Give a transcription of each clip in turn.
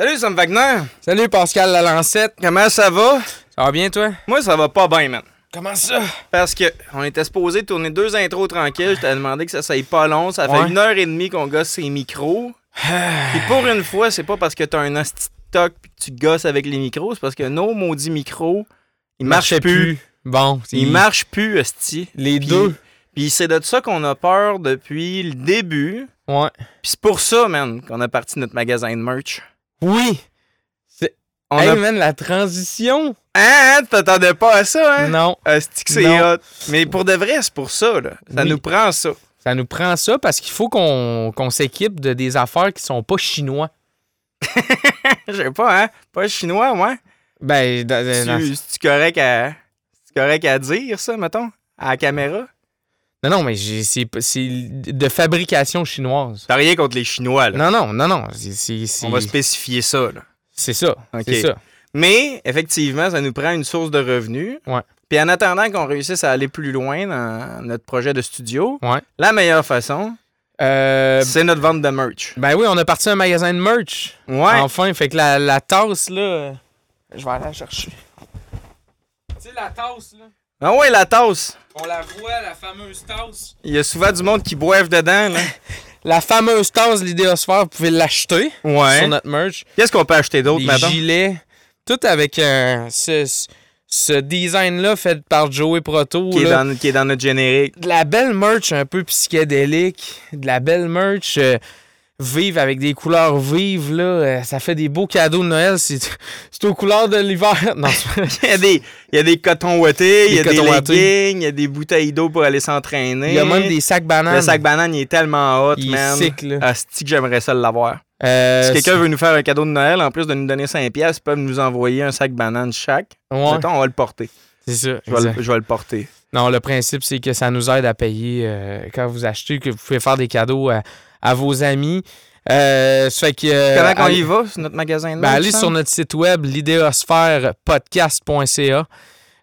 Salut, Sam Wagner. Salut Pascal Lalancette. Comment ça va? Ça va bien toi? Moi, ça va pas bien, man. Comment ça? Parce que on était supposé tourner deux intros tranquilles. Je t'avais demandé que ça soit pas long. Ça fait Ouais. une heure et demie qu'on gosse ses micros. Puis pour une fois, c'est pas parce que t'as un hostie toc puis que tu gosses avec les micros. C'est parce que nos maudits micros, ils marchent Marchait plus. Bon, Ils marchent plus, hostie. Les deux. Puis c'est de ça qu'on a peur depuis le début. Ouais. Puis c'est pour ça, man, qu'on a parti notre magasin de merch. Oui. On hey a... man, la transition. Hein, hein, t'attendais pas à ça, hein? Non. C'est hot? Mais pour de vrai, c'est pour ça, là. Ça Oui. nous prend ça. Ça nous prend ça parce qu'il faut qu'on s'équipe de des affaires qui sont pas chinois. Je sais pas, hein? Pas chinois, moi. Ben, dans- dans- Tu- correct à. Correct à dire, ça, mettons? À la caméra? Non, non, mais c'est c'est de fabrication chinoise. T'as rien contre les Chinois, là. Non, non, non, non. On va spécifier ça, là. C'est ça. Ok. C'est ça. Mais, effectivement, ça nous prend une source de revenus. Ouais. Puis en attendant qu'on réussisse à aller plus loin dans notre projet de studio, Ouais. la meilleure façon, Euh, c'est notre vente de merch. ben oui, on a parti un magasin de merch. Ouais. Enfin, fait que la, la tasse, là, je vais aller la chercher. Tu sais, la tasse, là, Ah ouais, la tasse. on la voit, la fameuse tasse. Il y a souvent du monde qui boive dedans, là. La fameuse tasse, l'idéosphère, vous pouvez l'acheter Ouais. sur notre merch. Qu'est-ce qu'on peut acheter d'autre, Des maintenant? gilets, tout avec un, ce, ce design-là fait par Joey Proto. Qui, est là. dans, qui est dans notre générique. De la belle merch un peu psychédélique, de la belle merch euh, vive avec des couleurs vives, là. euh, ça fait des beaux cadeaux de Noël. C'est aux couleurs de l'hiver. Non, Il y a des, il y a des cotons ouatés, il y a Des leggings, il y a des bouteilles d'eau pour aller s'entraîner. il y a même des sacs bananes. Le sac banane, il est tellement hot, Il est man. sick, là. Asti que j'aimerais ça l'avoir? Euh, Si quelqu'un veut nous faire un cadeau de Noël, en plus de nous donner 5 pièces, ils peuvent nous envoyer un sac banane chaque. Ouais, on va le porter. c'est ça. Je vais, exact. le, je vais le porter. Non, le principe, c'est que ça nous aide à payer euh, quand vous achetez, que vous pouvez faire des cadeaux à, à vos amis. Euh, fait que. euh, Comment allez- y va sur notre magasin de Ben, allez sur notre site web, l'idéosphèrepodcast.ca.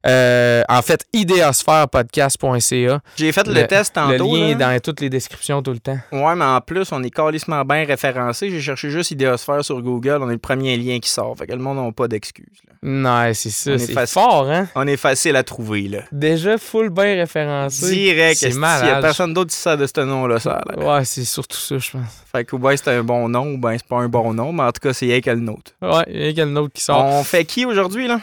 Euh, en fait, idéosphèrepodcast.ca. J'ai fait le, le- test Le tantôt. lien là. est dans toutes les descriptions tout le temps. Ouais, mais en plus, on est calissement bien référencé. J'ai cherché juste Idéosphère sur Google. On est le premier lien qui sort. Fait que le monde n'a pas d'excuses. Non, c'est ça. On est C'est fort, hein? On est facile à trouver, là. Déjà full bien référencé. Direct. C'est malade. Il y a personne d'autre qui sert de ce nom-là, ça. là. Ouais, c'est surtout ça, je pense. Fait que ou ben c'est un bon nom ou ben c'est pas un bon nom, mais en tout cas, c'est que le nôtre. Ouais, il y a quel autre qui sort. On fait qui aujourd'hui, là?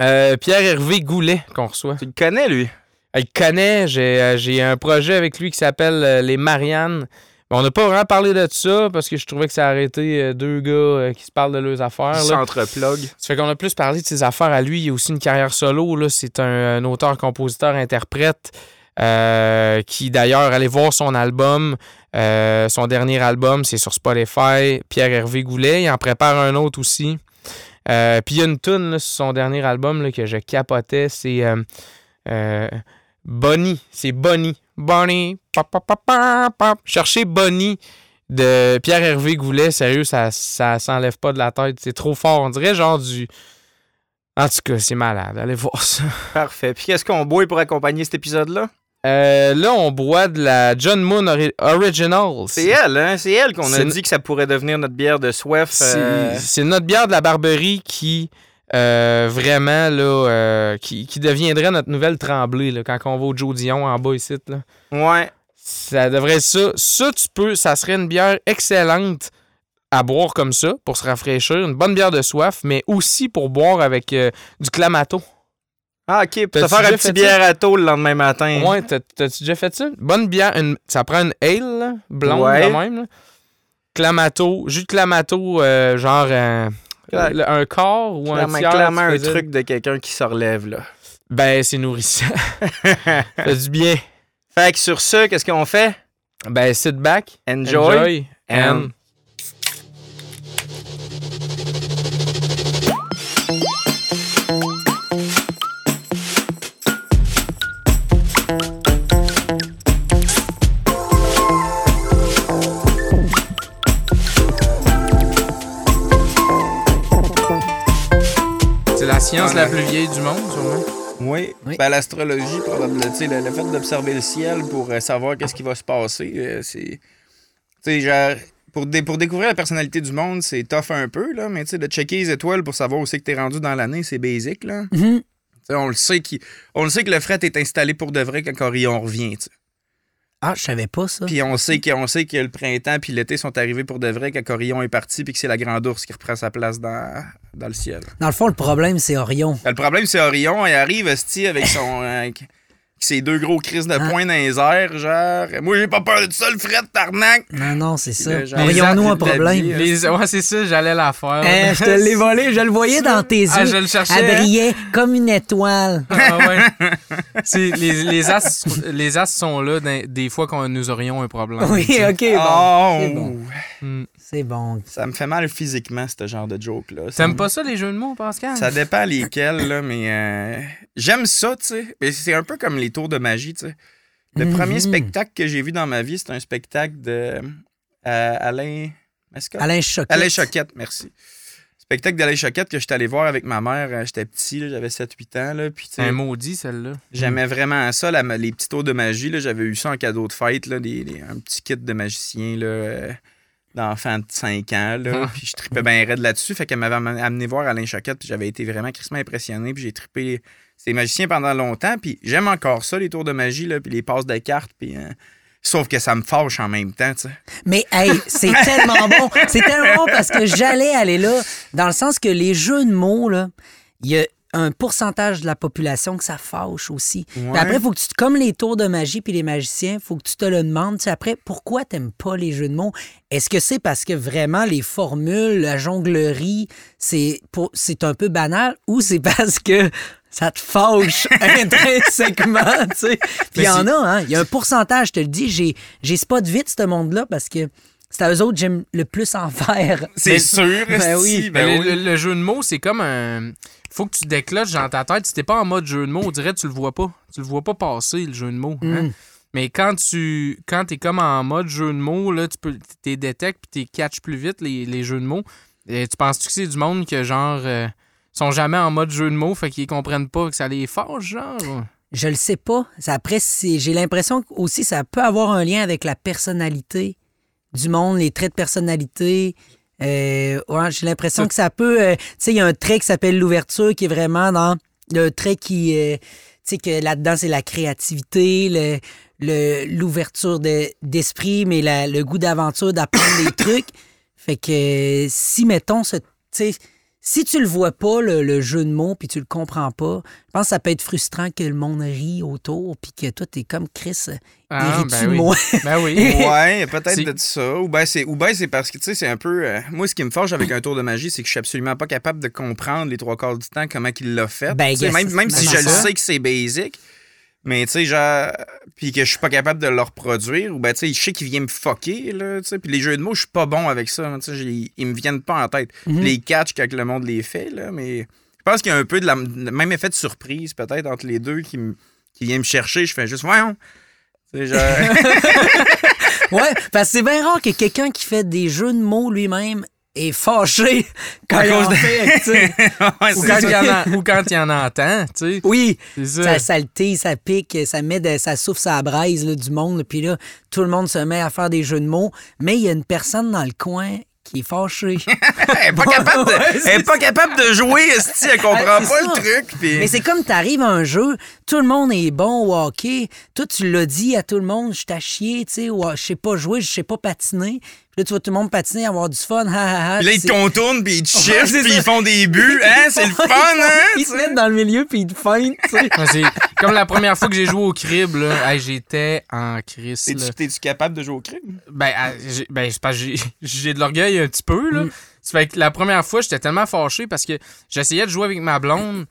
Euh, Pierre-Hervé Goulet qu'on reçoit. Tu le connais, lui? Elle le connaît. J'ai euh, j'ai un projet avec lui qui s'appelle euh, Les Mariannes. Mais on n'a pas vraiment parlé de ça parce que je trouvais que ça a arrêté euh, deux gars qui se parlent de leurs affaires. là. Centre-plug. Ça fait qu'on a plus parlé de ses affaires à lui. Il a aussi une carrière solo. C'est un, un auteur, compositeur, interprète euh, qui, d'ailleurs, allez voir son album. Euh, son dernier album, c'est sur Spotify. Pierre-Hervé Goulet. Il en prépare un autre aussi. Euh, Puis il y a une tune sur son dernier album que je capotais. C'est euh, euh, Bonnie. C'est Bonnie. Bonnie. Pop, pop, pop. Cherchez Bonnie de Pierre-Hervé Goulet. Sérieux, ça, ça s'enlève pas de la tête. C'est trop fort. On dirait genre du. En tout cas, c'est malade. Allez voir ça. Parfait. Puis qu'est-ce qu'on boit pour accompagner cet épisode-là? Euh, là, on boit de la John Moon Ori- Original. C'est elle, hein? C'est elle qu'on a dit que ça pourrait devenir notre bière de soif. C'est euh, c'est notre bière de la Barberie qui euh, vraiment là, euh, qui, qui deviendrait notre nouvelle tremblée là, quand on va au Joe Dion en bas ici. Là. Ouais. Ça devrait être ça. Ça, tu peux, ça serait une bière excellente à boire comme ça pour se rafraîchir. Une bonne bière de soif, mais aussi pour boire avec du clamato. Ah, OK. Pour te faire un déjà petit fait bière à taux le lendemain matin. Ouais, t'as- t'as-tu déjà fait ça? Bonne bière, une- ça prend une ale là, blonde Ouais. de même. là. Clamato, jus de clamato, euh, genre le- un quart ou un tiers. clairement un truc de quelqu'un qui se relève, là. Ben, c'est nourrissant. fait du bien. Fait que sur ce, qu'est-ce qu'on fait? Ben, sit back, Enjoy. enjoy, and... and- la science la plus vieille du monde, sûrement. Oui. Oui. Ben, l'astrologie, probablement. Tu sais, le, le fait d'observer le ciel pour euh, savoir qu'est-ce qui va se passer, euh, c'est. Tu sais, genre, pour, dé- pour découvrir la personnalité du monde, c'est tough un peu, là, mais tu sais, de checker les étoiles pour savoir où c'est que t'es rendu dans l'année, c'est basic, là. Mhm. on le sait on le sait que le fret est installé pour de vrai quand Orion revient, tu sais. Ah, je savais pas ça. Puis on sait que, on sait que le printemps puis l'été sont arrivés pour de vrai quand Orion est parti puis que c'est la grande ours qui reprend sa place dans, dans le ciel. Dans le fond, le problème, c'est Orion. Ben, le problème, c'est Orion, il arrive, esti, avec son. Ses deux gros crises de Ah. poing dans les airs, genre. Moi, j'ai pas peur de ça, le fret, tarnac! Non, non, c'est ça. Aurions-nous un problème? vie, Les... Ouais, c'est ça, j'allais la faire. Hein, je te l'ai volé, je le voyais dans tes yeux. Ah, je le cherchais, Elle hein. brillait comme une étoile. Ah ouais. C'est- les, les, as, les as sont là des fois quand nous aurions un problème. Oui, ok, bon. Oh! C'est bon. Hmm. C'est bon. Ça me fait mal physiquement, ce genre de joke-là. T'aimes me- pas ça, les jeux de mots, Pascal? Ça dépend lesquels, là, mais euh, j'aime ça, tu sais. Mais c'est un peu comme les tours de magie, tu sais. Le Mhm. premier spectacle que j'ai vu dans ma vie, c'est un spectacle de euh, Alain Mascotte? Alain Choquette. Alain Choquette, merci. Spectacle d'Alain Choquette que j'étais allé voir avec ma mère. euh, J'étais petit, j'avais 7-8 ans. Là, puis, un maudit, celle-là. J'aimais vraiment ça, la- les petits tours de magie. là, J'avais eu ça en cadeau de fête, là, des- des- un petit kit de magicien là, euh, d'enfant de 5 ans. Là, Ah. puis je tripais bien raide là-dessus. Fait qu'elle m'avait am- amené voir Alain Choquette. Puis j'avais été vraiment crissement impressionné. Puis j'ai trippé ces magiciens pendant longtemps. Puis j'aime encore ça, les tours de magie, là, puis les passes de cartes. Puis, euh, sauf que ça me fâche en même temps. tu sais. Mais hey, c'est tellement bon. C'est tellement bon parce que j'allais aller là, dans le sens que les jeux de mots, là, il y a un pourcentage de la population que ça fâche aussi. Puis Ouais. après, faut que tu, comme les tours de magie puis les magiciens, faut que tu te le demandes. Tu sais, après, pourquoi t'aimes pas les jeux de mots? Est-ce que c'est parce que vraiment les formules, la jonglerie, c'est pour- c'est un peu banal ou c'est parce que ça te fâche intrinsèquement, tu sais? Puis il y en a, hein? Il y a un pourcentage, je te le dis. J'ai, j'ai spot vite ce monde-là parce que c'est à eux autres que j'aime le plus en faire. C'est sûr, Ben oui. ben Mais oui. le, le- le jeu de mots, c'est comme un. Faut que tu décloches dans ta tête. Si t'es pas en mode jeu de mots, on dirait que tu le vois pas. Tu le vois pas passer, le jeu de mots. hein. Mm. Mais quand tu quand t'es comme en mode jeu de mots, là, tu peux t'es détectes puis t'es catch plus vite les, les jeux de mots. Et tu penses-tu que c'est du monde que genre euh, sont jamais en mode jeu de mots, fait qu'ils comprennent pas que ça les fâche, genre? Je le sais pas. Ça, après, j'ai l'impression que aussi ça peut avoir un lien avec la personnalité du monde, les traits de personnalité. Euh, ouais, j'ai l'impression que ça peut. euh, tu sais, il y a un trait qui s'appelle l'ouverture qui est vraiment dans le trait qui. euh, tu sais, que là-dedans, c'est la créativité, le- le- l'ouverture de- d'esprit, mais la- le goût d'aventure, d'apprendre des trucs. Fait que si, mettons, ce, tu sais, si tu le vois pas, le, le jeu de mots, puis tu le comprends pas, je pense que ça peut être frustrant que le monde rit autour, puis que toi, t'es comme Chris, euh, Ah, ben de oui. moi? Ben oui. Ouais, peut-être C'est- de ça. Ou bien c'est, ou ben c'est parce que, tu sais, c'est un peu. euh, moi, ce qui me fâche avec un tour de magie, c'est que je suis absolument pas capable de comprendre les trois quarts du temps comment il l'a fait. Ben, Tu yes, même même si ben, je le sais que c'est basic, mais tu sais, genre. Puis que je suis pas capable de le reproduire, ou ben, tu sais, je sais qu'il vient me fucker, là, tu sais. Puis les jeux de mots, je suis pas bon avec ça. Tu sais, ils me viennent pas en tête. Mhm. Les catch quand le monde les fait, là, mais. Je pense qu'il y a un peu de la, le même effet de surprise, peut-être, entre les deux qui, me- qui vient me chercher. Je fais juste, voyons. Tu sais, genre. Ouais, parce que c'est bien rare que quelqu'un qui fait des jeux de mots lui-même est fâché quand il en fait, tu. Ouais, Ou quand, ça. il y en a, ou quand il y en entend, tu sais. Oui, ça, ça. ça le tille, ça pique, ça met de, ça souffle sa braise là, du monde. Puis là, tout le monde se met à faire des jeux de mots. Mais il y a une personne dans le coin qui est fâchée. Elle est pas capable de, Ouais, elle est pas capable de jouer, esti, elle comprend Ah, pas ça. le truc. Mais c'est comme t'arrives à un jeu, tout le monde est bon au hockey. Toi, tu l'as dit à tout le monde, je t'ai chié, tu sais, ou je sais pas jouer, je sais pas patiner. Là, tu vois tout le monde patiner, avoir du fun, ha, ha, ha. Puis là, ils te contournent, puis ils te chiffrent, puis ça. ils font des buts. Hein? C'est le fun, hein? Ils se mettent dans le milieu puis ils te feintent, C'est comme la première fois que j'ai joué au crib, là. Hey, j'étais en crise. T'es-tu, t'es-tu capable de jouer au crime? Ben, ah, j'ai- ben c'est parce que j'ai- j'ai de l'orgueil un petit peu, là. Mm. Ça fait que la première fois, j'étais tellement fâché parce que j'essayais de jouer avec ma blonde,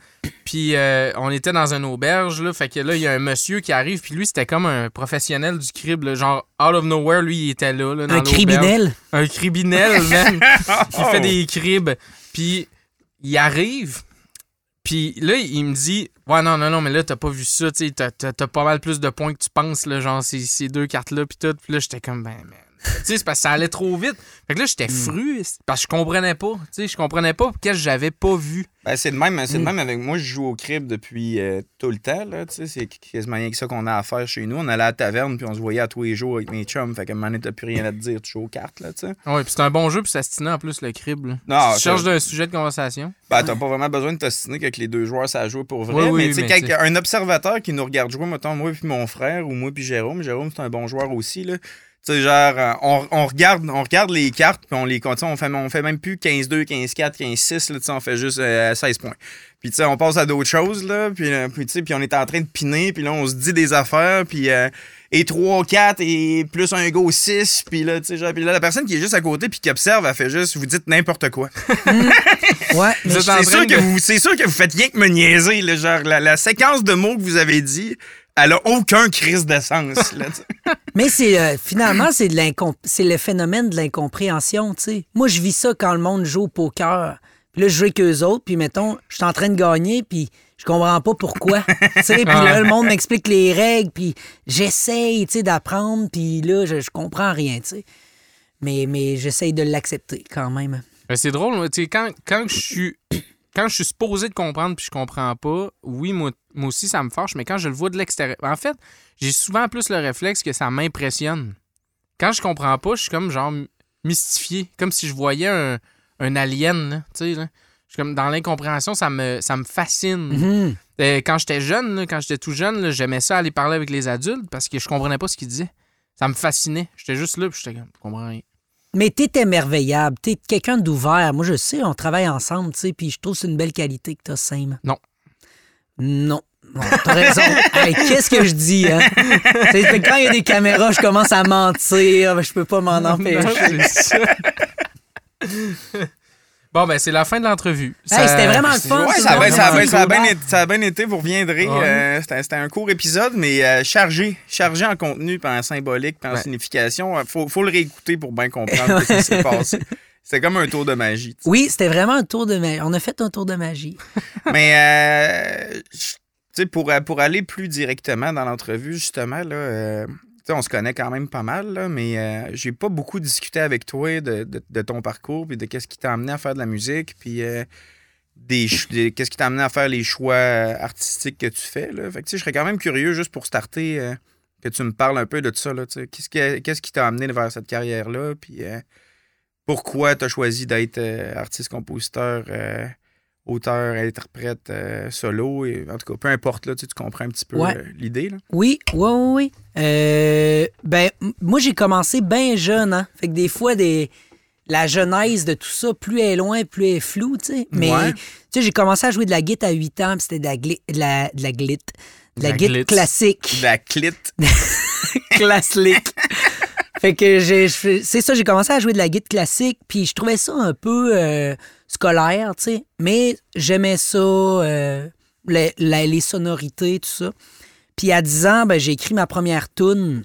puis euh, on était dans une auberge, là. Fait que là, il y a un monsieur qui arrive, puis lui, c'était comme un professionnel du crib, là, Genre, out of nowhere, lui, il était là, là dans Un criminel? Un criminel, même. qui fait des cribs. Puis il arrive, puis là, il me dit Ouais, non, non, non, mais là, t'as pas vu ça, tu sais, t'as, t'as- t'as pas mal plus de points que tu penses, là, genre, ces, ces deux cartes-là, puis tout. Puis là, j'étais comme Ben, man. Tu sais, c'est parce que ça allait trop vite. Fait que là, j'étais fru parce que je comprenais pas. Tu sais, je comprenais pas qu'est-ce que j'avais pas vu. Ben, c'est le même, c'est le Mm. même avec moi. Je joue au crib depuis euh, tout le temps. Là, tu sais, c'est quasiment rien que ça qu'on a à faire chez nous. On allait à la taverne puis on se voyait à tous les jours avec mes chums. Fait qu'à un moment donné, t'as plus rien à te dire. Tu joues aux cartes. Là, tu sais. Ouais, puis c'est un bon jeu, puis ça se tenait en plus le crib. Là. Non, tu cherches d'un sujet de conversation. Ben, t'as pas vraiment besoin de t'ostiner qu'avec les deux joueurs, ça a joué pour vrai. Oui, oui, mais tu sais, un observateur qui nous regarde jouer, mettons, moi puis mon frère, ou moi puis Jérôme, Jérôme, c'est un bon joueur aussi, là. Tu sais, genre, euh, on, on regarde, on regarde les cartes, puis on les continue. On fait, on fait même plus 15-2, 15-4, 15-6, là, tu sais, on fait juste euh, 16 points. Puis, tu sais, on passe à d'autres choses, là, puis, euh, puis, tu sais, puis on est en train de piner, puis là, on se dit des affaires, puis... euh, et 3, 4, et plus un go 6, puis là, tu sais, genre, puis là, la personne qui est juste à côté, puis qui observe, elle fait juste, vous dites n'importe quoi. Ouais, êtes en C'est sûr, de- que vous, c'est sûr que vous faites rien que me niaiser. Là, genre, la, la séquence de mots que vous avez dit, elle a aucun crise de sens. Là, tu sais. Mais c'est euh, finalement c'est de l'incom- c'est le phénomène de l'incompréhension, tu sais. Moi je vis ça quand le monde joue au poker. Puis là je joue avec eux autres, puis mettons, je suis en train de gagner, puis je comprends pas pourquoi. tu sais, puis là le monde m'explique les règles, puis j'essaye, tu sais, d'apprendre, puis là je, je comprends rien, tu sais. Mais mais j'essaye de l'accepter quand même. C'est drôle, moi, tu sais, quand, quand je suis. Quand je suis supposé de comprendre puis je comprends pas, oui, moi, moi aussi, ça me fâche, mais quand je le vois de l'extérieur. En fait, j'ai souvent plus le réflexe que ça m'impressionne. Quand je comprends pas, je suis comme genre mystifié. Comme si je voyais un, un alien, là, tu sais, là. Je suis comme dans l'incompréhension, ça me, ça me fascine. Mhm. Euh, quand j'étais jeune, là, quand j'étais tout jeune, j'aimais ça aller parler avec les adultes parce que je comprenais pas ce qu'ils disaient. Ça me fascinait. J'étais juste là, puis j'étais comme, je comprends rien. Mais t'es émerveillable, t'es quelqu'un d'ouvert. Moi, je sais, on travaille ensemble, tu sais, puis je trouve que c'est une belle qualité que t'as, Sam. Non. Non. Non, t'as raison. Hey, Qu'est-ce que je dis, hein? C'est quand il y a des caméras, je commence à mentir. Je peux pas m'en empêcher. Ça. bon, ben, c'est la fin de l'entrevue. Hey, c'était vraiment le fun. Ouais, ça a, ça, a ça a bien été, ça a bien été, vous reviendrez. Ouais. euh, c'était, c'était un court épisode, mais euh, chargé. Chargé en contenu, puis en symbolique, puis en Ouais. signification. Euh, Faut, faut le réécouter pour bien comprendre ce qui s'est passé. C'est comme un tour de magie. Oui, c'était vraiment un tour de magie. On a fait un tour de magie. Mais euh, je- tu sais, pour, pour aller plus directement dans l'entrevue, justement, là, euh, on se connaît quand même pas mal, là, mais euh, j'ai pas beaucoup discuté avec toi de, ton parcours, puis de qu'est-ce qui t'a amené à faire de la musique, puis euh, des, qu'est-ce qui t'a amené à faire les choix euh, artistiques que tu fais. Là. Fait je serais quand même curieux, juste pour starter, que tu me parles un peu de ça. Qu'est-ce, qui, t'a amené vers cette carrière-là, puis pourquoi tu as choisi d'être artiste-compositeur, auteur, interprète, euh, solo, et, en tout cas, peu importe, là, tu, sais, tu comprends un petit peu Ouais. euh, l'idée. Là. Oui, oui, oui, oui. Euh, ben, moi, j'ai commencé bien jeune, hein. Fait que des fois, des... la genèse de tout ça, plus elle est loin, plus elle est floue, tu sais. Mais, Ouais. tu sais, j'ai commencé à jouer de la guitare à 8 ans, puis c'était de la, gli- de la, de la glit. De la, La guitare classique. De La clit. classique. fait que j'ai, c'est ça, j'ai commencé à jouer de la guitare classique, puis je trouvais ça un peu scolaire, tu sais. Mais j'aimais ça, euh, les, sonorités, tout ça. Puis à 10 ans, ben, j'ai écrit ma première tune.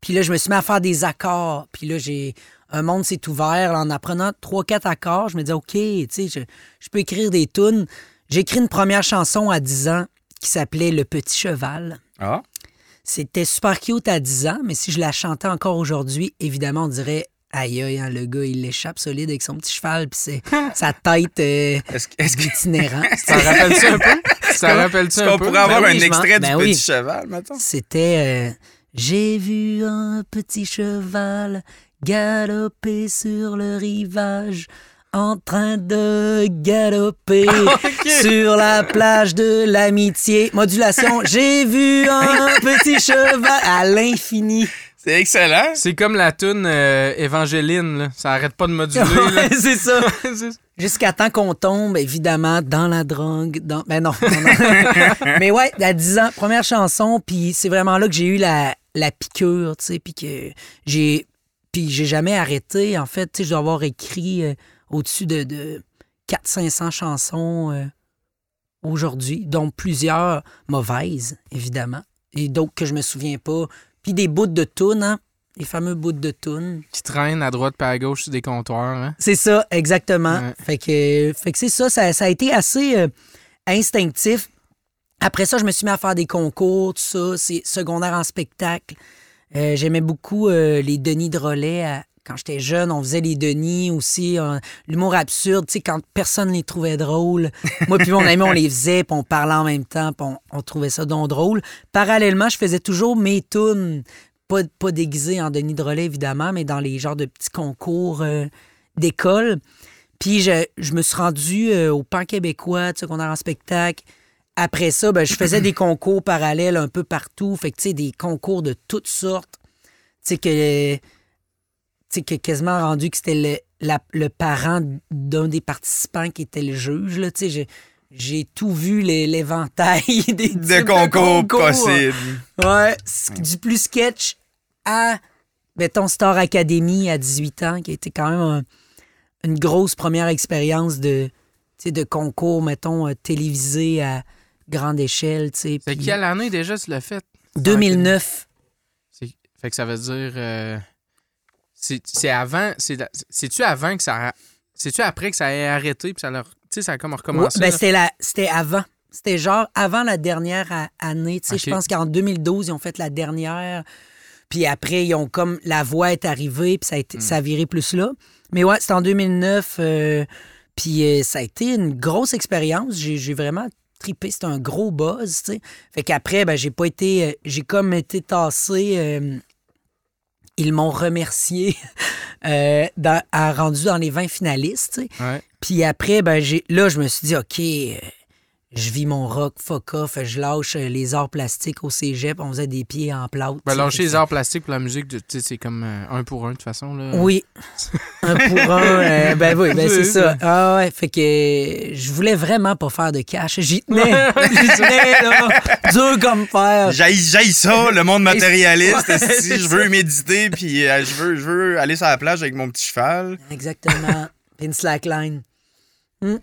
Puis là, je me suis mis à faire des accords. Puis là, j'ai un monde s'est ouvert là, en apprenant trois, quatre accords. Je me disais, OK, tu sais, je, je peux écrire des tunes. J'ai écrit une première chanson à 10 ans qui s'appelait Le Petit Cheval. Ah, C'était super cute à 10 ans, mais si je la chantais encore aujourd'hui, évidemment, on dirait aïe aïe, hein, le gars, il l'échappe solide avec son petit cheval, puis c'est sa tête euh, est-ce, que- est-ce que- itinérant. Ça rappelle-tu un peu? Ça rappelle-tu est-ce un qu'on peu? pourrait avoir Ben un oui, extrait du ben petit cheval, maintenant? C'était euh, J'ai vu un petit cheval galoper sur le rivage. En train de galoper sur la plage de l'amitié. Modulation, j'ai vu un petit cheval à l'infini. C'est excellent. C'est comme la toune euh, Évangéline, là. Ça arrête pas de moduler. Ouais, c'est ça. Jusqu'à temps qu'on tombe, évidemment, dans la drogue. Dans... Ben non. non, non. Mais ouais, à 10 ans, première chanson, puis c'est vraiment là que j'ai eu la, la piqûre, tu sais, puis que j'ai... Puis j'ai jamais arrêté. En fait, tu sais, je dois avoir écrit euh, au-dessus de, de 400-500 chansons euh, aujourd'hui, dont plusieurs mauvaises, évidemment, et d'autres que je me souviens pas. Puis des bouts de tunes, hein? Les fameux bouts de tunes. Qui traîne à droite pas à gauche sur des comptoirs, hein. C'est ça, exactement. Ouais. Fait que, fait que c'est ça, ça, ça a été assez euh, instinctif. Après ça, je me suis mis à faire des concours, tout ça, c'est secondaire en spectacle. Euh, J'aimais beaucoup euh, les Denis de relais. à- quand j'étais jeune, on faisait les Denis aussi. L'humour absurde, tu sais, quand personne les trouvait drôles. Moi puis mon ami, on les faisait, puis on parlait en même temps, puis on, trouvait ça donc drôle. Parallèlement, je faisais toujours mes tunes, pas, pas déguisées en Denis de relais, évidemment, mais dans les genres de petits concours euh, d'école. Puis je, je me suis rendu euh, au Pan québécois, tu sais, qu'on a en spectacle. Après ça, ben, je faisais des concours parallèles un peu partout. Fait que, tu sais, des concours de toutes sortes. Tu sais, que, tu sais, que quasiment rendu que c'était le, la- le parent d'un des participants qui était le juge, là. Tu sais, j'ai- j'ai tout vu les- l'éventail des types De concours possibles. Ouais, du plus sketch à, mettons, Star Academy à 18 ans, qui a été quand même un- une grosse première expérience de, tu sais, de concours, mettons, euh, télévisé à grande échelle. tu sais, C'est puis- quelle année déjà tu l'as fait? 2009. C'est- Fait que ça veut dire. euh, c'est avant. c'est- C'est-tu avant que ça. a- C'est-tu après que ça ait arrêté puis ça leur. Tu sais, ça a comme recommencé? ben, c'était la- c'était avant. C'était genre avant la dernière année. Tu sais, Je pense qu'en 2012, ils ont fait la dernière. Puis après, ils ont comme la voix est arrivée, puis ça a, Hmm. ça a viré plus là. Mais ouais, c'était en 2009. euh, puis euh, ça a été une grosse expérience. J'ai vraiment trippé. C'était un gros buzz, tu sais. Fait qu'après, ben, j'ai pas été. euh, j'ai comme été tassé. Ils m'ont remercié euh, dans- à rendu dans les 20 finalistes. Puis après, ben, j'ai, là, je me suis dit, OK, euh, je vis mon rock, fuck off, je lâche euh, les arts plastiques au cégep, on faisait des pieds en plâtre. Ben, lâcher les arts plastiques pour la musique, tu sais, c'est comme euh, un pour un de toute façon. Là. Oui. un pour un, euh, ben oui, ben c'est ça. Ah ouais, fait que je voulais vraiment pas faire de cash. J'y tenais, j'y tenais, là, dur comme fer. J'aille ça, le monde matérialiste. Ouais, c'est je veux méditer, puis euh, je, veux, je veux aller sur la plage avec mon petit cheval. Exactement. Puis une slackline. Hmm.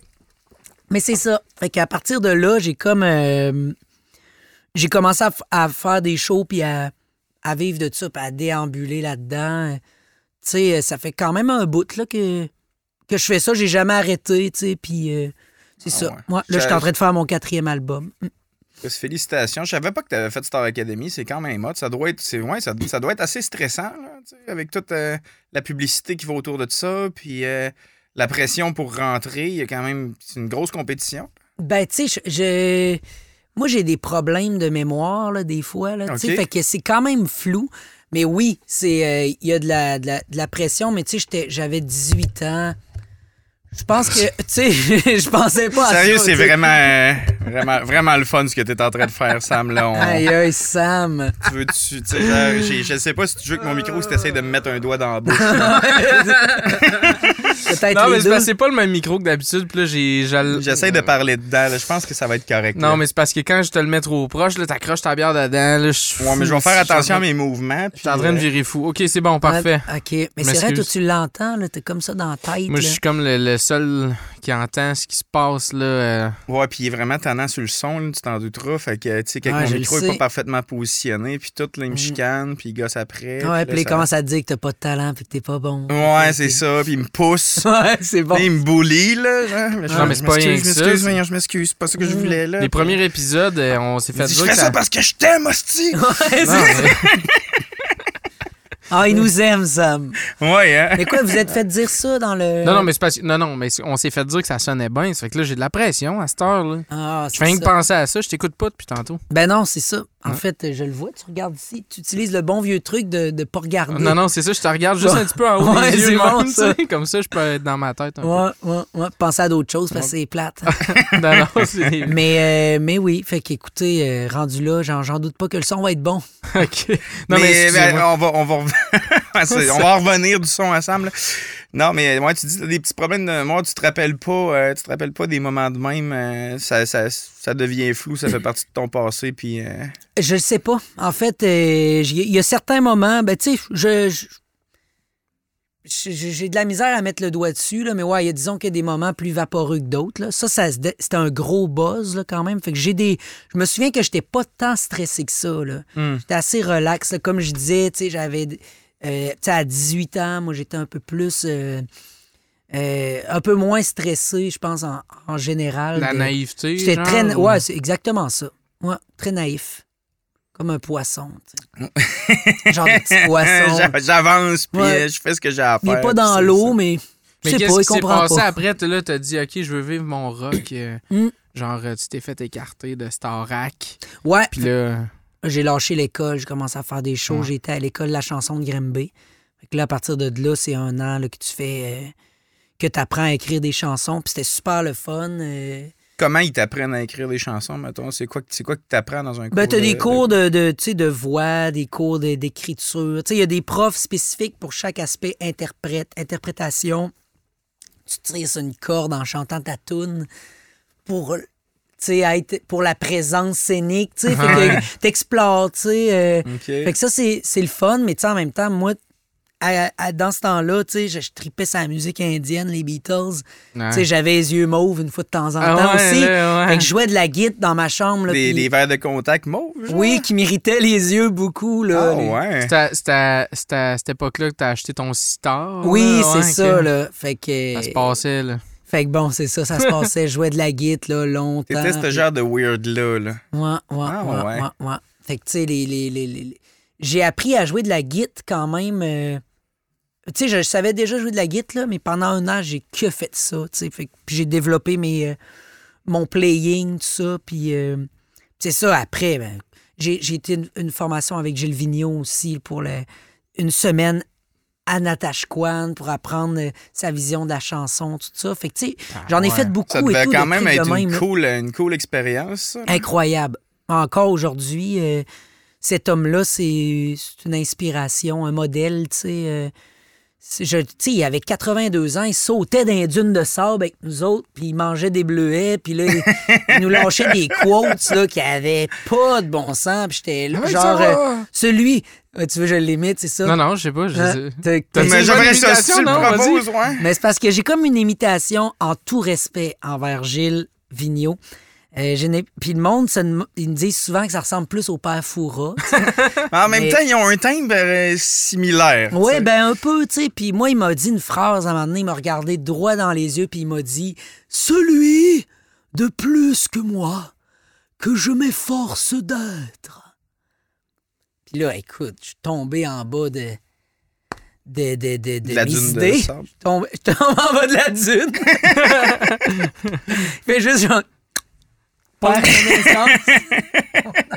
Mais c'est ça. Fait qu'à partir de là, j'ai comme. euh, j'ai commencé à, faire des shows puis à, à vivre de ça, puis à déambuler là-dedans. Tu sais, ça fait quand même un bout là, que, que je fais ça. J'ai jamais arrêté, tu sais, puis euh, c'est Ah ça. ouais. Moi, là, je suis en train de faire mon quatrième album. Chris, Félicitations. Je savais pas que tu avais fait Star Academy. C'est quand même hot. Ça doit être, c'est, ouais, ça, ça doit être assez stressant, là, tu sais, avec toute euh, la publicité qui va autour de ça, puis euh, la pression pour rentrer. Il y a quand même c'est une grosse compétition. Ben, tu sais, je, je- moi, j'ai des problèmes de mémoire, là, des fois, là, fait que c'est quand même flou. Mais oui, c'est euh, il y a de la, de la, de la pression, mais tu sais, j'étais- j'avais 18 ans. Je pense que, tu sais, je pensais pas à Sérieux, ça. c'est vraiment, euh, vraiment, vraiment le fun ce que tu es en train de faire, Sam. Là, On- Aïe, aïe, Sam. tu veux, tu, tu sais, je sais pas si tu joues avec mon micro, si tu essaies de me mettre un doigt dans la bouche. Non, mais c'est pas le même micro que d'habitude. Puis là, j'ai. j'al- J'essaie de parler dedans. Je pense que ça va être correct. Non, là. mais c'est parce que quand je te le mets trop proche, là, t'accroches ta bière dedans. Là, je... Ouais, mais je vais faire attention à mes mouvements. Je suis en train de euh, virer fou. Ok, c'est bon, parfait. Ah, OK. Mais c'est vrai, toi, tu l'entends, là. T'es comme ça dans la tête. Moi, je suis comme le, le seul qui entend ce qui se passe, là. euh. Ouais, puis il est vraiment tannant sur le son, là, tu t'en douteras. Fait que, tu sais, quand Ouais, mon je micro le est pas parfaitement positionné, puis tout, là, il me Mm. chicane, puis il gosse après. Ouais, puis là, il ça- commence à te dire que t'as pas de talent puis que t'es pas bon. Ouais, c'est ça, puis il me pousse. Ouais, c'est bon. Il me bully, là. genre. Je- Non, mais je c'est pas rien je m'excuse, je m'excuse, c'est pas ça que je voulais, là. Les Puis- premiers épisodes, euh, on s'est fait dire je fais ça parce que je t'aime, hostie! Ouais, Non, c'est- mais- Ah, il nous aime, Sam. Ouais, hein? Mais quoi, vous êtes fait dire ça dans le. non, non, mais c'est parce que- non, non, mais on s'est fait dire que ça sonnait bien. Ça fait que là, j'ai de la pression à cette heure, là. Ah, Je c'est fais rien que penser à ça, je t'écoute pas depuis tantôt. Ben non, c'est ça. En Hein? fait, je le vois, tu regardes ici, tu utilises le bon vieux truc de ne pas regarder. Non, non, c'est ça, je te regarde juste un petit peu en haut Ouais, des yeux, bon, ça. comme ça, je peux être dans ma tête un Ouais, ouais, ouais. Penser à d'autres choses parce que c'est plate. non, non, c'est... mais, euh, mais oui, fait qu'écoutez, euh, rendu là, j'en, j'en doute pas que le son va être bon. OK. Non, mais, ben, on, va, on, va, on va revenir du son ensemble. Non, mais moi, tu dis t'as des petits problèmes de mémoire, tu te rappelles pas, euh, tu te rappelles pas des moments de même, euh, ça, ça, ça devient flou, ça fait partie de ton passé, puis. euh, Je le sais pas. En fait, il y a certains moments, ben tu sais, je, je- j'ai de la misère à mettre le doigt dessus, là, mais ouais, y a, disons qu'il y a des moments plus vaporeux que d'autres. Ça, ça c'était un gros buzz là, quand même. Fait que j'ai des. Je me souviens que j'étais pas tant stressé que ça. Là. Hmm. J'étais assez relax. là. Comme je disais, j'avais. Euh, à 18 ans, moi, j'étais un peu plus. euh, euh, un peu moins stressé, je pense, en, en général. La de- naïveté, J'étais très. na- Ouais, c'est exactement ça. Ouais, très naïf. comme un poisson. tu sais. Genre de petit poisson. J'a- J'avance, puis Ouais. euh, je fais ce que j'ai à Il faire. n'est pas dans l'eau, mais Mais qu'est-ce il qui s'est passé pas. après? Là, t'as dit, OK, je veux vivre mon rock. Mm. Genre, tu t'es fait écarter de Starac. Ouais, Puis là, j'ai lâché l'école, j'ai commencé à faire des shows. Ouais. J'étais à l'école de la chanson de Grimby. Fait que là, à partir de là, c'est un an là, que tu fais. euh, que tu apprends à écrire des chansons. Puis c'était super le fun. euh. Comment ils t'apprennent à écrire des chansons, mettons? C'est quoi, quoi que t'apprends dans un cours? Ben, tu as de- des de- cours de, de, tu sais, de voix, des cours d'écriture. Tu sais, il y a des profs spécifiques pour chaque aspect interprète, interprétation. Tu tires sur une corde en chantant ta tune pour, tu sais, être pour la présence scénique. Tu sais, fait Ouais. que t'explores, tu sais. euh. Fait que ça, c'est c'est le fun, mais tu sais, en même temps, moi, à- à- dans ce temps-là, tu sais, je, je tripais sur la musique indienne, les Beatles. ouais. Tu sais, j'avais les yeux mauves une fois de temps en Ah temps ouais, aussi. là, ouais. Fait que je jouais de la guitare dans ma chambre. Là, Des, puis- des verres de contact mauves, genre? oui, qui m'irritait les yeux beaucoup. Là, Ah, Les- ouais. C'est à, cette époque-là que t'as acheté ton sitar. Oui, c'est ouais, ça. Là. Fait que, Ça se passait, là. Fait que bon, c'est ça, ça se passait. Je jouais de la guitare là, longtemps. T'étais ce puis- genre de weird-là, là. Ouais, ouais, Ah, ouais, ouais. ouais, ouais. Fait que, tu sais, les, les, les- les- j'ai appris à jouer de la guitare quand même. euh, Tu sais, je savais déjà jouer de la guitare, là, mais pendant un an, j'ai que fait ça. tu sais. Fait que- puis j'ai développé mes, euh, mon playing, tout ça. Puis euh, c'est ça, après, ben, j'ai j'ai été une, une formation avec Gilles Vigneault aussi pour le- une semaine à Natashquan pour apprendre euh, sa vision de la chanson, tout ça. Fait que, tu sais, j'en ai ouais. fait beaucoup Ça et tout. quand même être une même, cool, une cool expérience. Incroyable. Encore aujourd'hui, euh, cet homme-là, c'est c'est une inspiration, un modèle, tu sais. euh, je- tu sais, il avait 82 ans, il sautait dans les dunes de sable avec nous autres, puis il mangeait des bleuets, puis là, il, il nous lâchait des quotes là, qui avaient pas de bon sens, puis j'étais là, Ouais, genre, euh, celui, tu veux, je l'imite, c'est ça? Non, non, je sais pas. je Hein? sais- T'as- une non? Ouais. mais c'est parce que j'ai comme une imitation en tout respect envers Gilles Vigneault. Euh, Puis le monde, ça ils me disent souvent que ça ressemble plus au père Foura. Mais en même Mais- temps, ils ont un timbre euh, similaire. Oui, ben un peu, tu sais. Puis moi, il m'a dit une phrase à un moment donné, il m'a regardé droit dans les yeux, puis il m'a dit Celui de plus que moi, que je m'efforce d'être. Puis là, écoute, je suis tombé en bas de. de, de, de, de La mes dune de idées. Je tombe, en bas de la dune. Il fait juste genre. Perd connaissance.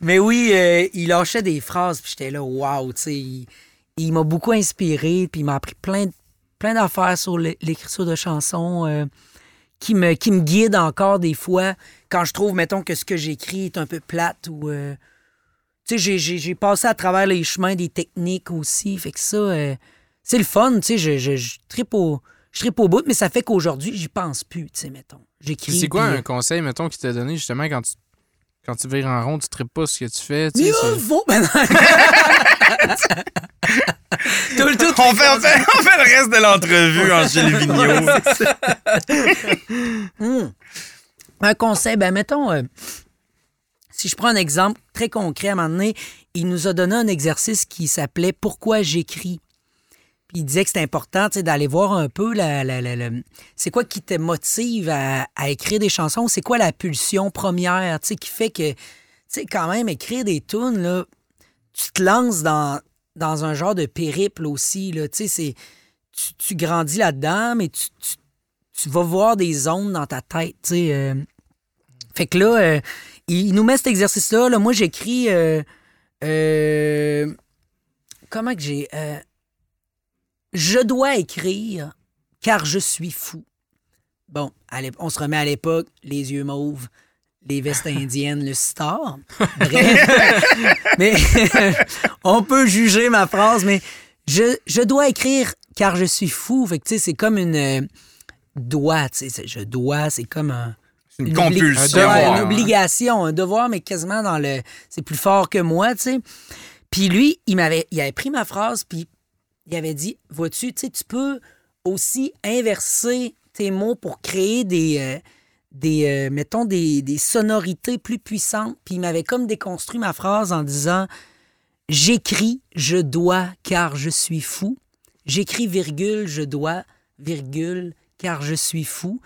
Mais oui, euh, il lâchait des phrases, puis j'étais là, waouh, tu sais. Il, il m'a beaucoup inspiré, puis il m'a appris plein, de- plein d'affaires sur l'é- l'écriture de chansons euh, qui, me, qui me guident encore des fois quand je trouve, mettons, que ce que j'écris est un peu plate ou. euh, tu sais, j'ai- passé à travers les chemins des techniques aussi, fait que ça, euh, c'est le fun, tu sais. Je, je, je trippe au. Je trippe au bout, mais ça fait qu'aujourd'hui, j'y pense plus, tu sais, mettons. J'écris. C'est quoi puis, un conseil, mettons, qui t'a donné justement quand tu, quand tu vires en rond, tu tripes pas ce que tu fais? tu vaut. Ben non. Tout le tout. On fait, on, fait, on fait le reste de l'entrevue en Gilles Vigneault. Hmm. Un conseil, ben mettons, euh, si je prends un exemple très concret, à un moment donné, il nous a donné un exercice qui s'appelait Pourquoi j'écris. Il disait que c'était important d'aller voir un peu la, la- la- c'est quoi qui te motive à, écrire des chansons, c'est quoi la pulsion première qui fait que, tu quand même, écrire des tunes, là, tu te lances dans, un genre de périple aussi, là, tu tu, grandis là-dedans, mais tu, tu tu vas voir des zones dans ta tête, euh. Fait que là, euh, il, nous met cet exercice-là. là. Moi, j'écris... euh, euh, comment que j'ai... euh, je dois écrire car je suis fou. Bon, on se remet à l'époque, les yeux mauves, les vestes indiennes, le star. Bref. mais on peut juger ma phrase, mais je, je dois écrire car je suis fou. Fait que, tu sais, c'est comme une... dois, tu sais, je dois, c'est comme un... Une compulsion. Devoir, une obligation, un devoir, mais quasiment dans le... C'est plus fort que moi, tu sais. Puis lui, il m'avait il avait pris ma phrase, puis il avait dit, vois-tu, tu sais, tu peux aussi inverser tes mots pour créer des... euh, des euh, mettons, des, des sonorités plus puissantes. Puis il m'avait comme déconstruit ma phrase en disant J'écris, je dois, car je suis fou. J'écris, virgule, je dois, virgule, car je suis fou.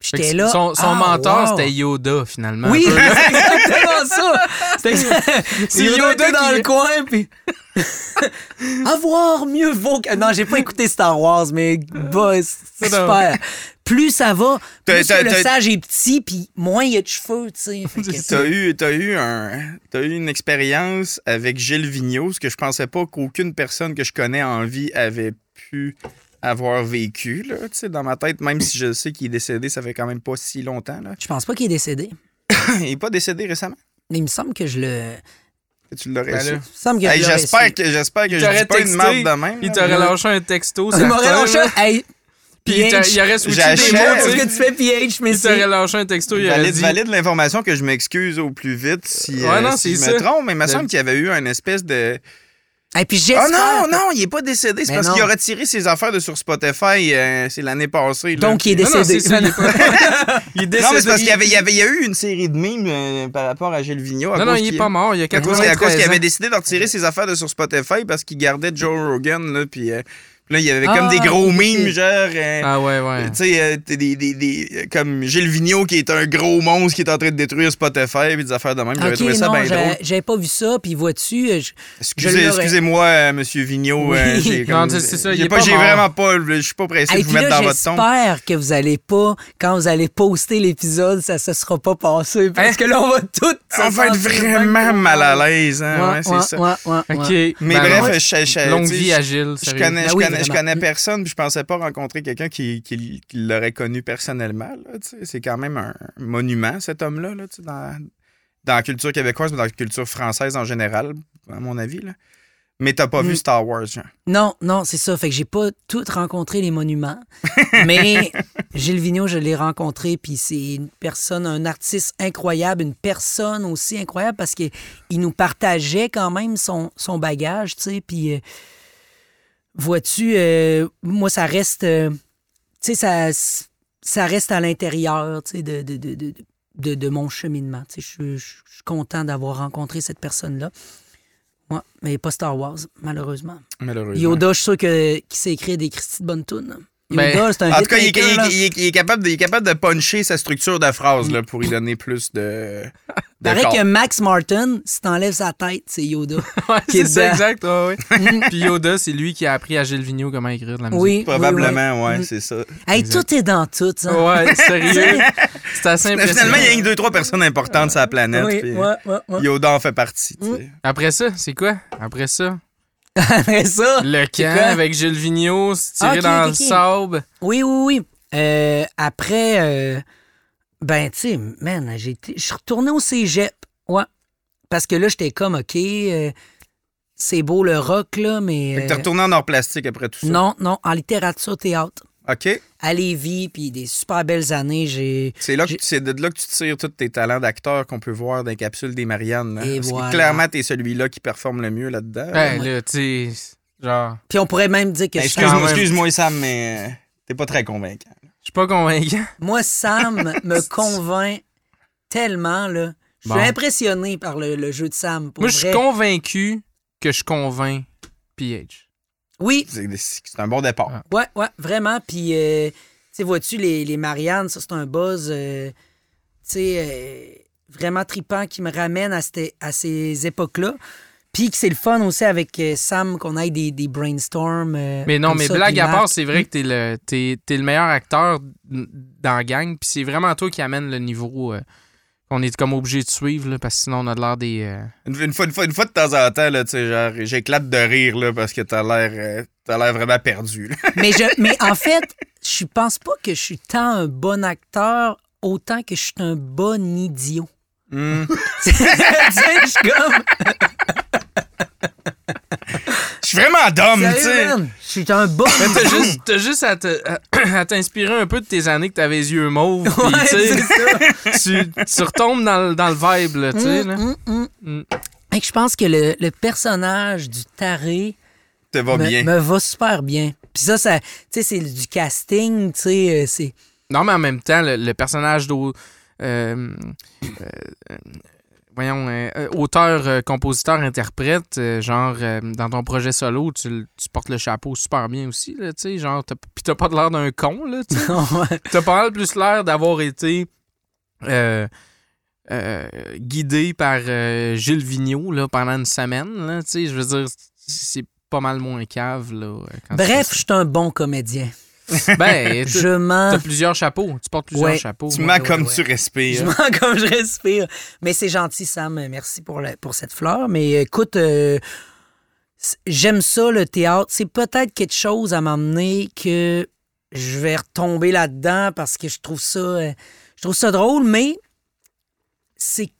J'étais là. Son, son ah, mentor, wow. c'était Yoda, finalement. Oui, c'est exactement ça. C'est exact- Yoda dans qui- le coin, puis. Avoir mieux vaut que. Non, j'ai pas écouté Star Wars, mais bah, c'est super. Plus ça va, plus t'as- que le sage est petit, puis moins il y a de cheveux, tu sais. T'as eu, t'as eu, un, t'as eu une expérience avec Gilles Vigneault, ce que je pensais pas qu'aucune personne que je connais en vie avait pu avoir vécu. Là, tu sais, dans ma tête, même si je sais qu'il est décédé, ça fait quand même pas si longtemps. Là. Je pense pas qu'il est décédé. Il est pas décédé récemment. Mais il me semble que je le. Tu l'aurais Ben su. là, Il me semble que Hey, je l'aurais j'espère su. que, j'espère que Il je dis pas une marde de même. Il t'aurait lâché un texto. Il m'aurait lâché. Hey, Puis il PH. il aurait switché des mots, Parce que tu fais PH, mais Il t'aurait lâché un texto, il aurait Valide, dit... valide l'information que je m'excuse au plus vite si, Ouais, euh, non, si je c'est me trompe, mais il me Le- semble qu'il y avait eu une espèce de... Et puis Ah j'espère. non, non, il est pas décédé. C'est parce non. qu'il a retiré ses affaires de sur Spotify. euh, c'est l'année passée. là. Donc, il est Non, non, décédé. c'est ça, il est Il est décédé. Non, mais c'est parce qu'il y avait, il y avait, il y a eu une série de mimes euh, par rapport à Gilles Vigneault. à Non, non, il est qu'il- pas mort. Il y a À cause, 93 à cause qu'il ans. avait décidé de retirer ses affaires de sur Spotify parce qu'il gardait Joe Rogan, là, puis euh, là, il y avait comme Ah, des gros ok. mimes, genre... euh, Ah ouais, ouais. Tu sais, euh, t'es des, des, des- comme Gilles Vigneault qui est un gros monstre qui est en train de détruire Spotify puis des affaires de même. J'avais Ok, trouvé ça non, bien drôle. j'avais pas vu ça, puis vois-tu, euh, Excusez, l'aurais. excusez-moi, euh, Monsieur Vigneault. Oui. euh, j'ai Non, comme- c'est ça, j'ai vraiment pas. Je suis pas pressé Et de vous mettre là, dans votre tombe. j'espère que vous allez pas, quand vous allez poster l'épisode, ça se sera pas passé. Parce Hein? que là, on va tout. On va être vraiment mal à l'aise, hein, ouais, c'est ça. Ouais, ouais, OK. ouais. Mais Ben bref, Longue vie à Gilles, Je connais, Ben connais, je connais personne, puis je pensais pas rencontrer quelqu'un qui, qui- qui l'aurait connu personnellement. C'est quand même un monument, cet homme-là, là, dans, dans la culture québécoise, mais dans la culture française en général, à mon avis. Là. Mais t'as pas Mm. vu Star Wars, genre? Non, non, c'est ça. Fait que j'ai pas tout rencontré les monuments. mais Gilles Vigneault, je l'ai rencontré, puis c'est une personne, un artiste incroyable, une personne aussi incroyable parce qu'il il nous partageait quand même son, son bagage, tu sais. Puis, euh, vois-tu, euh, moi, ça reste. euh, tu sais, ça, ça reste à l'intérieur, tu sais, de, de, de, de, de- mon cheminement. Tu sais, je suis- content d'avoir rencontré cette personne-là. Ouais, mais pas Star Wars, malheureusement. Malheureusement. Yoda, je suis sûr que, qu'il sait écrire des Christy de tunes. Yoda, c'est un En tout cas, il, est- hitmaker, il est- là. il est- il est capable de, il est capable de puncher sa structure de phrase là, pour y donner plus de. de Paraît corps. que Max Martin, si t'enlèves sa tête, c'est Yoda. Ouais, qui est c'est ça, dedans. exact. ouais, ouais. Puis Yoda, c'est lui qui a appris à Gilles Vigneault comment écrire de la musique. oui, Probablement, oui, ouais, oui. c'est ça. Hey, tout est dans tout, ça. Ouais, sérieux. C'est assez Mais impressionnant. Finalement, il y a que deux, trois personnes importantes sur la planète. Oui, puis ouais, ouais, ouais. Yoda en fait partie. tu sais. Après ça, c'est quoi? Après ça, Après ça, le camp avec Gilles Vigneault, se tirer dans le sable. Oui, oui, oui. Euh, après, euh, ben, tu sais, man, je suis retourné au cégep. Ouais. Parce que là, j'étais comme, OK, euh, c'est beau le rock, là, mais. T'es retourné en or plastique après tout ça. non, non, en littérature, théâtre. OK. À Lévis, puis des super belles années. J'ai. C'est là que c'est de là que tu tires tous tes talents d'acteur qu'on peut voir dans les capsules des Mariannes. hein? Et Parce que voilà. clairement, t'es celui-là qui performe le mieux là-dedans. Ouais, là, tu sais, genre, Puis on pourrait même dire que Ben, je suis- quand Excuse-moi, même. excuse-moi, Sam, mais euh, t'es pas très convaincant. je suis pas convaincant. Moi, Sam me convainc tellement, là. Je suis Bon. impressionné par le, le jeu de Sam. Pour Moi, je suis convaincu que je convainc PH. Oui, C'est un bon départ. Ah. ouais, ouais, vraiment. Puis, euh, tu sais, vois-tu, les, les Mariannes, ça, c'est un buzz, euh, tu sais, euh, vraiment tripant qui me ramène à, cette- à ces époques-là. Puis que c'est le fun aussi avec Sam qu'on ait des, des brainstorms. euh, Mais non, mais ça, blague à part, c'est vrai que t'es le, t'es, t'es le meilleur acteur dans la gang, puis c'est vraiment toi qui amène le niveau qu'on est comme obligé de suivre, là, parce que sinon on a l'air des... euh, Une, une fois, une, fois, une fois de temps en temps, là, tu sais, genre, j'éclate de rire là, parce que t'as l'air euh, t'as l'air vraiment perdu. là. Mais, je, mais en fait, je pense pas que je suis tant un bon acteur autant que je suis un bon idiot. Sais, je suis comme. Suis vraiment dumb, tu sais. Je suis un bon. Mais t'as juste, t'as juste à, te- à t'inspirer un peu de tes années que t'avais les yeux mauves, Ouais, c'est ça. tu, tu retombes dans, le- dans le vibe, là, tu sais. hum. Mm. Fait que je pense que le, le personnage du taré va me, bien. me va super bien. Puis ça, ça tu sais, c'est du casting, tu sais, euh, c'est. Non, mais en même temps, le, le personnage d'O... euh, euh, voyons, euh, euh, auteur, euh, compositeur, interprète, euh, genre, dans ton projet solo, tu, portes le chapeau super bien aussi, là, tu sais, genre, pis t'as pas l'air d'un con, là, tu. T'as pas mal plus l'air d'avoir été guidé par Gilles Vigneault, là, pendant une semaine, là, tu sais, je veux dire, c'est pas mal moins cave, là. quand Bref, je suis un bon comédien. ben, t'as- Je mens. t'as plusieurs chapeaux, tu portes plusieurs Ouais. chapeaux. Tu Ouais, mens ouais, comme ouais. tu Je respires. mens comme je respire. Mais c'est gentil, Sam. Merci pour, le- pour cette fleur. Mais écoute, euh, j'aime ça, le théâtre. C'est peut-être quelque chose à m'emmener que je vais retomber là-dedans parce que je trouve ça, euh, je trouve ça drôle, mais c'est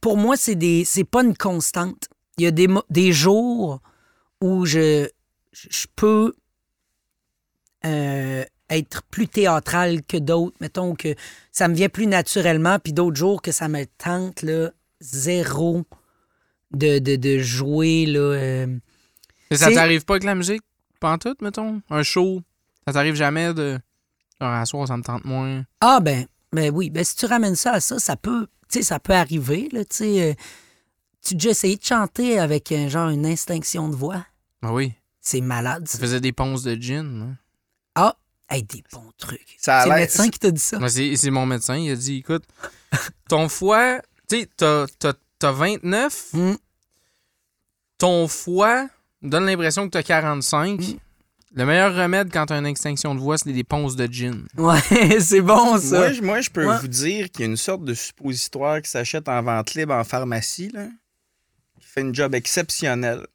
pour moi, c'est des c'est pas une constante. Il y a des, des jours où je, je je peux euh, être plus théâtral que d'autres. Mettons que ça me vient plus naturellement, puis d'autres jours que ça me tente, là, zéro de, de, de jouer, là. euh, ça t'arrive pas avec la musique, pantoute, mettons? Un show, ça t'arrive jamais de... Genre, à soir, ça me tente moins? Ah, ben, ben oui, ben si tu ramènes ça à ça, ça peut, ça peut arriver, là, euh, tu as déjà essayé de chanter avec un genre une instinction de voix? Ben oui, C'est malade, ça ça. faisait des ponces de gin, hein. Hey, des bons trucs. Ça C'est le médecin qui t'a dit ça? C'est c'est mon médecin, il a dit, écoute, ton foie, tu sais, t'as- t'as t'as 29, Hmm. ton foie me donne l'impression que t'as 45. Mm. Le meilleur remède quand t'as une extinction de voix, c'est des ponces de gin. Ouais, c'est bon, ça. Moi, je- moi, je peux Ouais. vous dire qu'il y a une sorte de suppositoire qui s'achète en vente libre en pharmacie, là, qui fait une job exceptionnel.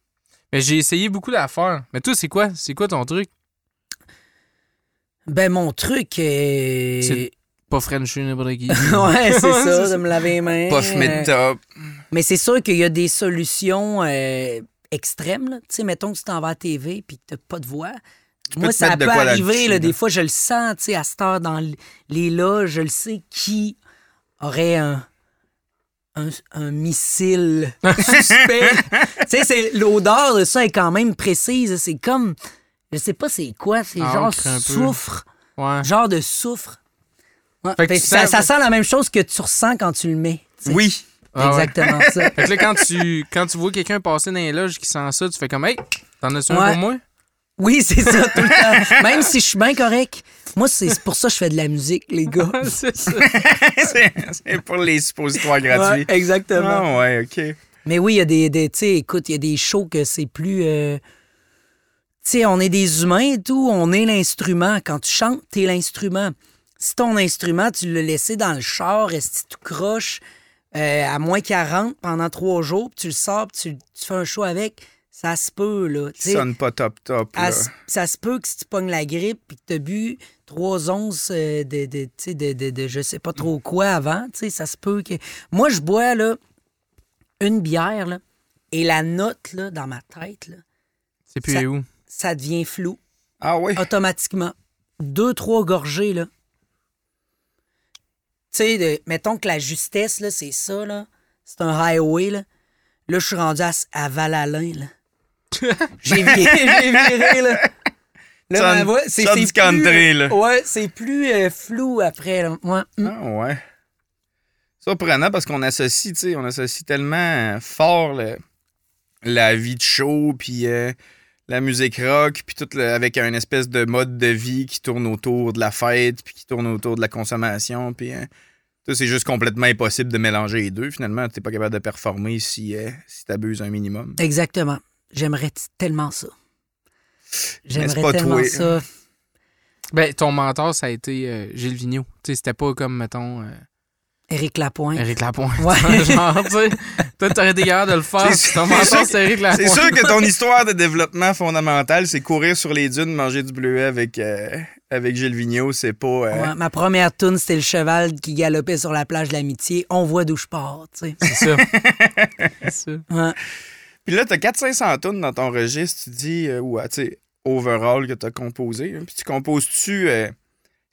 Mais j'ai essayé beaucoup d'affaires. Mais toi, c'est quoi? C'est quoi ton truc? Ben, mon truc, euh, C'est- Pas French n'importe qui. ouais, c'est ça, de me laver les mains. Puff euh, mid top. Mais c'est sûr qu'il y a des solutions euh, extrêmes. Tu sais, mettons que tu t'en vas à la TV puis que t'as pas de voix. Moi, ça de peut arriver. Là, des fois, je le sens, tu sais, à cette heure dans les loges, je le sais qui aurait un, un, un missile suspect. tu sais, l'odeur de ça est quand même précise. C'est comme, je sais pas c'est quoi, c'est Ah, genre soufre, Ouais. genre de soufre. Ouais. Fait que Fait tu que ça, sens- ça sent la même chose que tu ressens quand tu le mets. Oui. Ah ouais. Exactement ça. Fait que là, quand tu, quand tu vois quelqu'un passer dans les loges qui sent ça, tu fais comme, hey, t'en as-tu un Ouais. pour moi? Oui, c'est ça, tout le temps. Même si je suis bien correct. Moi, c'est pour ça que je fais de la musique, les gars. c'est ça. pour les suppositoires gratuits. Ouais, exactement. Ah ouais, OK. Mais oui, il y a des, des tu sais, écoute, il y a des shows que c'est plus. euh, sais, on est des humains et tout, on est l'instrument. Quand tu chantes, t'es l'instrument. Si ton instrument, tu l'as laissé dans le char, reste tout croche, euh, à moins 40 pendant trois jours, puis tu le sors, puis tu, tu fais un show avec, ça se peut, là. tu sais. sonne pas top top. Là. ça se peut que si tu pognes la grippe puis que tu as bu trois onces euh, de, de, tu sais, de, de, de je sais pas trop quoi avant, tu sais, ça se peut que. Moi, je bois là, une bière là, et la note là, dans ma tête, là, C'est plus Ça- où? Ça devient flou Ah oui? automatiquement. Deux, trois gorgées, là. Tu sais, mettons que la justesse, là, c'est ça, là. C'est un highway, là. Là, je suis rendu à, à Val-Alain, là. J'ai viré, j'ai viré, là. Là, ma voix, c'est c'est du country, plus, là. Ouais, c'est plus euh, flou après, là. Ouais. Mm. Ah ouais. Surprenant parce qu'on associe, tu sais, on associe tellement euh, fort le- la vie de show, puis euh, la musique rock, puis tout le- avec un espèce de mode de vie qui tourne autour de la fête, puis qui tourne autour de la consommation, puis ça, c'est juste complètement impossible de mélanger les deux. Finalement, t'es pas capable de performer si, euh, si t'abuses un minimum. Exactement. J'aimerais tellement ça. J'aimerais tellement toi. ça. Ben, ton mentor, ça a été euh, Gilles Vigneault. Tu sais, c'était pas comme, mettons, euh, Éric Lapointe. Éric Lapointe. Ouais. Genre, tu sais, toi, t'aurais été capable de le faire. C'est- Ton c'est mentor, sûr- c'est Éric Lapointe. C'est sûr que ton histoire de développement fondamental, c'est courir sur les dunes, manger du bleuet avec, euh, avec Gilles Vigneault, c'est pas... euh, Ouais, ma première tune, c'était le cheval qui galopait sur la plage de l'amitié. On voit d'où je pars, tu sais. C'est ça. C'est ça. Ouais. Puis là, t'as 400-500 tonnes dans ton registre, tu dis, euh, ou, euh, tu sais, overall que t'as composé. hein. Puis tu composes-tu euh,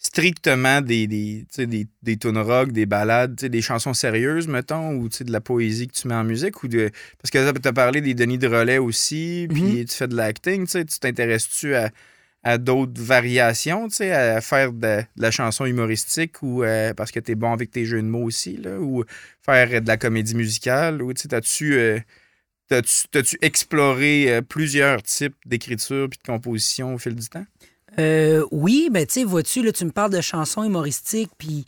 strictement des, des, tu des, des tunes rock, des ballades, tu sais, des chansons sérieuses, mettons, ou tu de la poésie que tu mets en musique? ou de Parce que t'as parlé des Denis de Relais aussi, puis Mhm. tu fais de l'acting, tu tu t'intéresses-tu à, à d'autres variations, tu sais, à faire de, de la chanson humoristique ou euh, parce que tu es bon avec tes jeux de mots aussi, là, ou faire de la comédie musicale, ou tu t'as-tu euh, t'as-tu exploré euh, plusieurs types d'écriture puis de composition au fil du temps? Euh, oui, ben tu sais, vois-tu, là, tu me parles de chansons humoristiques, puis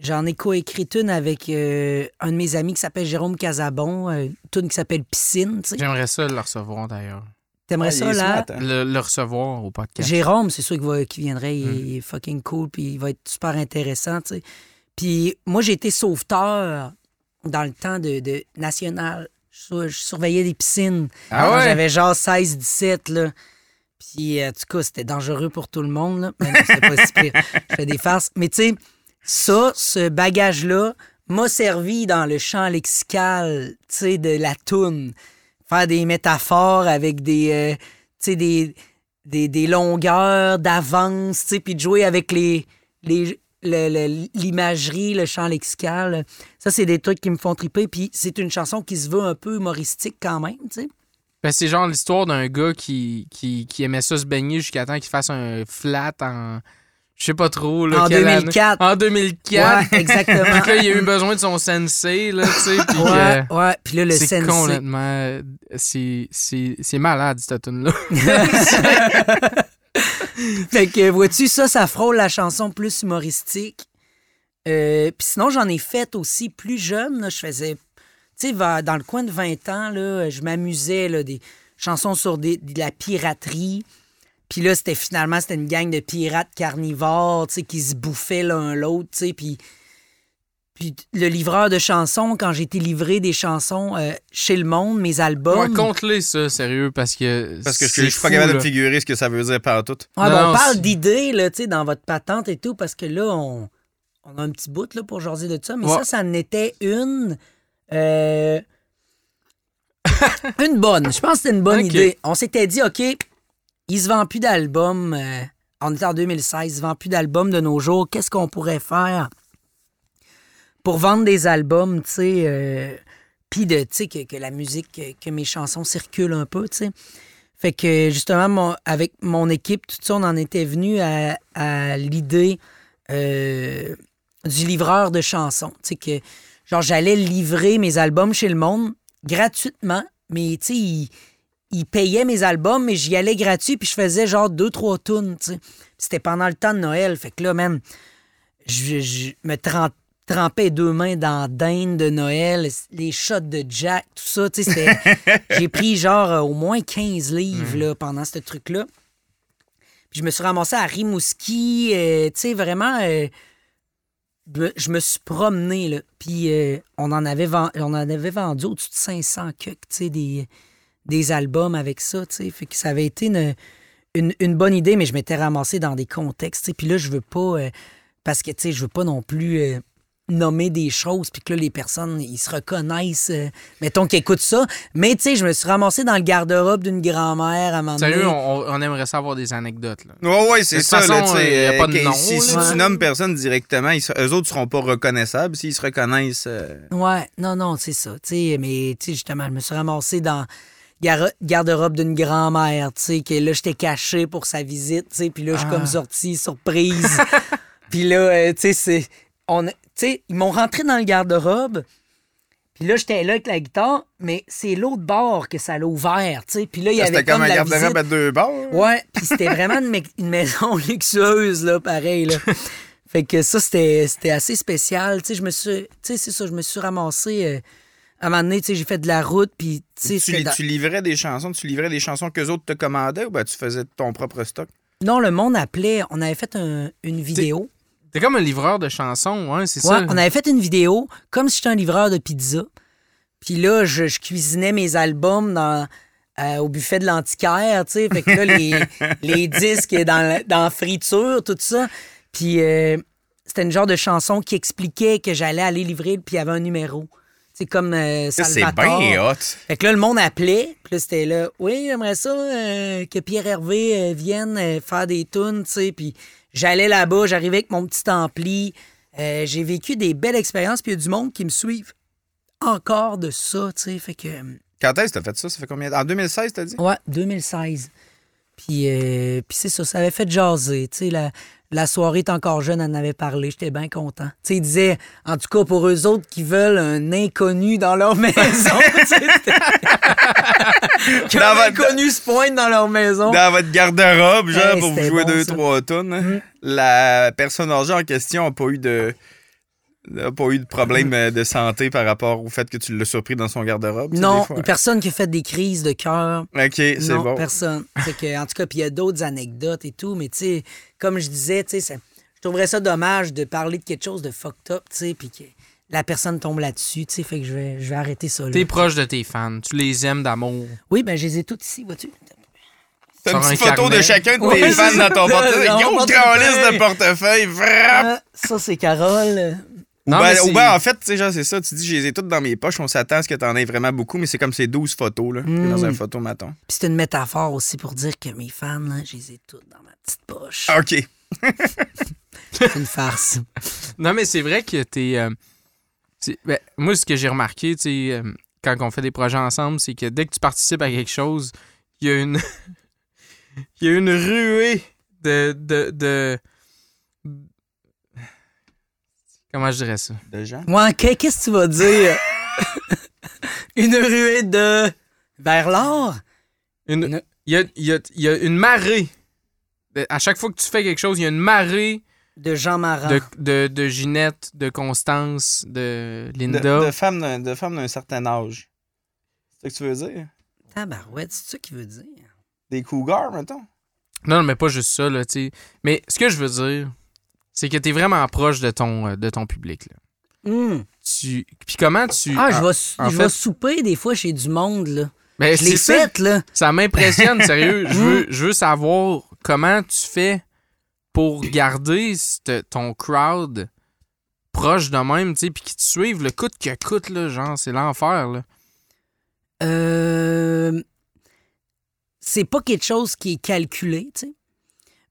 j'en ai coécrit une avec euh, un de mes amis qui s'appelle Jérôme Casabon, euh, une qui s'appelle Piscine, tu sais. J'aimerais ça le recevoir d'ailleurs. T'aimerais ça, là? smart, hein? Le, le recevoir au podcast. Jérôme, c'est sûr qu'il va- qu'il viendrait, il, Hmm. il est fucking cool, puis il va être super intéressant, tu sais. Puis moi, j'ai été sauveteur dans le temps de, de national. Je, sur- je surveillais des piscines. Ah ouais? J'avais genre 16-17, là. Puis, euh, en tout cas, c'était dangereux pour tout le monde, là. Mais c'était pas si pire. Je fais des farces. Mais tu sais, ça, ce bagage-là, m'a servi dans le champ lexical, tu sais, de la toune. Faire des métaphores avec des, euh, tu des, des, des longueurs d'avance, tu sais, puis de jouer avec les, les, le- le- l'imagerie, le champ lexical. Ça, c'est des trucs qui me font triper. Puis c'est une chanson qui se veut un peu humoristique quand même, tu sais. Ben, c'est genre l'histoire d'un gars qui, qui, qui aimait ça se baigner jusqu'à temps qu'il fasse un flat en. Je sais pas trop. Là, En quelle année. 2004. En 2004. Ouais, exactement. Puis que là, il a eu besoin de son sensei, là, tu sais. Puis Ouais, que ouais. Puis là, le c'est sensei. complètement. C'est, c'est, c'est malade, cette tune-là. Fait que, vois-tu, ça, ça frôle la chanson plus humoristique. Euh, Puis sinon, j'en ai fait aussi plus jeune. là. je faisais, tu sais, dans le coin de 20 ans, là, je m'amusais, là, des chansons sur des- de la piraterie. Puis là, c'était finalement, c'était une gang de pirates carnivores, tu sais, qui se bouffaient l'un l'autre, tu sais, puis... Puis le livreur de chansons, quand j'ai été livré des chansons euh, chez Le Monde, mes albums... Ouais, compte-les, ça, sérieux, parce que. Parce que je suis pas capable de figurer ce que ça veut dire par tout. Ouais, Non, ben, on parle c'est- d'idées, là, tu sais, dans votre patente et tout, parce que là, on, on a un petit bout, là, pour jaser de ça. Mais Ouais. ça, ça en était une... euh, une bonne. Je pense que c'était une bonne idée. On s'était dit, OK, il se vend plus d'albums. euh, on était en 2016, il se vend plus d'albums de nos jours. Qu'est-ce qu'on pourrait faire pour vendre des albums, tu sais... euh, puis de, tu sais, que, que la musique, que, que mes chansons circulent un peu, tu sais. Fait que justement, mon- avec mon équipe, tout ça, on en était venu à, à l'idée euh, du livreur de chansons. Tu sais, que genre, j'allais livrer mes albums chez le monde gratuitement, mais tu sais, ils ils payaient mes albums, mais j'y allais gratuit, puis je faisais genre deux, trois tunes, tu sais. C'était pendant le temps de Noël. Fait que là, même, je, je me trempais deux mains dans dinde de Noël, les shots de Jack, tout ça, tu sais. J'ai pris genre euh, au moins 15 livres là, pendant ce truc-là. Puis je me suis ramassé à Rimouski, euh, tu sais, vraiment... euh, je me- je me suis promené, là. Puis euh, on, en avait on en avait vendu au-dessus de 500 cucs, tu sais, des, des albums avec ça, tu sais. Fait que ça avait été une, bonne idée, mais je m'étais ramassé dans des contextes. Puis là, je veux pas... euh, parce que, tu sais, je veux pas non plus... euh, nommer des choses, puis que là, les personnes, ils se reconnaissent, euh, mettons qu'ils écoutent ça. Mais, tu sais, je me suis ramassé dans le garde-robe d'une grand-mère à un moment donné. Sérieux, on, on aimerait savoir des anecdotes, là. Ouais, ouais, c'est ça. là, façon, tu sais, il y a euh, pas de nom, Si, tu nommes personne directement, ils, eux autres seront pas reconnaissables. S'ils se reconnaissent. euh, Ouais, non, non, c'est ça. Tu sais, mais, tu sais, justement, je me suis ramassé dans gar- garde-robe d'une grand-mère, tu sais, que là, j'étais caché pour sa visite, tu sais, puis là, je suis Ah. comme sortie, surprise. puis là, euh, tu sais, c'est... on sais, ils m'ont rentré dans le garde-robe, puis là, j'étais là avec la guitare, mais c'est l'autre bord que ça l'a ouvert, tu sais, puis là, il y avait C'était comme comme un garde-robe à deux bords. Ouais, puis c'était vraiment une, ma- une maison luxueuse, là, pareil, là. Fait que ça, c'était assez spécial. Tu sais, je me suis... Tu sais, c'est ça, je me suis ramassé... euh, à un moment donné, j'ai fait de la route, puis, tu Tu, c'était li- dans- tu livrais des chansons, tu livrais des chansons qu'eux autres te commandaient ou ben, tu faisais ton propre stock? Non, le monde appelait... On avait fait un- une vidéo. T'es comme un livreur de chansons, ouais, c'est Ouais, ça. on avait fait une vidéo comme si j'étais un livreur de pizza. Puis là, je, je cuisinais mes albums dans, euh, au buffet de l'antiquaire, tu sais. Fait que là, les, les disques dans, la- dans friture, tout ça. Puis euh, c'était une genre de chanson qui expliquait que j'allais aller livrer, puis il y avait un numéro. C'est comme euh, Ça, C'est Salvatore. bien hot. Fait que là, le monde appelait. Puis là, c'était là, oui, j'aimerais ça euh, que Pierre Hervé euh, vienne faire des tunes, tu sais. Puis j'allais là-bas, j'arrivais avec mon petit ampli. Euh, j'ai vécu des belles expériences, puis il y a du monde qui me suivent encore de ça, tu sais. Fait que, euh, Quand est-ce que t'as fait ça? Ça fait combien? En 2016, t'as dit? ouais, 2016. Puis, euh, puis c'est ça, ça avait fait jaser. Tu sais, la, la soirée est encore jeune, elle en avait parlé. J'étais bien content. Tu sais, il disait, en tout cas, pour eux autres qui veulent un inconnu dans leur maison. tu sais, Qu'un votre- inconnu se pointe dans leur maison. Dans votre garde-robe, genre, Hey, pour vous jouer bon, deux, ça. trois tonnes. Mhm. La personne âgée en question n'a pas eu de. N'a pas eu de problème euh, de santé par rapport au fait que tu l'as surpris dans son garde-robe. non, des fois. personne qui a fait des crises de cœur. Ok, c'est bon. personne. Que, en tout cas, puis il y a d'autres anecdotes et tout, mais tu sais, comme je disais, tu sais, je trouverais ça dommage de parler de quelque chose de fucked up, tu sais, puis que la personne tombe là-dessus, tu sais, fait que je vais, je vais arrêter ça là. T'es proche de tes fans. Tu les aimes d'amour. Oui, ben je les ai toutes ici, vois-tu? T'as une un petite photo de chacun de Oui, tes fans dans ton portefeuille. Gros portefeuille. calice de portefeuille. Ah, ça, c'est Carole. Non, Ben, mais ou ben, en fait, tu sais, genre, c'est ça. Tu dis, je les ai toutes dans mes poches. On s'attend à ce que t'en aies vraiment beaucoup, mais c'est comme ces 12 photos, là. Mm. Dans un photomaton. Puis c'est une métaphore aussi pour dire que mes fans, là, je les ai toutes dans ma petite poche. OK. C'est une farce. Non, mais c'est vrai que t'es. euh, ben, moi, ce que j'ai remarqué, tu sais, euh, quand on fait des projets ensemble, c'est que dès que tu participes à quelque chose, il y a une. Il y a une ruée de. de, de... Comment je dirais ça? De gens? Ouais, qu'est-ce que tu vas dire? une ruée de... Vers l'or? Une- Une- Il y, a, il y a- il y a une marée. De- à chaque fois que tu fais quelque chose, il y a une marée De Jean Marin. de, de, de Ginette, de Constance, de Linda. de femmes d'un de femmes d'un certain âge. C'est ce que tu veux dire? Tabarouette, c'est ça qu'il veut dire? Des cougars, mettons? Non, mais pas juste ça, là, tu sais. Mais ce que je veux dire, c'est que t'es vraiment proche de ton, euh, de ton public, là. Tu... Puis comment tu... Ah, je vais, sou- en je fait- vais souper des fois chez du monde, là. Ben, Je ça. faite, là. Ça m'impressionne, sérieux. Je veux, je veux savoir comment tu fais pour garder ton crowd proche de même, tu sais, puis qu'ils te suivent le coûte que coûte, là, genre, c'est l'enfer, là. Euh, c'est pas quelque chose qui est calculé, tu sais.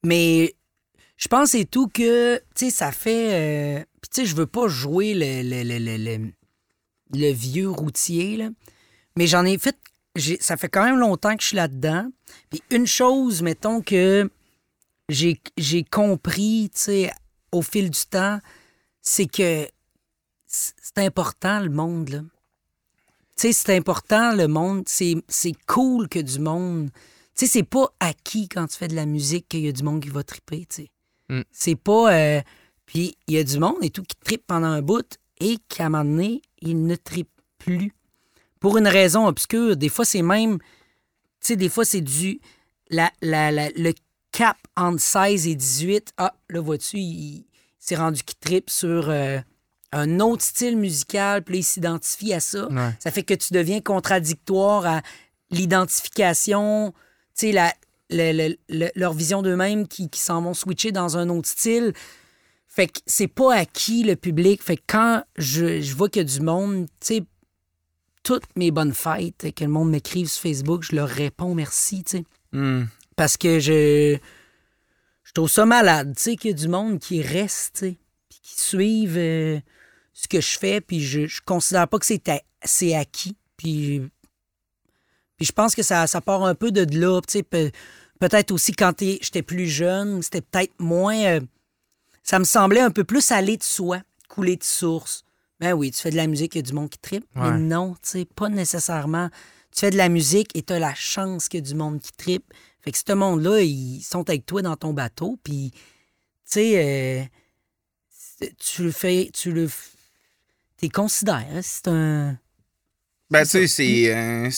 Mais je pense et tout que, tu sais, ça fait. euh, Puis, tu sais, je veux pas jouer le, le, le, le, vieux routier, là. Mais j'en ai fait. Ça fait quand même longtemps que je suis là-dedans. Puis, une chose, mettons, que j'ai compris, tu sais, au fil du temps, c'est que c'est important, le monde, là. Tu sais, c'est important, le monde. C'est cool que du monde. Tu sais, c'est pas acquis quand tu fais de la musique qu'il y a du monde qui va triper, tu sais. Mm. C'est pas. euh, Puis il y a du monde et tout qui tripe pendant un bout et qu'à un moment donné, il ne tripe plus. Pour une raison obscure. Des fois, c'est même. Tu sais, des fois, c'est du. La, la- la- le cap entre 16 et 18. Ah, là, vois-tu, il s'est rendu qu'il tripe sur euh, un autre style musical, puis là, il s'identifie à ça. Ouais. Ça fait que tu deviens contradictoire à l'identification, tu sais, la, le- le- le- leur vision d'eux-mêmes qui, qui s'en vont switcher dans un autre style. Fait que c'est pas acquis le public. Fait que quand je, je vois qu'il y a du monde, tu sais, toutes mes bonnes fêtes, que le monde m'écrive sur Facebook, je leur réponds merci, tu sais. Hmm. Parce que je, je trouve ça malade, tu sais, qu'il y a du monde qui reste, tu sais, puis qui suivent euh, ce que je fais, puis je, je considère pas que c'est, c'est acquis. Puis, puis je pense que ça, ça part un peu de là, pe- peut-être aussi quand j'étais plus jeune, c'était peut-être moins... euh, ça me semblait un peu plus aller de soi, couler de source. Ben oui, tu fais de la musique, il y a du monde qui tripe. Ouais. Mais non, tu sais, pas nécessairement. Tu fais de la musique et tu as la chance qu'il y a du monde qui tripe. Fait que ce monde-là, ils sont avec toi dans ton bateau, puis, tu sais, euh, tu le fais, tu le. T'es considères, hein, c'est un. Ben, tu sais, c'est, euh,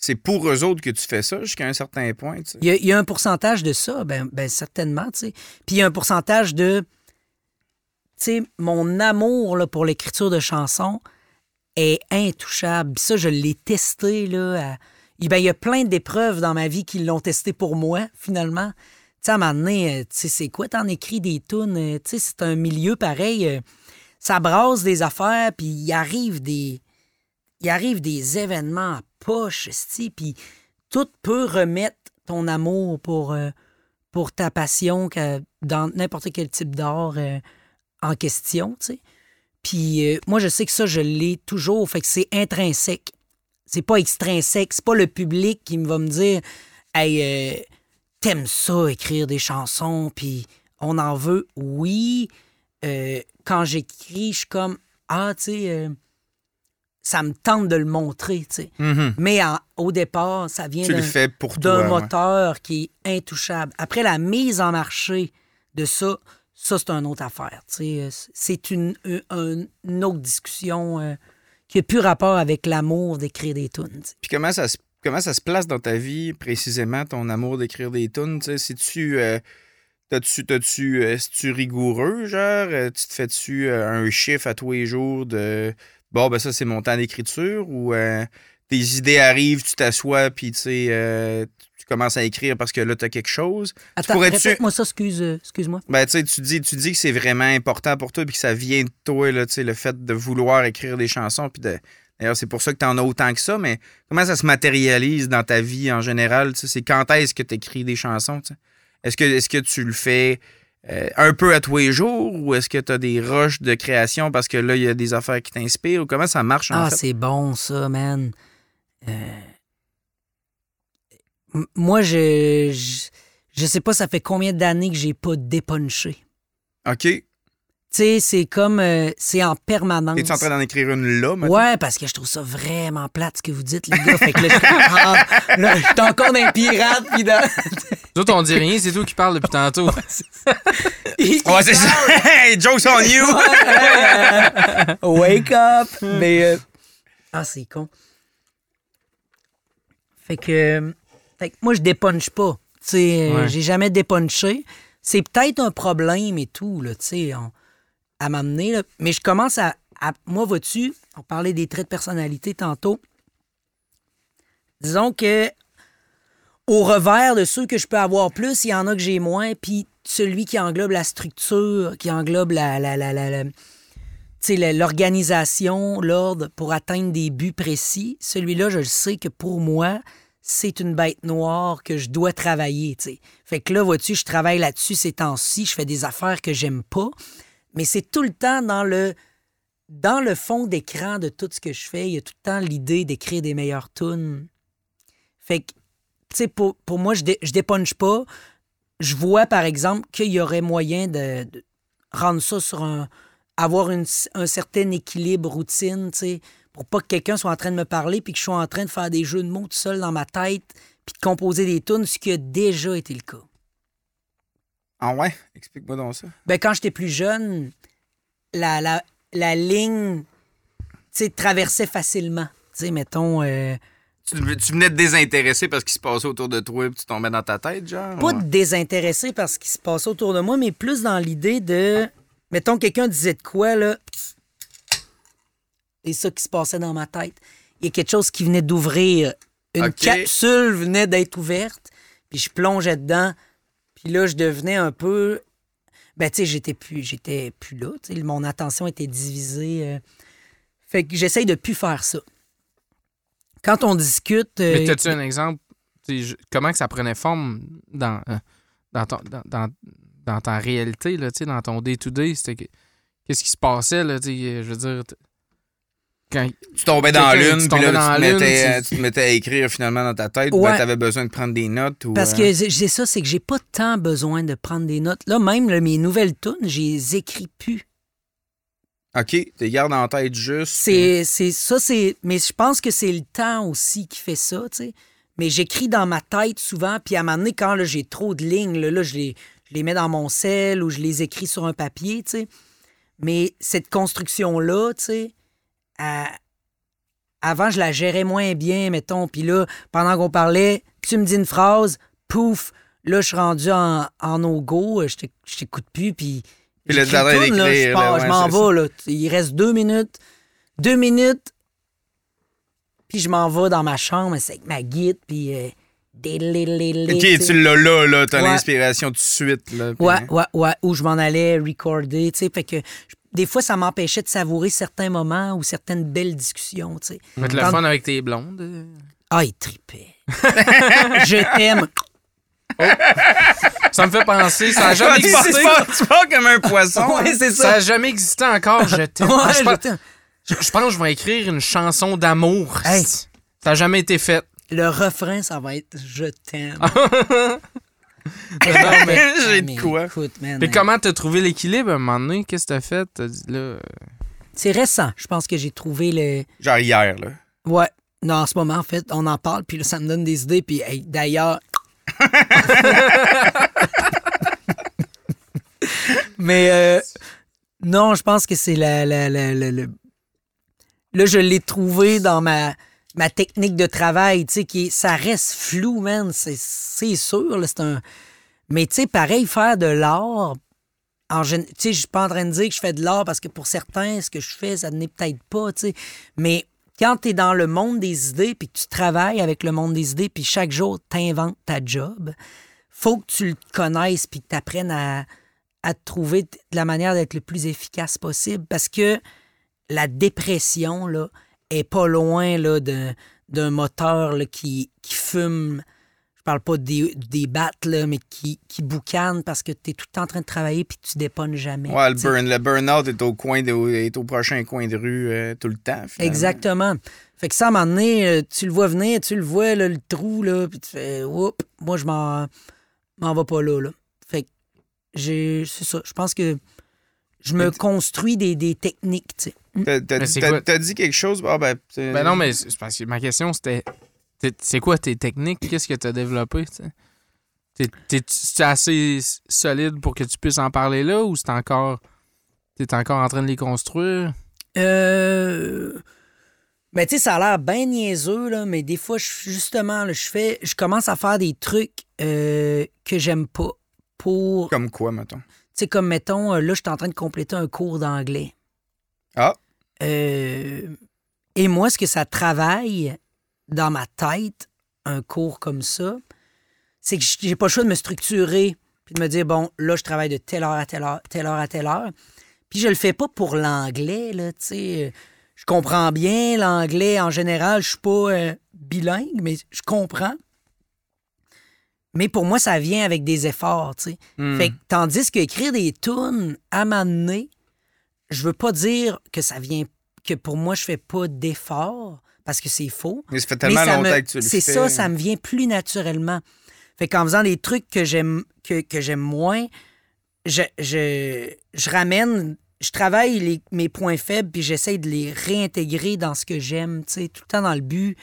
c'est, pour eux autres que tu fais ça jusqu'à un certain point. Il y, a, un pourcentage de ça, ben, ben certainement, tu sais. Puis il y a un pourcentage de. Tu sais, mon amour pour l'écriture de chansons est intouchable. Puis ça, je l'ai testé, là. ben, il y a plein d'épreuves dans ma vie qui l'ont testé pour moi, finalement. Tu sais, à un moment donné, euh, tu c'est quoi, t'en écris des tunes? euh, Tu sais, c'est un milieu pareil. euh, ça brasse des affaires, puis il arrive des. Il arrive des événements à poche, puis tout peut remettre ton amour pour, euh, pour ta passion que- dans n'importe quel type d'art euh, en question, tu sais. Puis euh, moi, je sais que ça, je l'ai toujours, fait que c'est intrinsèque. C'est pas extrinsèque, c'est pas le public qui va me dire Hey, t'aimes ça, écrire des chansons, puis on en veut, oui. Quand j'écris, je suis comme, ah, tu sais, ça me tente de le montrer, tu sais. Mhm. Mais en- au départ, ça vient d'un- ouais. moteur qui est intouchable. Après la mise en marché de ça, ça, c'est une autre affaire. tu sais. Euh, C'est une, une- une autre discussion euh, qui n'a plus rapport avec l'amour d'écrire des tunes. Puis comment ça se comment ça se place dans ta vie précisément ton amour d'écrire des tunes, tu sais, si tu T'as-tu, t'as-tu, euh, tu rigoureux, genre? Euh, Tu te fais-tu euh, un chiffre à tous les jours de bon, ben ça, c'est mon temps d'écriture ou euh, tes idées arrivent, tu t'assois, puis tu sais, euh, tu commences à écrire parce que là, t'as quelque chose? Attends, répète-moi ça, excuse, euh, excuse-moi. Ben, tu sais, tu dis, tu dis que c'est vraiment important pour toi, puis que ça vient de toi, là, tu sais, le fait de vouloir écrire des chansons, puis de. D'ailleurs, c'est pour ça que tu en as autant que ça, mais comment ça se matérialise dans ta vie en général? tu sais, C'est quand est-ce que tu écris des chansons? tu sais? Est-ce que, est que tu le fais euh, un peu à tous les jours ou est-ce que tu as des rushs de création parce que là, il y a des affaires qui t'inspirent? Ou comment ça marche en Ah, fait? c'est bon, ça, man. Euh, Moi, je, je. Je sais pas, ça fait combien d'années que j'ai pas dépunché. OK. Tu sais, c'est comme. euh, c'est en permanence. Es-tu en train d'en écrire une là, maintenant? Ouais, parce que je trouve ça vraiment plate ce que vous dites, les gars. Fait que là, je ah, là, je suis encore d'un pirate, puis dans... Nous autres, on dit rien, c'est toi qui parles depuis tantôt. Ouais, c'est ça. hey, jokes on you! Wake up! Mais. euh, Ah, c'est con. Fait que. Fait que moi, je dépunche pas. Tu sais, euh, Ouais. j'ai jamais dépunché. C'est peut-être un problème et tout, là, tu sais, on- à m'amener. Mais je commence à. moi, vois-tu, on parlait des traits de personnalité tantôt. Disons que. Au revers de ceux que je peux avoir plus, il y en a que j'ai moins, puis celui qui englobe la structure, qui englobe la, la, la, la- l'organisation, l'ordre pour atteindre des buts précis, celui-là, je le sais que pour moi, c'est une bête noire que je dois travailler. Fait que là, vois-tu, je travaille là-dessus ces temps-ci, je fais des affaires que j'aime pas, mais c'est tout le temps dans le dans le fond d'écran de tout ce que je fais, il y a tout le temps l'idée d'écrire des meilleures tunes. Fait que, tu sais, pour, moi, je, dé, je pas. Je vois, par exemple, qu'il y aurait moyen de, de rendre ça sur un. avoir un certain équilibre routine, tu sais, pour pas que quelqu'un soit en train de me parler puis que je sois en train de faire des jeux de mots tout seul dans ma tête puis de composer des tunes, ce qui a déjà été le cas. Ah ouais? Explique-moi donc ça. Ben, quand j'étais plus jeune, la, la, la ligne, tu sais, traversait facilement. Tu sais, mettons, euh, Tu, tu venais de désintéresser parce qu'il se passait autour de toi et tu tombais dans ta tête, genre? pas de désintéressé par ce qui se passait autour de moi, mais plus dans l'idée de, mettons, quelqu'un disait de quoi, là, et ça qui se passait dans ma tête. Il y a quelque chose qui venait d'ouvrir. Une capsule venait d'être ouverte, puis je plongeais dedans, puis là, je devenais un peu... Ben, tu sais, j'étais plus, j'étais plus là, tu sais, mon attention était divisée. euh. Fait que j'essaye de plus faire ça. Quand on discute... euh, Mais as-tu un exemple? je- comment que ça prenait forme dans, euh, dans, ton- dans, dans- dans ta réalité, là, dans ton day-to-day? Qu'est-ce qui se passait? Là, je veux dire, quand, Tu tombais dans l'une, tu puis là, dans tu, te mettais, tu- euh, tu te mettais à écrire finalement dans ta tête. Ouais. Ben, t'avais besoin de prendre des notes. Ou, Parce euh, que c'est c'est ça, c'est que j'ai pas tant besoin de prendre des notes. Là, même là, mes nouvelles tunes, je les écris plus. OK, tu les gardes en tête juste. C'est c'est- ça, c'est. Mais je pense que c'est le temps aussi qui fait ça, tu sais. Mais j'écris dans ma tête souvent, puis à un moment donné, quand là, j'ai trop de lignes, là, là, je, les, je les mets dans mon sel ou je les écris sur un papier, tu sais. Mais cette construction-là, tu sais, à- avant, je la gérais moins bien, mettons. Puis là, pendant qu'on parlait, tu me dis une phrase, pouf, là, je suis rendu en, en no-go, je t'éc- je t'écoute plus, puis. Puis là, j'écris t'es en train tout, là, d'écrire, je m'en vais, là. Il reste deux minutes. Deux minutes, puis je m'en vais dans ma chambre, c'est avec ma guide, puis. euh, OK, tu l'as là, là, t'as Ouais. l'inspiration tout de suite. Là, Ouais, ouais, ouais. Où je m'en allais recorder, tu sais. Fait que je- des fois, ça m'empêchait de savourer certains moments ou certaines belles discussions, tu sais. mettre le Quand- fun avec tes blondes. euh? Ah, il tripait. je t'aime. Ça me fait penser, ça a jamais existé. tu pars comme un poisson. Ouais, Ça ça. a jamais existé encore, je t'aime. Ouais, Ah, je, je pense, t'aime. je- je pense que je vais écrire une chanson d'amour. Hey. Ça a jamais été fait. le refrain, ça va être Je t'aime. Non, mais- J'ai Mais de quoi. écoute, man, euh, comment t'as trouvé l'équilibre à un moment donné? Qu'est-ce que t'as fait? T'as dit là. C'est récent. Je pense que j'ai trouvé le. Genre hier, là. Ouais. Non, en ce moment, en fait, on en parle, puis là, ça me donne des idées. Puis hey, d'ailleurs. Mais euh, non, je pense que c'est la, la, la- la- le- Là, je l'ai trouvé dans ma, ma technique de travail, tu sais, qui ça reste flou, man. C'est, sûr, c'est un. Mais tu sais, pareil, faire de l'art. Je suis pas en train de dire que je fais de l'art parce que pour certains, ce que je fais, ça n'est peut-être pas, tu sais. Mais quand tu es dans le monde des idées, puis que tu travailles avec le monde des idées, puis chaque jour, tu inventes ta job, faut que tu le connaisses, puis que tu apprennes à, trouver de la manière d'être le plus efficace possible. Parce que la dépression, là, est pas loin là, d'un, d'un moteur là, qui, qui fume. Je parle pas des, des battes, là, mais qui, qui boucane parce que tu es tout le temps en train de travailler puis tu déponnes jamais. Ouais, le, burn, le burn-out est au, coin de, est au prochain coin de rue euh, tout le temps. finalement. Exactement. Fait que ça, à un moment donné, euh, tu le vois venir, tu le vois, là, le trou, là, puis tu fais, oups, moi, je m'en, m'en vais pas là, là. Fait que j'ai, c'est ça. Je pense que je me construis des, des techniques, tu sais. T'as, t'as- dit quelque chose? Ah, ben, Ben non, mais c'est parce que ma question c'était. C'est quoi tes techniques? Qu'est-ce que t'as développé? tu? T'es- T'es tu assez solide pour que tu puisses en parler là ou c'est encore. T'es encore en train de les construire? Euh. Ben, tu sais, ça a l'air bien niaiseux, là, mais des fois, je- justement, là, je fais, je commence à faire des trucs euh, que j'aime pas pour, tu Comme quoi, mettons? sais, comme mettons, euh, là, je suis en train de compléter un cours d'anglais. Ah. Euh, et moi, ce que ça travaille dans ma tête, un cours comme ça, c'est que j'ai pas le choix de me structurer puis de me dire, bon, là, je travaille de telle heure à telle heure, telle heure à telle heure. Puis je le fais pas pour l'anglais, là, tu sais. Je comprends bien l'anglais en général. Je suis pas euh, bilingue, mais je comprends. Mais pour moi, ça vient avec des efforts, tu sais. Hmm. Fait que, tandis qu'écrire des tunes à m'amener, je veux pas dire que ça vient que pour moi je fais pas d'efforts parce que c'est faux. Mais ça fait tellement ça longtemps me- que tu le C'est ça, ça me vient plus naturellement. Fait qu'en faisant des trucs que j'aime que, que j'aime moins, je, je, je ramène, je travaille les- mes points faibles puis j'essaie de les réintégrer dans ce que j'aime, tu sais, tout le temps dans le but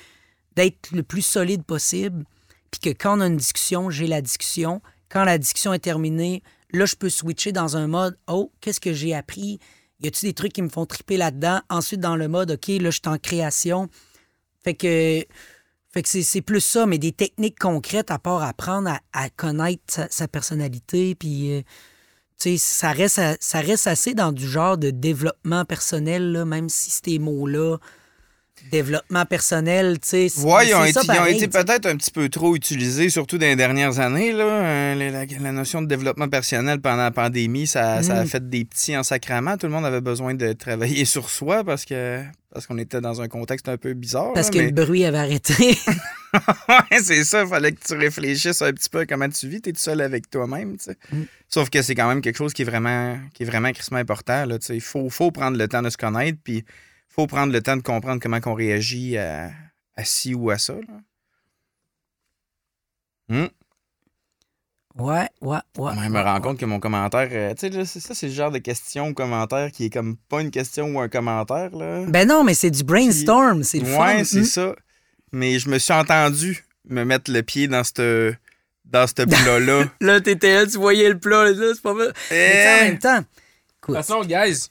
d'être le plus solide possible. Puis que quand on a une discussion, j'ai la discussion. Quand la discussion est terminée, là, je peux switcher dans un mode Oh, qu'est-ce que j'ai appris? Y a-tu des trucs qui me font triper là-dedans? Ensuite, dans le mode OK, là, je suis en création. Fait que, fait que c'est, plus ça, mais des techniques concrètes à part apprendre à, connaître sa, personnalité. Puis, euh, tu sais, ça reste, ça reste assez dans du genre de développement personnel, là, même si ces mots-là, développement personnel, tu sais. c'est- Ouais, ils ont été, peut-être un petit peu trop utilisés, surtout dans les dernières années. Là. Euh, la, la- la notion de développement personnel pendant la pandémie, ça, ça a Mm. fait des petits en sacrament. Tout le monde avait besoin de travailler sur soi parce que parce qu'on était dans un contexte un peu bizarre. Parce là, que mais- le bruit avait arrêté. ouais, c'est ça. Il fallait que tu réfléchisses un petit peu à comment tu vis. Tu es tout seul avec toi-même. tu sais. Mm. Sauf que c'est quand même quelque chose qui est vraiment, qui est vraiment crissement important. Il faut, faut prendre le temps de se connaître. Puis faut prendre le temps de comprendre comment on réagit à, à ci ou à ça. là. Hmm. ouais, ouais, ouais. Ouais, je me rends compte que mon commentaire, euh, tu sais, là, c'est ça, c'est le genre de question ou commentaire qui est comme pas une question ou un commentaire, là. Ben non, mais c'est du brainstorm, c'est ouais, c'est Hmm. ça. Mais je me suis entendu me mettre le pied dans ce dans ce plat-là. Là, t'étais là, tu voyais le plat, là, c'est pas mal. Mais tu sais, en Eh, même temps, De toute façon, guys,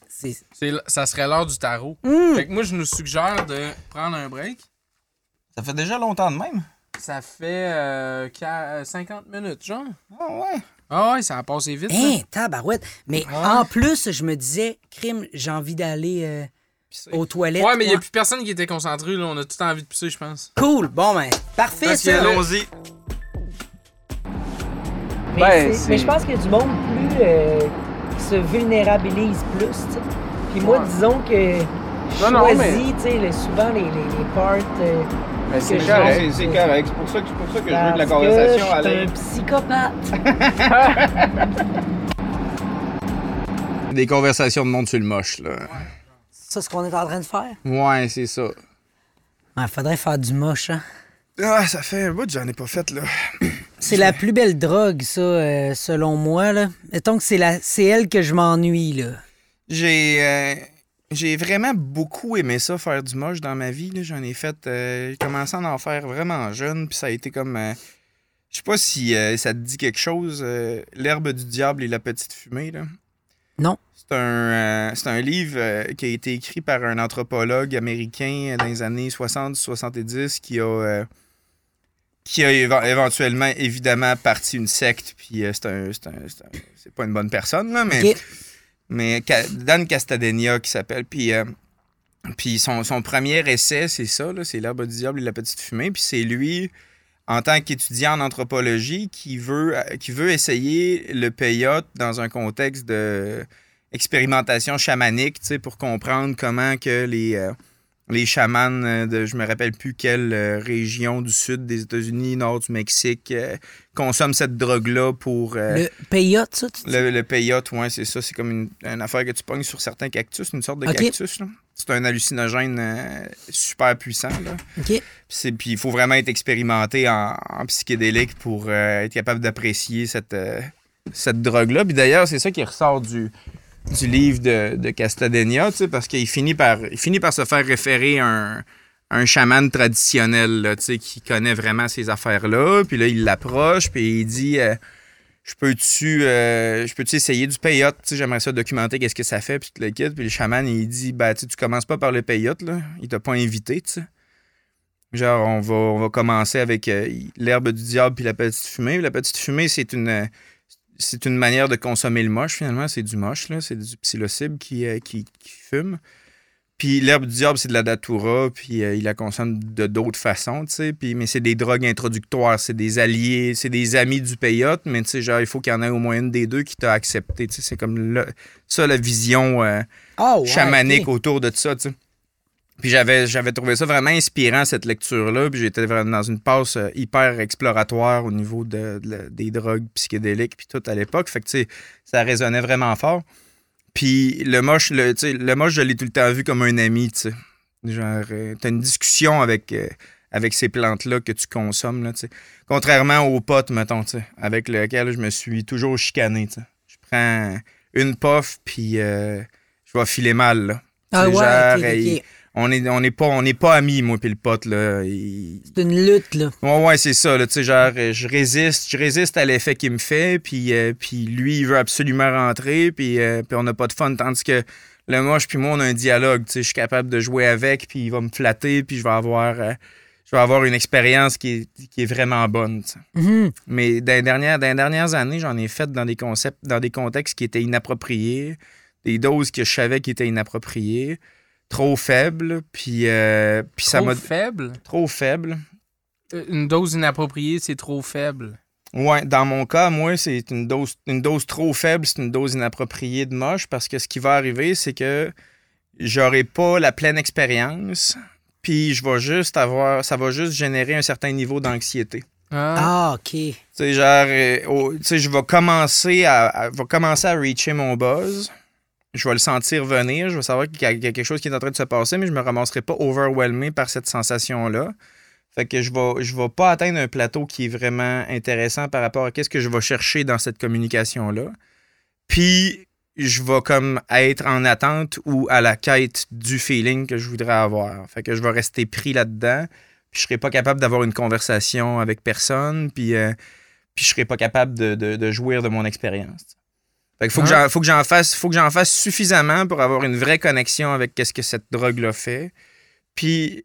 ça serait l'heure du tarot. Hmm. Fait que moi, je nous suggère de prendre un break. ça fait déjà longtemps de même? Ça fait euh, qua- euh, 50 minutes, genre. Ah ouais. Ah ouais, ça a passé vite. Hein, tabarouette. Mais Ouais. en plus, je me disais, crime, j'ai envie d'aller euh, aux toilettes. Ouais, mais il n'y a plus personne qui était concentré. Là. On a tout envie de pisser, je pense. Cool, bon, ben, parfait, Parce ça. Allons-y. Mais, Ben, c'est- c'est- mais je pense qu'il y a du monde plus euh, se vulnérabilise plus. Puis moi, Ouais. disons que je Non, non, choisis, mais- tu sais, le- souvent les, les, les parts... euh, Mais c'est C'est correct, c'est correct. C'est pour ça que, c'est pour ça que je veux que la conversation que je suis un psychopathe. Des conversations de monde sur le moche, là. C'est ça ce qu'on est en train de faire? Ouais, c'est ça. Il faudrait faire du moche, hein? Ah, ça fait un bout que j'en ai pas fait, là. C'est la plus belle drogue, ça, euh, selon moi. Là. Mettons que c'est, la... c'est elle que je m'ennuie. Là. J'ai euh, j'ai vraiment beaucoup aimé ça, faire du moche dans ma vie. là. J'en ai fait. euh, j'ai commencé à en faire vraiment jeune, puis ça a été comme. je sais pas si ça te dit quelque chose, L'herbe du diable et la petite fumée, là. Non. C'est un, c'est un livre qui a été écrit par un anthropologue américain dans les années 60-70 qui a. qui a éve- éventuellement, évidemment, parti une secte, puis euh, c'est un. C'est un- c'est un- c'est pas une bonne personne, là, mais. Mais Dan Castadenia qui s'appelle. Puis, euh, puis son, son premier essai, c'est ça, là, c'est L'herbe du diable et la petite fumée. Puis c'est lui, en tant qu'étudiant en anthropologie, qui veut, euh, qui veut essayer le peyote dans un contexte de expérimentation chamanique, pour comprendre comment que les, euh, les chamans euh, de je me rappelle plus quelle euh, région du sud des États-Unis, nord du Mexique, euh, consomment cette drogue-là pour... euh, Le payotte, ça, tu dis? le, le peyote, ouais, c'est ça. C'est comme une, une affaire que tu pognes sur certains cactus, une sorte de cactus. C'est un hallucinogène euh, super puissant. Là. OK. Puis il faut vraiment être expérimenté en, en psychédélique pour être capable d'apprécier cette, cette drogue-là. Puis d'ailleurs, c'est ça qui ressort du, du livre de, de Castadenia, tu parce qu'il finit par, il finit par se faire référer un, un chaman traditionnel là, tu qui connaît vraiment ces affaires-là. Puis là, il l'approche, puis il dit euh, Je peux-tu euh, je peux-tu essayer du peyote Tu J'aimerais ça documenter qu'est-ce que ça fait, puis le kit. Puis le chaman, il dit bah, tu tu commences pas par le peyote, là. il t'a pas invité, tu sais. Genre, on va, on va commencer avec euh, l'herbe du diable puis la petite fumée. La petite fumée, c'est une, c'est une manière de consommer le moche, finalement. C'est du moche, là. C'est du psilocybe qui, euh, qui, qui fume. Puis l'herbe du diable, c'est de la datura, puis euh, il la consomme de d'autres façons, tu sais. Puis, mais c'est des drogues introductoires, c'est des alliés, c'est des amis du peyote, mais tu sais, genre, il faut qu'il y en ait au moins une des deux qui t'a accepté, tu sais. C'est comme le- ça, la vision euh, ouais, chamanique autour de ça, tu sais. Puis j'avais, j'avais trouvé ça vraiment inspirant, cette lecture-là. Puis j'étais vraiment dans une passe euh, hyper exploratoire au niveau de, des drogues psychédéliques, puis tout à l'époque. Fait que, tu sais, ça résonnait vraiment fort. Puis le moche, le, tu sais, le moche, je l'ai tout le temps vu comme un ami, tu sais. Genre, euh, t'as une discussion avec, euh, avec ces plantes-là que tu consommes, là, tu sais. Contrairement aux potes, mettons, tu sais, avec lequel je me suis toujours chicané, tu sais. Je prends une puff, puis euh, je vais filer mal, là. Ah ouais, genre, on est, on est pas, on n'est pas amis, moi puis le pote, là. Il- C'est une lutte, là. Ouais, ouais, c'est ça, là. Tu sais, genre, je résiste, je résiste à l'effet qu'il me fait, puis, euh, puis lui, il veut absolument rentrer, puis, euh, puis on n'a pas de fun. Tandis que le moche, puis moi, on a un dialogue, tu sais. Je suis capable de jouer avec, puis il va me flatter, puis je vais avoir, euh, je vais avoir une expérience qui est, qui est vraiment bonne, tu sais. Mhm. Mais dans les dernières, dans les dernières années, j'en ai fait dans des concepts, dans des contextes qui étaient inappropriés, des doses que je savais qui étaient inappropriées, trop faibles, puis, euh, puis ça Trop m'a faible? trop faible. Euh, Une dose inappropriée, c'est trop faible. Ouais, dans mon cas, moi, c'est une dose, une dose trop faible, c'est une dose inappropriée de moche, parce que ce qui va arriver, c'est que j'aurai pas la pleine expérience, puis je vais juste avoir, ça va juste générer un certain niveau d'anxiété. Ah. Ah, OK. Tu sais, genre, euh, sais, je vais commencer à, à- va commencer à reacher mon buzz. Je vais le sentir venir. Je vais savoir qu'il y a quelque chose qui est en train de se passer, mais je me ramasserai pas overwhelmé par cette sensation-là. Fait que je vais, je vais pas atteindre un plateau qui est vraiment intéressant par rapport à qu'est-ce que je vais chercher dans cette communication-là. Puis, je vais comme être en attente ou à la quête du feeling que je voudrais avoir. Fait que je vais rester pris là-dedans puis je serais pas capable d'avoir une conversation avec personne, puis, euh, je serais pas capable de jouir de mon expérience. Fait que faut, que j'en, faut que j'en fasse faut que j'en fasse suffisamment pour avoir une vraie connexion avec qu'est-ce que cette drogue-là fait. Puis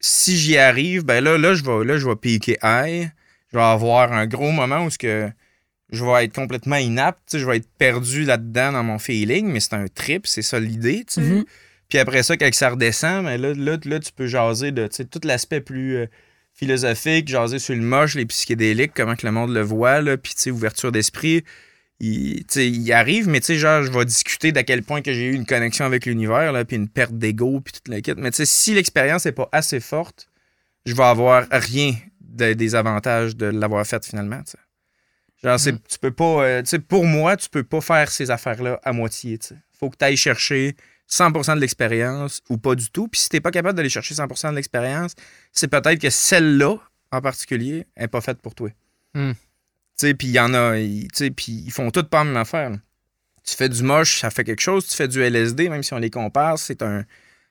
si j'y arrive, ben là, là, je vais, là, je vais piquer high. Je vais avoir un gros moment où ce que je vais être complètement inapte, je vais être perdu là-dedans dans mon feeling, mais c'est un trip, c'est ça l'idée, tu sais. Mhm. Puis après ça, quand ça redescend, mais là, là, là, tu peux jaser de tout l'aspect plus euh, philosophique, jaser sur le moche, les psychédéliques, comment que le monde le voit, là, puis ouverture d'esprit. Il, il arrive, mais tu sais, genre, je vais discuter d'à quel point que j'ai eu une connexion avec l'univers, puis une perte d'ego, puis toute la quête. Mais tu sais, si l'expérience n'est pas assez forte, je vais avoir rien de- des avantages de l'avoir faite finalement. Genre, c'est- tu peux pas, euh, pour moi, tu peux pas faire ces affaires-là à moitié, sais. Faut que tu ailles chercher 100% de l'expérience ou pas du tout. Puis si t'es pas capable d'aller chercher 100% de l'expérience, c'est peut-être que celle-là en particulier, n'est pas faite pour toi. Hmm. Puis il y en a, puis ils font toutes pas la même affaire. là. Tu fais du moche, ça fait quelque chose. Tu fais du LSD, même si on les compare, c'est un,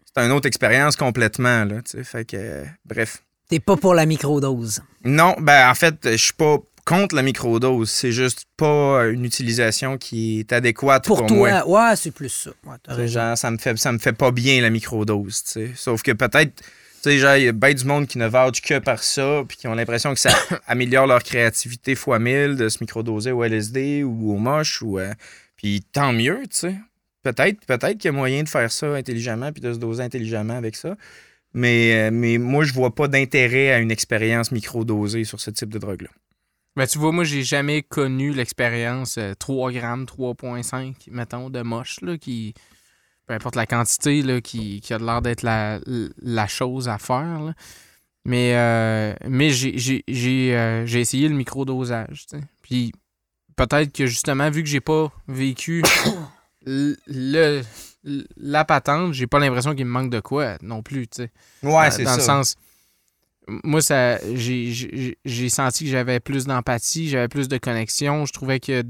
c'est une autre expérience complètement, là. Fait que, euh, bref. T'es pas pour la microdose. Non, ben en fait, je suis pas contre la microdose. C'est juste pas une utilisation qui est adéquate pour, Pour, moi. toi, ouais, c'est plus ça. Ouais. Genre, ça me fait ça me fait pas bien la microdose. Sauf que peut-être, tu sais, genre, il y a bien du monde qui ne vouch que par ça, puis qui ont l'impression que ça améliore leur créativité fois mille de se microdoser au LSD ou au moche, ou. euh, puis tant mieux, tu sais. Peut-être, peut-être qu'il y a moyen de faire ça intelligemment, puis de se doser intelligemment avec ça. Mais, euh, mais moi, je vois pas d'intérêt à une expérience microdosée sur ce type de drogue-là. Ben, tu vois, moi, j'ai jamais connu l'expérience euh, 3 grammes, 3,5, mettons, de moche, là, qui. Peu importe la quantité, là, qui, qui a l'air d'être la, la chose à faire, là. Mais, euh, mais j'ai, euh, j'ai essayé le microdosage, tu sais. Puis peut-être que justement, vu que j'ai pas vécu le, la patente, j'ai pas l'impression qu'il me manque de quoi non plus. Ouais, Dans- c'est dans ça. le sens moi ça j'ai senti que j'avais plus d'empathie j'avais plus de connexion je trouvais que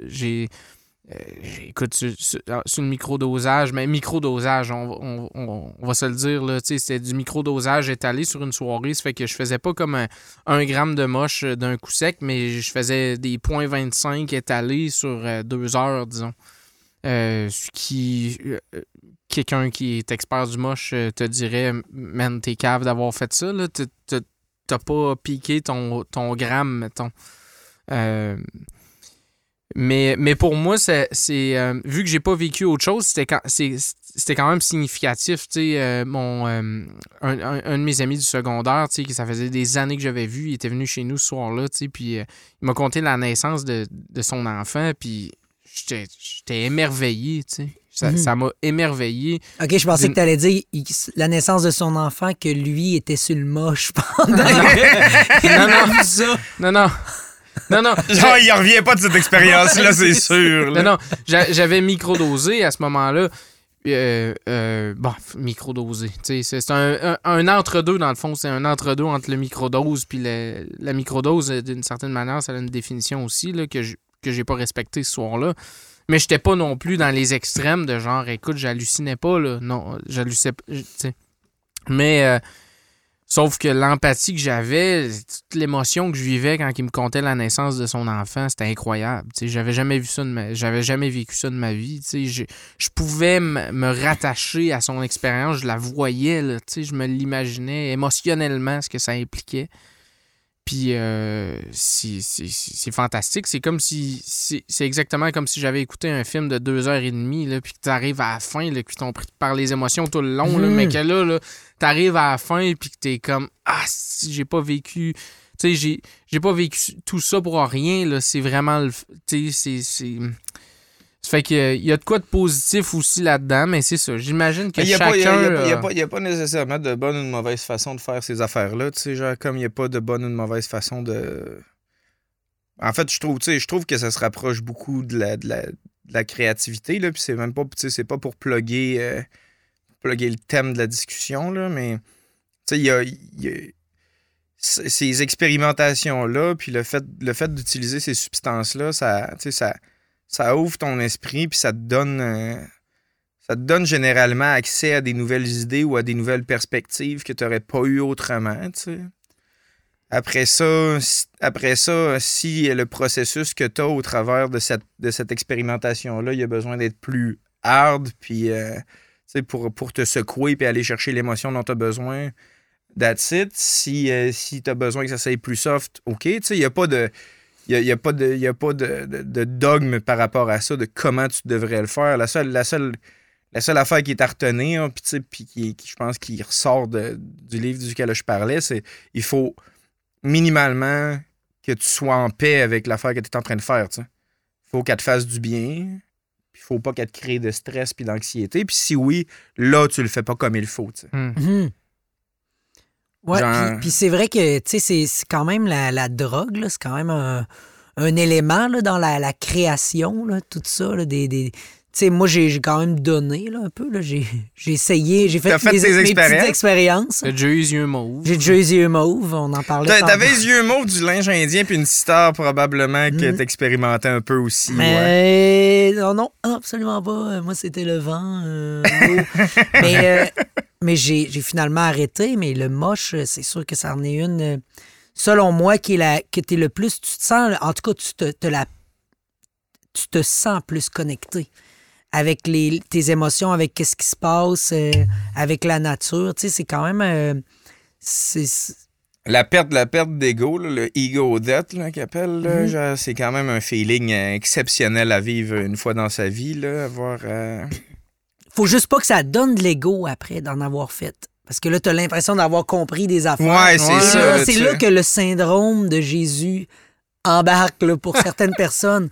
j'ai euh, j'ai- écoute sur, sur- sur le microdosage mais microdosage on, on, va se le dire là c'était du microdosage étalé sur une soirée ça fait que je faisais pas comme un, gramme de moche euh, d'un coup sec mais je faisais des points 25 étalés sur euh, deux heures disons euh, qui quelqu'un qui est expert du moche te dirait Man, t'es cave d'avoir fait ça, là. T'as pas piqué ton, ton gramme, mettons. Euh, mais, mais pour moi, c'est, euh, vu que j'ai pas vécu autre chose, c'était quand, c'était quand même significatif. euh, mon, euh, un, un- un de mes amis du secondaire, que ça faisait des années que j'avais vu, il était venu chez nous ce soir-là, puis il m'a conté la naissance de, de son enfant, puis j'étais émerveillé, tu sais. Ça Mhm. ça m'a émerveillé. OK, je pensais que tu allais dire il- la naissance de son enfant, que lui était sur le moche pendant non, non, non, non. Non, non. Genre, il revient pas de cette expérience-là, c'est sûr. là. Non, non. J'a- J'avais microdosé à ce moment-là. Euh, euh, bon, microdosé. tu sais, C'est un, un- un entre-deux, dans le fond. C'est un entre-deux entre le microdose puis le- la microdose, euh, d'une certaine manière, ça a une définition aussi là, que je que j'ai pas respectée ce soir-là. Mais j'étais pas non plus dans les extrêmes de genre, écoute, j'hallucinais pas, là. Non, j'hallucinais pas. Mais, euh, sauf que l'empathie que j'avais, toute l'émotion que je vivais quand il me contait la naissance de son enfant, c'était incroyable. J'avais jamais vu ça de ma... j'avais jamais vécu ça de ma vie. Je, je pouvais me rattacher à son expérience, je la voyais, là, je me l'imaginais émotionnellement ce que ça impliquait. Puis euh, c'est fantastique. C'est comme si. C'est exactement comme si j'avais écouté un film de deux heures et demie, là, puis que tu arrives à la fin, là, puis t'ont pris par les émotions tout le long, là, Mhm. mais que là, là t'arrives à la fin, puis que t'es comme Ah, si j'ai pas vécu. Tu sais, j'ai- j'ai pas vécu tout ça pour rien, là. C'est vraiment. le Tu sais, c'est. Ça fait qu'il y a de quoi de positif aussi là-dedans, mais c'est ça. J'imagine que Il n'y a, chacun. il y a- il y a pas- il y a euh, pas- a pas nécessairement de bonne ou de mauvaise façon de faire ces affaires-là. Tu sais, genre, comme il n'y a pas de bonne ou de mauvaise façon de. En fait, je trouve, tu sais, je trouve que ça se rapproche beaucoup de la, de la, de la créativité, là, puis c'est même pas, tu sais, c'est pas pour plugger, euh, plugger le thème de la discussion, là, mais, tu sais, il y a, y ces expérimentations-là, puis le fait, le fait d'utiliser ces substances-là, ça, ça, ça ouvre ton esprit, puis ça te donne... euh, ça te donne généralement accès à des nouvelles idées ou à des nouvelles perspectives que tu n'aurais pas eu autrement. Après ça, si- après ça, si le processus que tu as au travers de cette, de cette expérimentation-là, il a besoin d'être plus hard, puis euh, pour, pour te secouer puis aller chercher l'émotion dont tu as besoin, that's it. Si, euh, si tu as besoin que ça soit plus soft, OK. Il n'y a pas de... Il n'y a, pas, de, y a pas de, de- de dogme par rapport à ça, de comment tu devrais le faire. La seule, la seule, la seule affaire qui est à retenir, puis tu sais, puis qui, qui, je pense qui ressort de- du livre duquel je parlais, c'est il faut minimalement que tu sois en paix avec l'affaire que tu es en train de faire. Il faut qu'elle te fasse du bien, puis il faut pas qu'elle te crée de stress puis d'anxiété. Puis si oui, là, tu le fais pas comme il faut. hmm. Ouais, Genre- puis- c'est vrai que, tu sais, c'est- c'est quand même la, la drogue, là, c'est quand même un, un élément là, dans la, la création, là, tout ça, là, des, des, sais, moi, j'ai j'ai quand même donné là, un peu. là. J'ai j'ai essayé, j'ai fait, fait mes, tes mes petites expériences? T'as déjà eu les yeux mauves. J'ai déjà eu les yeux mauves, on en parlait. T'avais les yeux mauves, du linge indien, puis une star probablement que Mm. t'expérimentais un peu aussi. ouais. Non, non, absolument pas. Euh, Moi, c'était le vent. euh, mais euh, mais j'ai j'ai finalement arrêté. Mais le moche, c'est sûr que ça en est une. Selon moi, qui est la, que t'es le plus. Tu te sens. En tout cas, tu te, te la. Tu te sens plus connecté avec les, tes émotions, avec qu'est-ce qui se passe, euh, avec la nature. Tu sais, c'est quand même. euh, c'est- La perte, la perte d'ego, le ego death qu'ils appellent, Mhm. c'est quand même un feeling euh, exceptionnel à vivre une fois dans sa vie. Là, avoir, euh, faut juste pas que ça donne de l'ego après d'en avoir fait. Parce que là, tu as l'impression d'avoir compris des affaires. Ouais, c'est Ouais. ça. C'est là que le syndrome de Jésus embarque là, pour certaines personnes.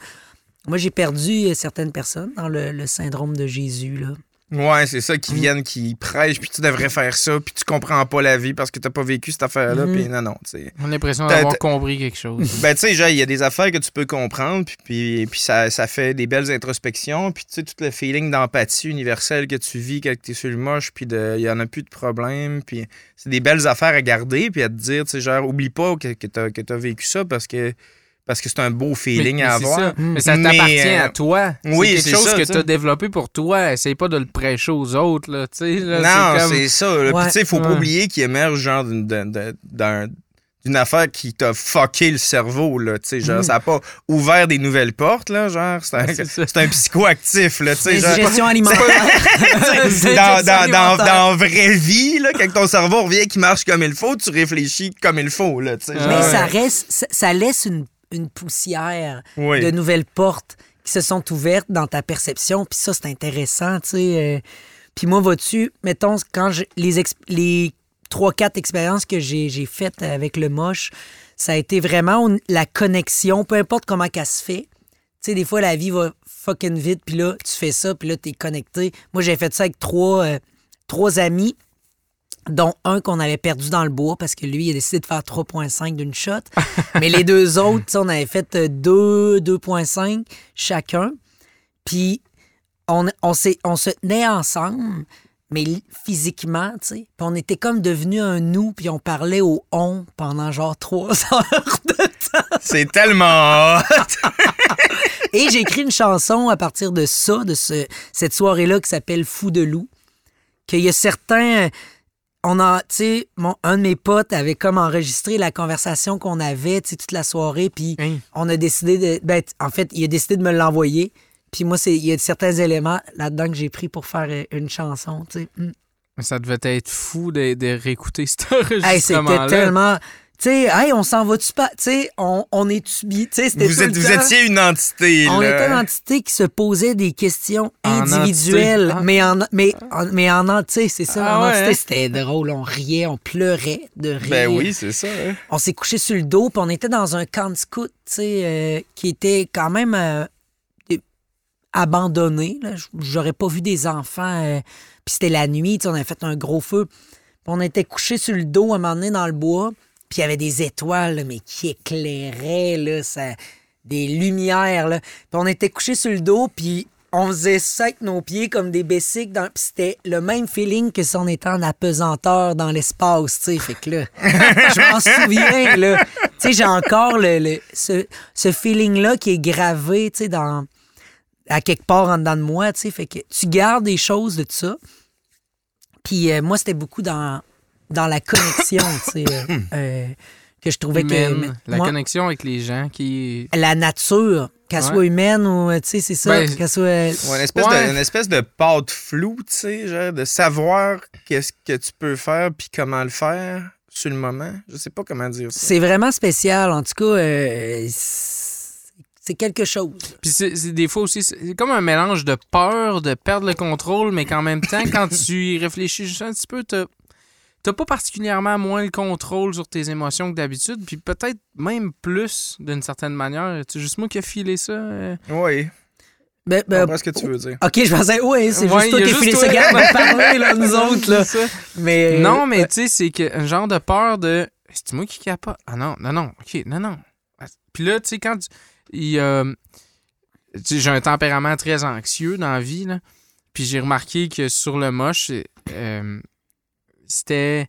Moi, j'ai perdu euh, certaines personnes dans le, le syndrome de Jésus. Là. Ouais, c'est ça, Mm. qui viennent, qui prêchent, puis tu devrais faire ça, puis tu comprends pas la vie parce que t'as pas vécu cette affaire-là, Mhm. puis non, non, tu sais. On a l'impression d'avoir compris quelque chose. Ben, tu sais, genre, il y a des affaires que tu peux comprendre, puis, puis, puis ça, ça fait des belles introspections, puis tu sais, tout le feeling d'empathie universelle que tu vis quand t'es sur le moche, puis de- il y en a plus de problème, puis c'est des belles affaires à garder, puis à te dire, tu sais, genre, oublie pas que, que t'as que t'as vécu ça parce que parce que c'est un beau feeling mais, à mais avoir. ça. Mais ça Mais, t'appartient euh, à toi. oui, c'est quelque c'est chose ça, que tu as développé pour toi. Essaye pas de le prêcher aux autres. Là, tu sais, là, non, comme- c'est ça. là. Puis Ouais. tu sais, faut pas Ouais. oublier qu'il émerge genre d'une- d'un- d'un- d'un- d'une affaire qui t'a fucké le cerveau, là, tu sais, genre, Mm. ça a pas ouvert des nouvelles portes, là, genre, c'est un, Ouais, c'est ça. c'est un psychoactif, là, tu sais, genre, Gestion alimentaire. dans, dans, dans, dans vraie vie, là, quand ton cerveau revient qui marche comme il faut, tu réfléchis comme il faut, là, tu sais, Mais genre, Mais Ouais. ça reste, ça, ça laisse une, une poussière oui. de nouvelles portes qui se sont ouvertes dans ta perception. Puis ça, c'est intéressant, tu sais. euh. Puis moi, vois-tu, mettons, quand je, les, les trois, quatre expériences que j'ai j'ai faites avec le moche, ça a été vraiment la connexion, peu importe comment qu'elle se fait. Tu sais, des fois, la vie va fucking vite, puis là, tu fais ça, puis là, t'es connecté. Moi, j'ai fait ça avec trois, euh, trois amis, dont un qu'on avait perdu dans le bois parce que lui, il a décidé de faire 3,5 d'une shot. Mais les deux autres, on avait fait euh, 2, 2,5 chacun. Puis on, on, on se tenait ensemble, mais physiquement, tu sais. Puis on était comme devenus un nous, puis on parlait au on pendant genre trois heures de temps. C'est tellement hot. Et j'ai écrit une chanson à partir de ça, de ce, cette soirée-là qui s'appelle Fou de loup. Qu'il y a certains. On a, tu sais, mon- un de mes potes avait comme enregistré la conversation qu'on avait, tu sais, toute la soirée, puis Hein? on a décidé de. Ben, en fait, il a décidé de me l'envoyer. Puis moi, c'est- il y a certains éléments là-dedans que j'ai pris pour faire euh, une chanson, tu sais. Mm. Ça devait être fou de, de réécouter cet Hey, c'était tellement. Tu sais, hey, on s'en va-tu pas? Tu sais, on, on est-tu? Tu sais, c'était Vous, êtes, vous étiez une entité, On était une entité qui se posait des questions En individuelles, entité. Ah. mais en mais en, mais en entier, c'est ça. Ah en ouais, entité, hein? c'était drôle. On riait, on pleurait de rire. Ben oui, c'est ça. hein. On s'est couché sur le dos, puis on était dans un camp de scout, tu sais, euh, qui était quand même euh, abandonné. J'aurais pas vu des enfants. euh, puis c'était la nuit, on avait fait un gros feu. On était couché sur le dos à un moment donné dans le bois, puis il y avait des étoiles, mais qui éclairaient, là, ça, des lumières. Là. Puis on était couché sur le dos, puis on faisait ça avec nos pieds comme des bessiques. Dans... Puis c'était le même feeling que si on était en apesanteur dans l'espace, tu. Fait que là, je m'en souviens, là. Tu j'ai encore le, le- ce, ce feeling-là qui est gravé, tu dans à quelque part en dedans de moi, tu. Fait que tu gardes des choses de ça. Puis euh, moi, c'était beaucoup dans, dans la connexion, tu sais, euh, euh, que je trouvais Humaine, que... la moi, connexion avec les gens qui. la nature, qu'elle Ouais. soit humaine ou, euh, tu sais, c'est ça, Ben, qu'elle soit... Ouais, une espèce, Ouais. de, une espèce de pâte floue, tu sais, genre de savoir qu'est-ce que tu peux faire puis comment le faire sur le moment. Je sais pas comment dire ça. C'est vraiment spécial, en tout cas, euh, c'est quelque chose. Puis c'est c'est des fois aussi, c'est comme un mélange de peur, de perdre le contrôle, mais qu'en même temps, quand tu y réfléchis juste un petit peu, t'as t'as pas particulièrement moins le contrôle sur tes émotions que d'habitude, puis peut-être même plus d'une certaine manière. C'est juste moi qui ai filé ça. euh. Oui, Ben, ben, ce que tu veux dire. OK, je pensais, oui, c'est Ouais, juste toi qui as filé ça, gars, on va parler, là, nous autres, là. Mais, euh, Non, mais tu sais, c'est que un genre de peur de. C'est moi qui capote? Ah non, non, non, ok, non, non. Puis là, tu sais, quand tu- il, euh, tu sais, j'ai un tempérament très anxieux dans la vie, là. Puis j'ai remarqué que sur le moche, euh, c'était.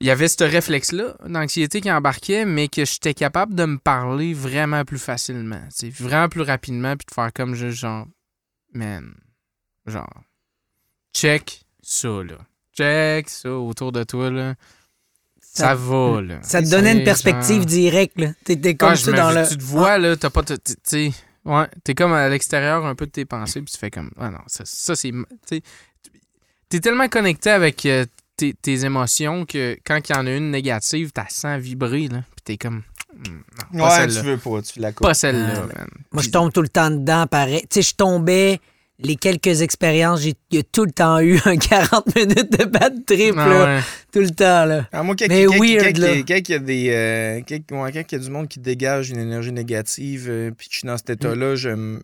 Il y avait ce réflexe-là d'anxiété qui embarquait, mais que j'étais capable de me parler vraiment plus facilement. Vraiment plus rapidement, puis de faire comme juste genre. Man. Genre. Check ça, là. Check ça autour de toi, là. Ça, Ça- va, là. Ça te donnait une perspective genre- directe. là. T'étais comme ah, ça dans le. Ah. Tu te vois, là, t'as pas. Tu ouais, t'es comme à l'extérieur un peu de tes pensées, puis tu fais comme. Ah non, ça, ça c'est. T'es tellement connecté avec euh, tes, tes émotions que quand il y en a une négative, t'as sens vibrer, là. Puis t'es comme. Hmm, non, pas Ouais, tu veux pas, tu la coupes. Pas celle-là, man. Moi, je tombe tout le temps dedans, pareil. Tu sais, je tombais. Les quelques expériences, j'ai il y a tout le temps eu un 40 minutes de bad trip, Ah là. ouais. Tout le temps, là. Ah, moi, quand, Mais quand- weird, quand- là. quand il y a des. euh, quand, ouais, il y a du monde qui dégage une énergie négative, euh, puis que je suis dans cet état-là, je, me-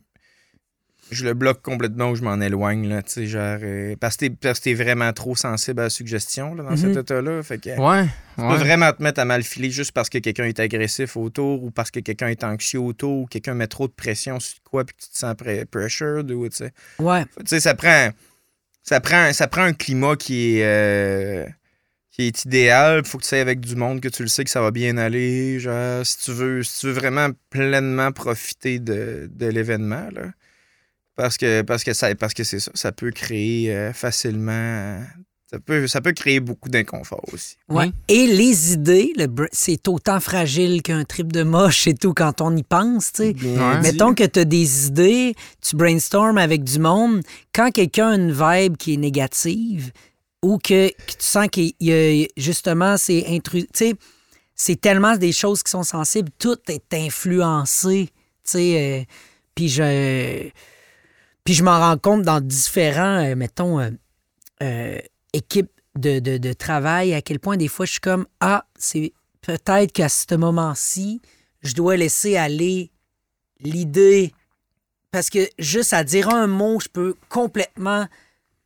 je le bloque complètement ou je m'en éloigne, là, tu sais, genre. euh, parce que t'es- parce que t'es vraiment trop sensible à la suggestion, là, dans cet Mhm. état-là. Fait que. Ouais. Tu peux vraiment te mettre à mal filer juste parce que quelqu'un est agressif autour ou parce que quelqu'un est anxieux autour ou quelqu'un met trop de pression sur quoi puis que tu te sens pre- pressured ou tu sais. Ouais. Tu sais, ça prend, ça prend, ça prend un climat qui est, euh, qui est idéal. Faut que tu sois avec du monde que tu le sais que ça va bien aller. Genre, si tu veux, si tu veux vraiment pleinement profiter de, de l'événement, là. Parce que, parce que, ça, parce que c'est ça, ça peut créer euh, facilement. Ça peut, ça peut créer beaucoup d'inconfort aussi. Ouais. Oui. Et les idées, le c'est autant fragile qu'un trip de moche et tout quand on y pense, tu sais. Ouais. Mettons que tu as des idées, tu brainstormes avec du monde. Quand quelqu'un a une vibe qui est négative ou que, que tu sens qu'il y a justement, c'est intrus. Tu sais, c'est tellement des choses qui sont sensibles, tout est influencé. Tu sais, euh, puis je. Puis je m'en rends compte dans différents, euh, mettons, euh, euh, équipes de, de- de travail, à quel point des fois je suis comme Ah, c'est peut-être qu'à ce moment-ci, je dois laisser aller l'idée. Parce que juste à dire un mot, je peux complètement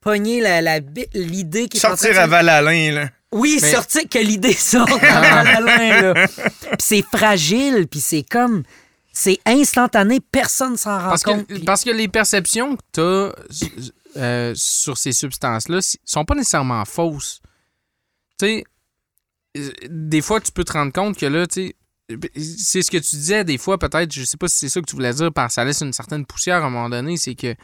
pogner la- la bi- l'idée qui est en train Sortir de- à Val-Alain, là. Oui, Mais- sortir, que l'idée sorte dans la main, là. Puis c'est fragile, puis c'est comme... C'est instantané, personne s'en rend Parce compte. que, parce que les perceptions que tu as sur ces substances-là sont pas nécessairement fausses. Tu sais, euh, des fois, tu peux te rendre compte que là, tu sais, c'est ce que tu disais des fois, peut-être, je sais pas si c'est ça que tu voulais dire, par ça laisse une certaine poussière à un moment donné, c'est que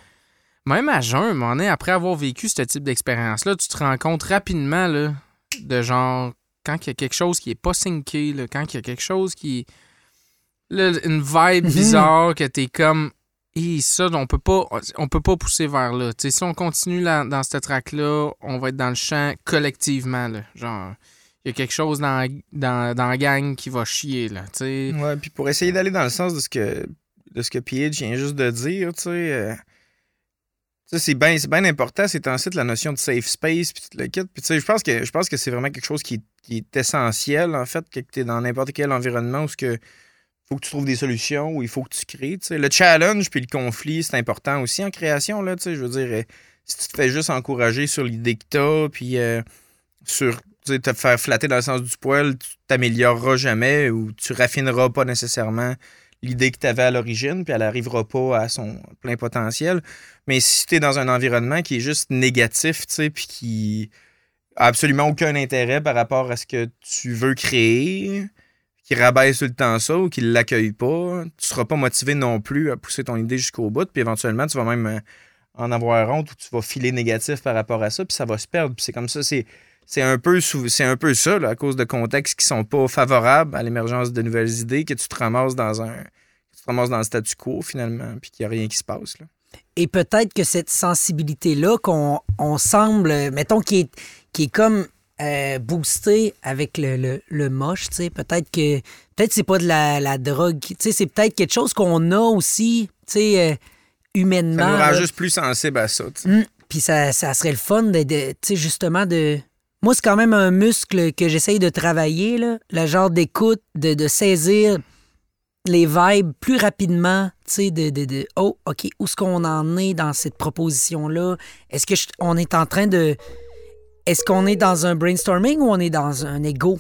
même à jeun, un moment donné, après avoir vécu ce type d'expérience-là, tu te rends compte rapidement là, de genre, quand il y a quelque chose qui est pas synché, là, quand il y a quelque chose qui. Là, une vibe Mhm. bizarre que t'es comme. Hi, ça, on peut pas, on peut pas pousser vers là. Si on continue là- dans cette track-là, on va être dans le champ collectivement. Là. Genre, il y a quelque chose dans, dans, dans la gang qui va chier. Là. Ouais, puis pour essayer d'aller dans le sens de ce que de ce que Piage vient juste de dire, tu euh, c'est bien bien important, c'est ensuite la notion de safe space puis le kit. Puis tu sais, je pense que je pense que c'est vraiment quelque chose qui, est- qui est essentiel en fait, que tu es dans n'importe quel environnement où ce que faut que tu trouves des solutions, où il faut que tu crées. Le challenge puis le conflit, c'est important aussi en création. Là, je veux dire, euh, si tu te fais juste encourager sur l'idée que tu as, puis euh, sur te faire flatter dans le sens du poil, tu t'amélioreras jamais ou tu raffineras pas nécessairement l'idée que tu avais à l'origine, puis elle n'arrivera pas à son plein potentiel. Mais si tu es dans un environnement qui est juste négatif, puis qui a absolument aucun intérêt par rapport à ce que tu veux créer, qui rabaisse tout le temps ça ou qui ne l'accueille pas, tu seras pas motivé non plus à pousser ton idée jusqu'au bout, puis éventuellement, tu vas même euh, en avoir honte ou tu vas filer négatif par rapport à ça, puis ça va se perdre. Puis c'est comme ça, c'est c'est un peu c'est un peu ça là, à cause de contextes qui sont pas favorables à l'émergence de nouvelles idées que tu te ramasses dans un tu te ramasses dans le statu quo finalement puis qu'il n'y a rien qui se passe là. Et peut-être que cette sensibilité-là qu'on on semble, mettons, qui est, qui est comme euh, boostée avec le, le, le moche, tu sais, peut-être que peut-être c'est pas de la, la drogue, tu sais, c'est peut-être quelque chose qu'on a aussi, tu sais, euh, Ça humainement. nous rend juste plus sensibles à ça. tu sais. Hum, Puis ça, ça serait le fun de, de- tu sais, justement, de. Moi, c'est quand même un muscle que j'essaye de travailler, là. Le genre d'écoute, de, de saisir les vibes plus rapidement, tu sais, de, de, de, oh, OK, où est-ce qu'on en est dans cette proposition-là? Est-ce que je- on est en train de. Est-ce qu'on est dans un brainstorming ou on est dans un ego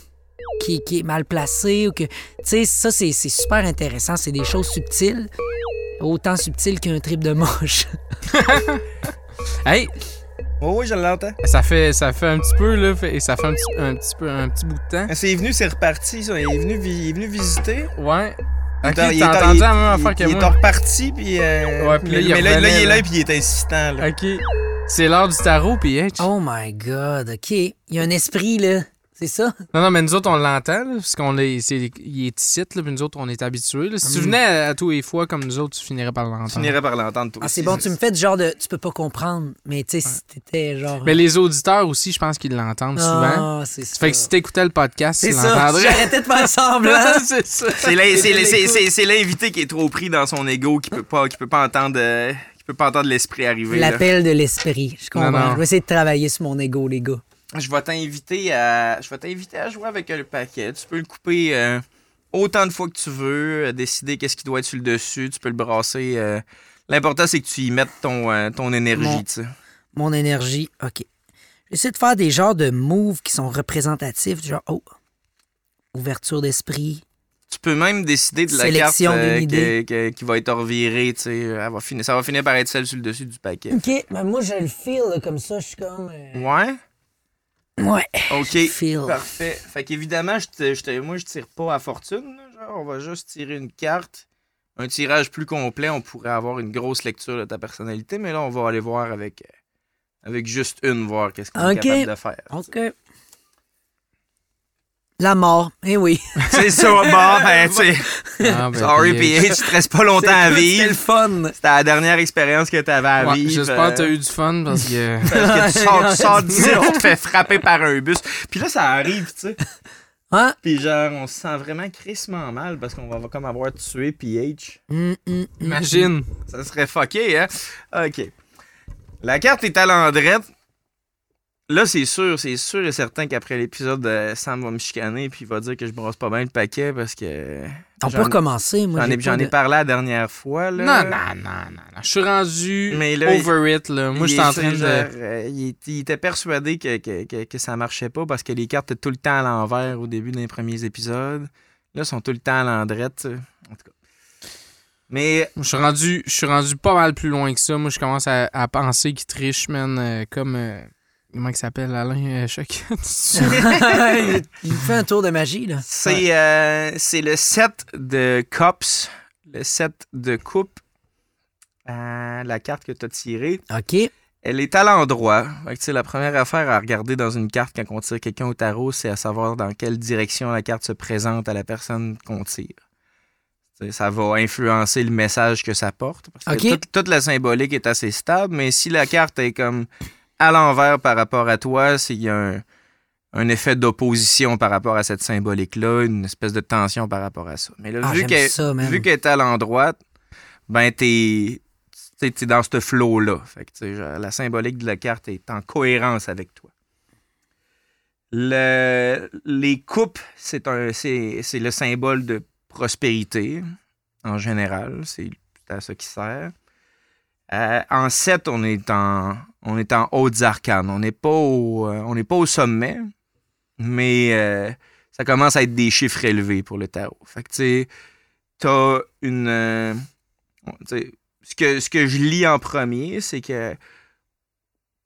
qui, qui est mal placé ou que. Tu sais, ça, c'est c'est super intéressant. C'est des choses subtiles. Autant subtil qu'un trip de moche. Hey, Oh oui, je l'entends. ça fait, ça fait un petit peu, là, fait- et ça fait un petit, un petit peu, un petit bout de temps. C'est venu, c'est reparti, ça. Il est venu, il est venu visiter. Ouais. Il Ok, est- il entendu il- la même affaire que Il est moi? reparti, puis. euh, Ouais, puis là, mais il mais là, là, il est là, là. puis il est insistant, là. Ok. C'est l'heure du tarot, puis H. Oh my God, OK. Il y a un esprit, là. C'est ça? Non, non, mais nous autres, on l'entend, parce qu'on est, c'est, il est ici, là, puis nous autres, on est habitués. là. Si tu Mm. venais à, à tous les fois comme nous autres, tu finirais par Tu l'entendre. finirais par l'entendre, toi Ah, c'est bon, tu me fais du genre de. Tu peux pas comprendre, mais tu sais, si t'étais genre. Mais les auditeurs aussi, je pense qu'ils l'entendent souvent. Ah, c'est ça. Fait que si t'écoutais le podcast, C'est tu ça. l'entendrais. J'arrêtais de faire semblant. c'est ça. C'est l'invité qui est trop pris dans son ego, qui peut pas, qui peut pas entendre, euh, qui peut pas entendre l'esprit arriver. L'appel de l'esprit. Je comprends. Non, non. Je vais essayer de travailler sur mon ego, les gars. Je vais t'inviter à, je vais t'inviter à jouer avec le paquet. Tu peux le couper euh, autant de fois que tu veux, euh, décider qu'est-ce qui doit être sur le dessus. Tu peux le brasser. euh. L'important c'est que tu y mettes ton, euh, ton énergie. Mon- tu sais. Mon énergie. OK. J'essaie de faire des genres de moves qui sont représentatifs. Genre, oh, ouverture d'esprit. Tu peux même décider de la Sélection carte euh, d'une idée. que- que- qui va être revirée. tu sais. Elle va finir, ça va finir par être celle sur le dessus du paquet. OK, mais moi, je le feel là, comme ça. Je suis comme. euh, Ouais? Ouais. Ok. Feel. Parfait. Fait qu'évidemment, je te, je moi, je tire pas à fortune. là. Genre, on va juste tirer une carte. Un tirage plus complet, on pourrait avoir une grosse lecture de ta personnalité, mais là, on va aller voir avec, euh, avec juste une, voir qu'est-ce qu'on Ok. est capable de faire. OK. La mort. Eh oui. C'est ça, bon, ben, tu sais. Ah, ben, Sorry, PH, tu te restes pas longtemps à C'était le vivre. fun. C'était la dernière expérience que t'avais à ouais, vivre. J'espère que t'as euh, eu du fun parce que. Parce que tu sors, tu sors d'ici, on te fait frapper par un bus. Puis là, ça arrive, tu sais. Hein? Puis genre, on se sent vraiment crissement mal parce qu'on va comme avoir tué PH. Hum, hum, hum. Imagine. Ça serait fucké, hein? OK. La carte est à l'endrette. Là, c'est sûr, c'est sûr et certain qu'après l'épisode, euh, Sam va me chicaner puis il va dire que je brosse pas bien le paquet parce que. On peut recommencer. Moi, J'en ai, ai de- parlé la dernière fois, là. Non, non, non, non, non. Je suis rendu Mais là, il- over it, là. Moi, je suis en train Il, de. euh, il, il était persuadé que, que, que, que ça marchait pas parce que les cartes étaient tout le temps à l'envers au début des premiers épisodes. Là, elles sont tout le temps à l'endrette. En tout cas. Mais Je suis rendu, je suis rendu pas mal plus loin que ça. Moi, je commence à, à penser qu'il triche, man, euh, comme. euh, comment il s'appelle, Alain euh, Choquette? il, il fait un tour de magie, là. c'est euh, c'est le set de Cups, le set de coupe. Euh, la carte que tu as tirée. OK. Elle est à l'endroit. Fait que, la première affaire à regarder dans une carte quand on tire quelqu'un au tarot, c'est à savoir dans quelle direction la carte se présente à la personne qu'on tire. Ça va influencer le message que ça porte. Parce que Ok. toute, toute la symbolique est assez stable, mais si la carte est comme à l'envers par rapport à toi, c'est qu'il y a un, un effet d'opposition par rapport à cette symbolique-là, une espèce de tension par rapport à ça. Mais là, Ah, vu qu'elle qu'elle est à l'endroit, ben t'es t'es dans ce flow-là. Fait que, tu sais, genre, la symbolique de la carte est en cohérence avec toi. Le- les coupes, c'est le symbole de prospérité en général. C'est à ça qui sert. Euh, en 7, on est en, on est en hautes arcanes. On n'est pas, au, euh, on pas au sommet, mais euh, ça commence à être des chiffres élevés pour le tarot. Fait que, tu sais, t'as une. euh, ce, que, ce que je lis en premier, c'est que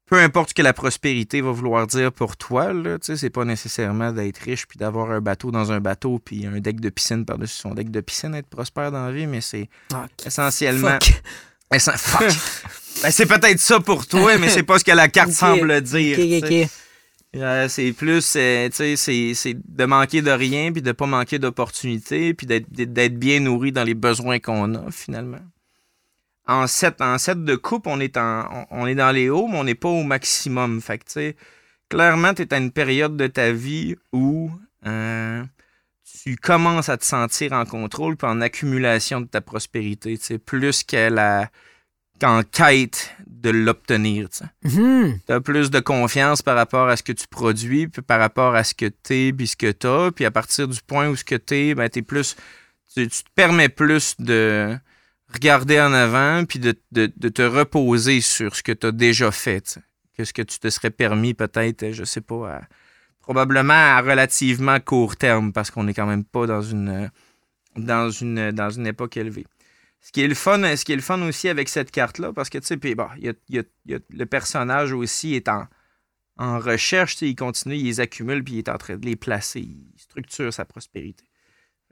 peu importe ce que la prospérité va vouloir dire pour toi, là, tu sais, c'est pas nécessairement d'être riche puis d'avoir un bateau dans un bateau puis un deck de piscine par-dessus son deck de piscine, être prospère dans la vie, mais c'est OK. essentiellement. Fuck. Fuck. Ben, c'est peut-être ça pour toi, mais c'est pas ce que la carte semble dire. Euh, c'est plus, euh, tu sais, c'est, c'est de manquer de rien, puis de pas manquer d'opportunités, puis d'être, d'être bien nourri dans les besoins qu'on a, finalement. En 7 en sept de coupe, on est, en, on, on est dans les hauts, mais on n'est pas au maximum. Fait que, tu sais, clairement, tu es à une période de ta vie où euh, tu commences à te sentir en contrôle, puis en accumulation de ta prospérité, tu sais, plus qu'à la, qu'en quête de l'obtenir, tu Mhm. tu as plus de confiance par rapport à ce que tu produis, puis par rapport à ce que tu es, puis ce que tu as. Puis à partir du point où ce que tu es, ben, t'es plus, tu, tu te permets plus de regarder en avant, puis de, de- de te reposer sur ce que tu as déjà fait. Que ce que tu te serais permis peut-être, je sais pas, à- probablement à relativement court terme, parce qu'on n'est quand même pas dans une, dans une, dans une époque élevée. ce qui est le fun, ce qui est le fun aussi avec cette carte-là, parce que tu sais, le personnage aussi est en, en recherche, il continue, il les accumule, puis il est en train de les placer, il structure sa prospérité.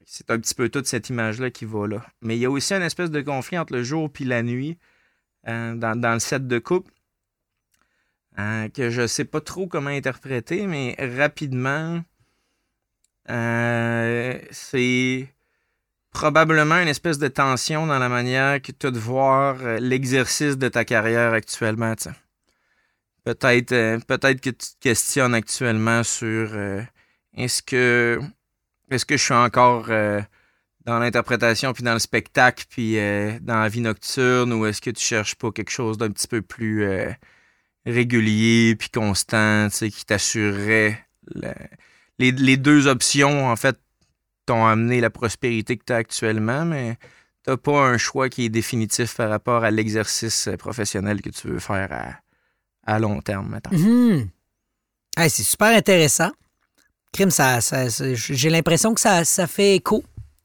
C'est un petit peu toute cette image-là qui va là. Mais il y a aussi une espèce de conflit entre le jour puis la nuit euh, dans le set de coupe euh, que je sais pas trop comment interpréter, mais rapidement, euh, c'est probablement une espèce de tension dans la manière que tu as de voir euh, l'exercice de ta carrière actuellement. Peut-être euh, peut-être que tu te questionnes actuellement sur est-ce que est-ce que je suis encore dans l'interprétation puis dans le spectacle puis dans la vie nocturne ou est-ce que tu cherches pas quelque chose d'un petit peu plus régulier puis constant, tu sais, qui t'assurerait le- les, les deux options en fait t'ont amené la prospérité que tu as actuellement, mais t'as pas un choix qui est définitif par rapport à l'exercice euh, professionnel que tu veux faire à, à long terme, maintenant. Mhm. Hey, c'est super intéressant. Crime, ça, ça- ça- j'ai l'impression que ça, ça fait écho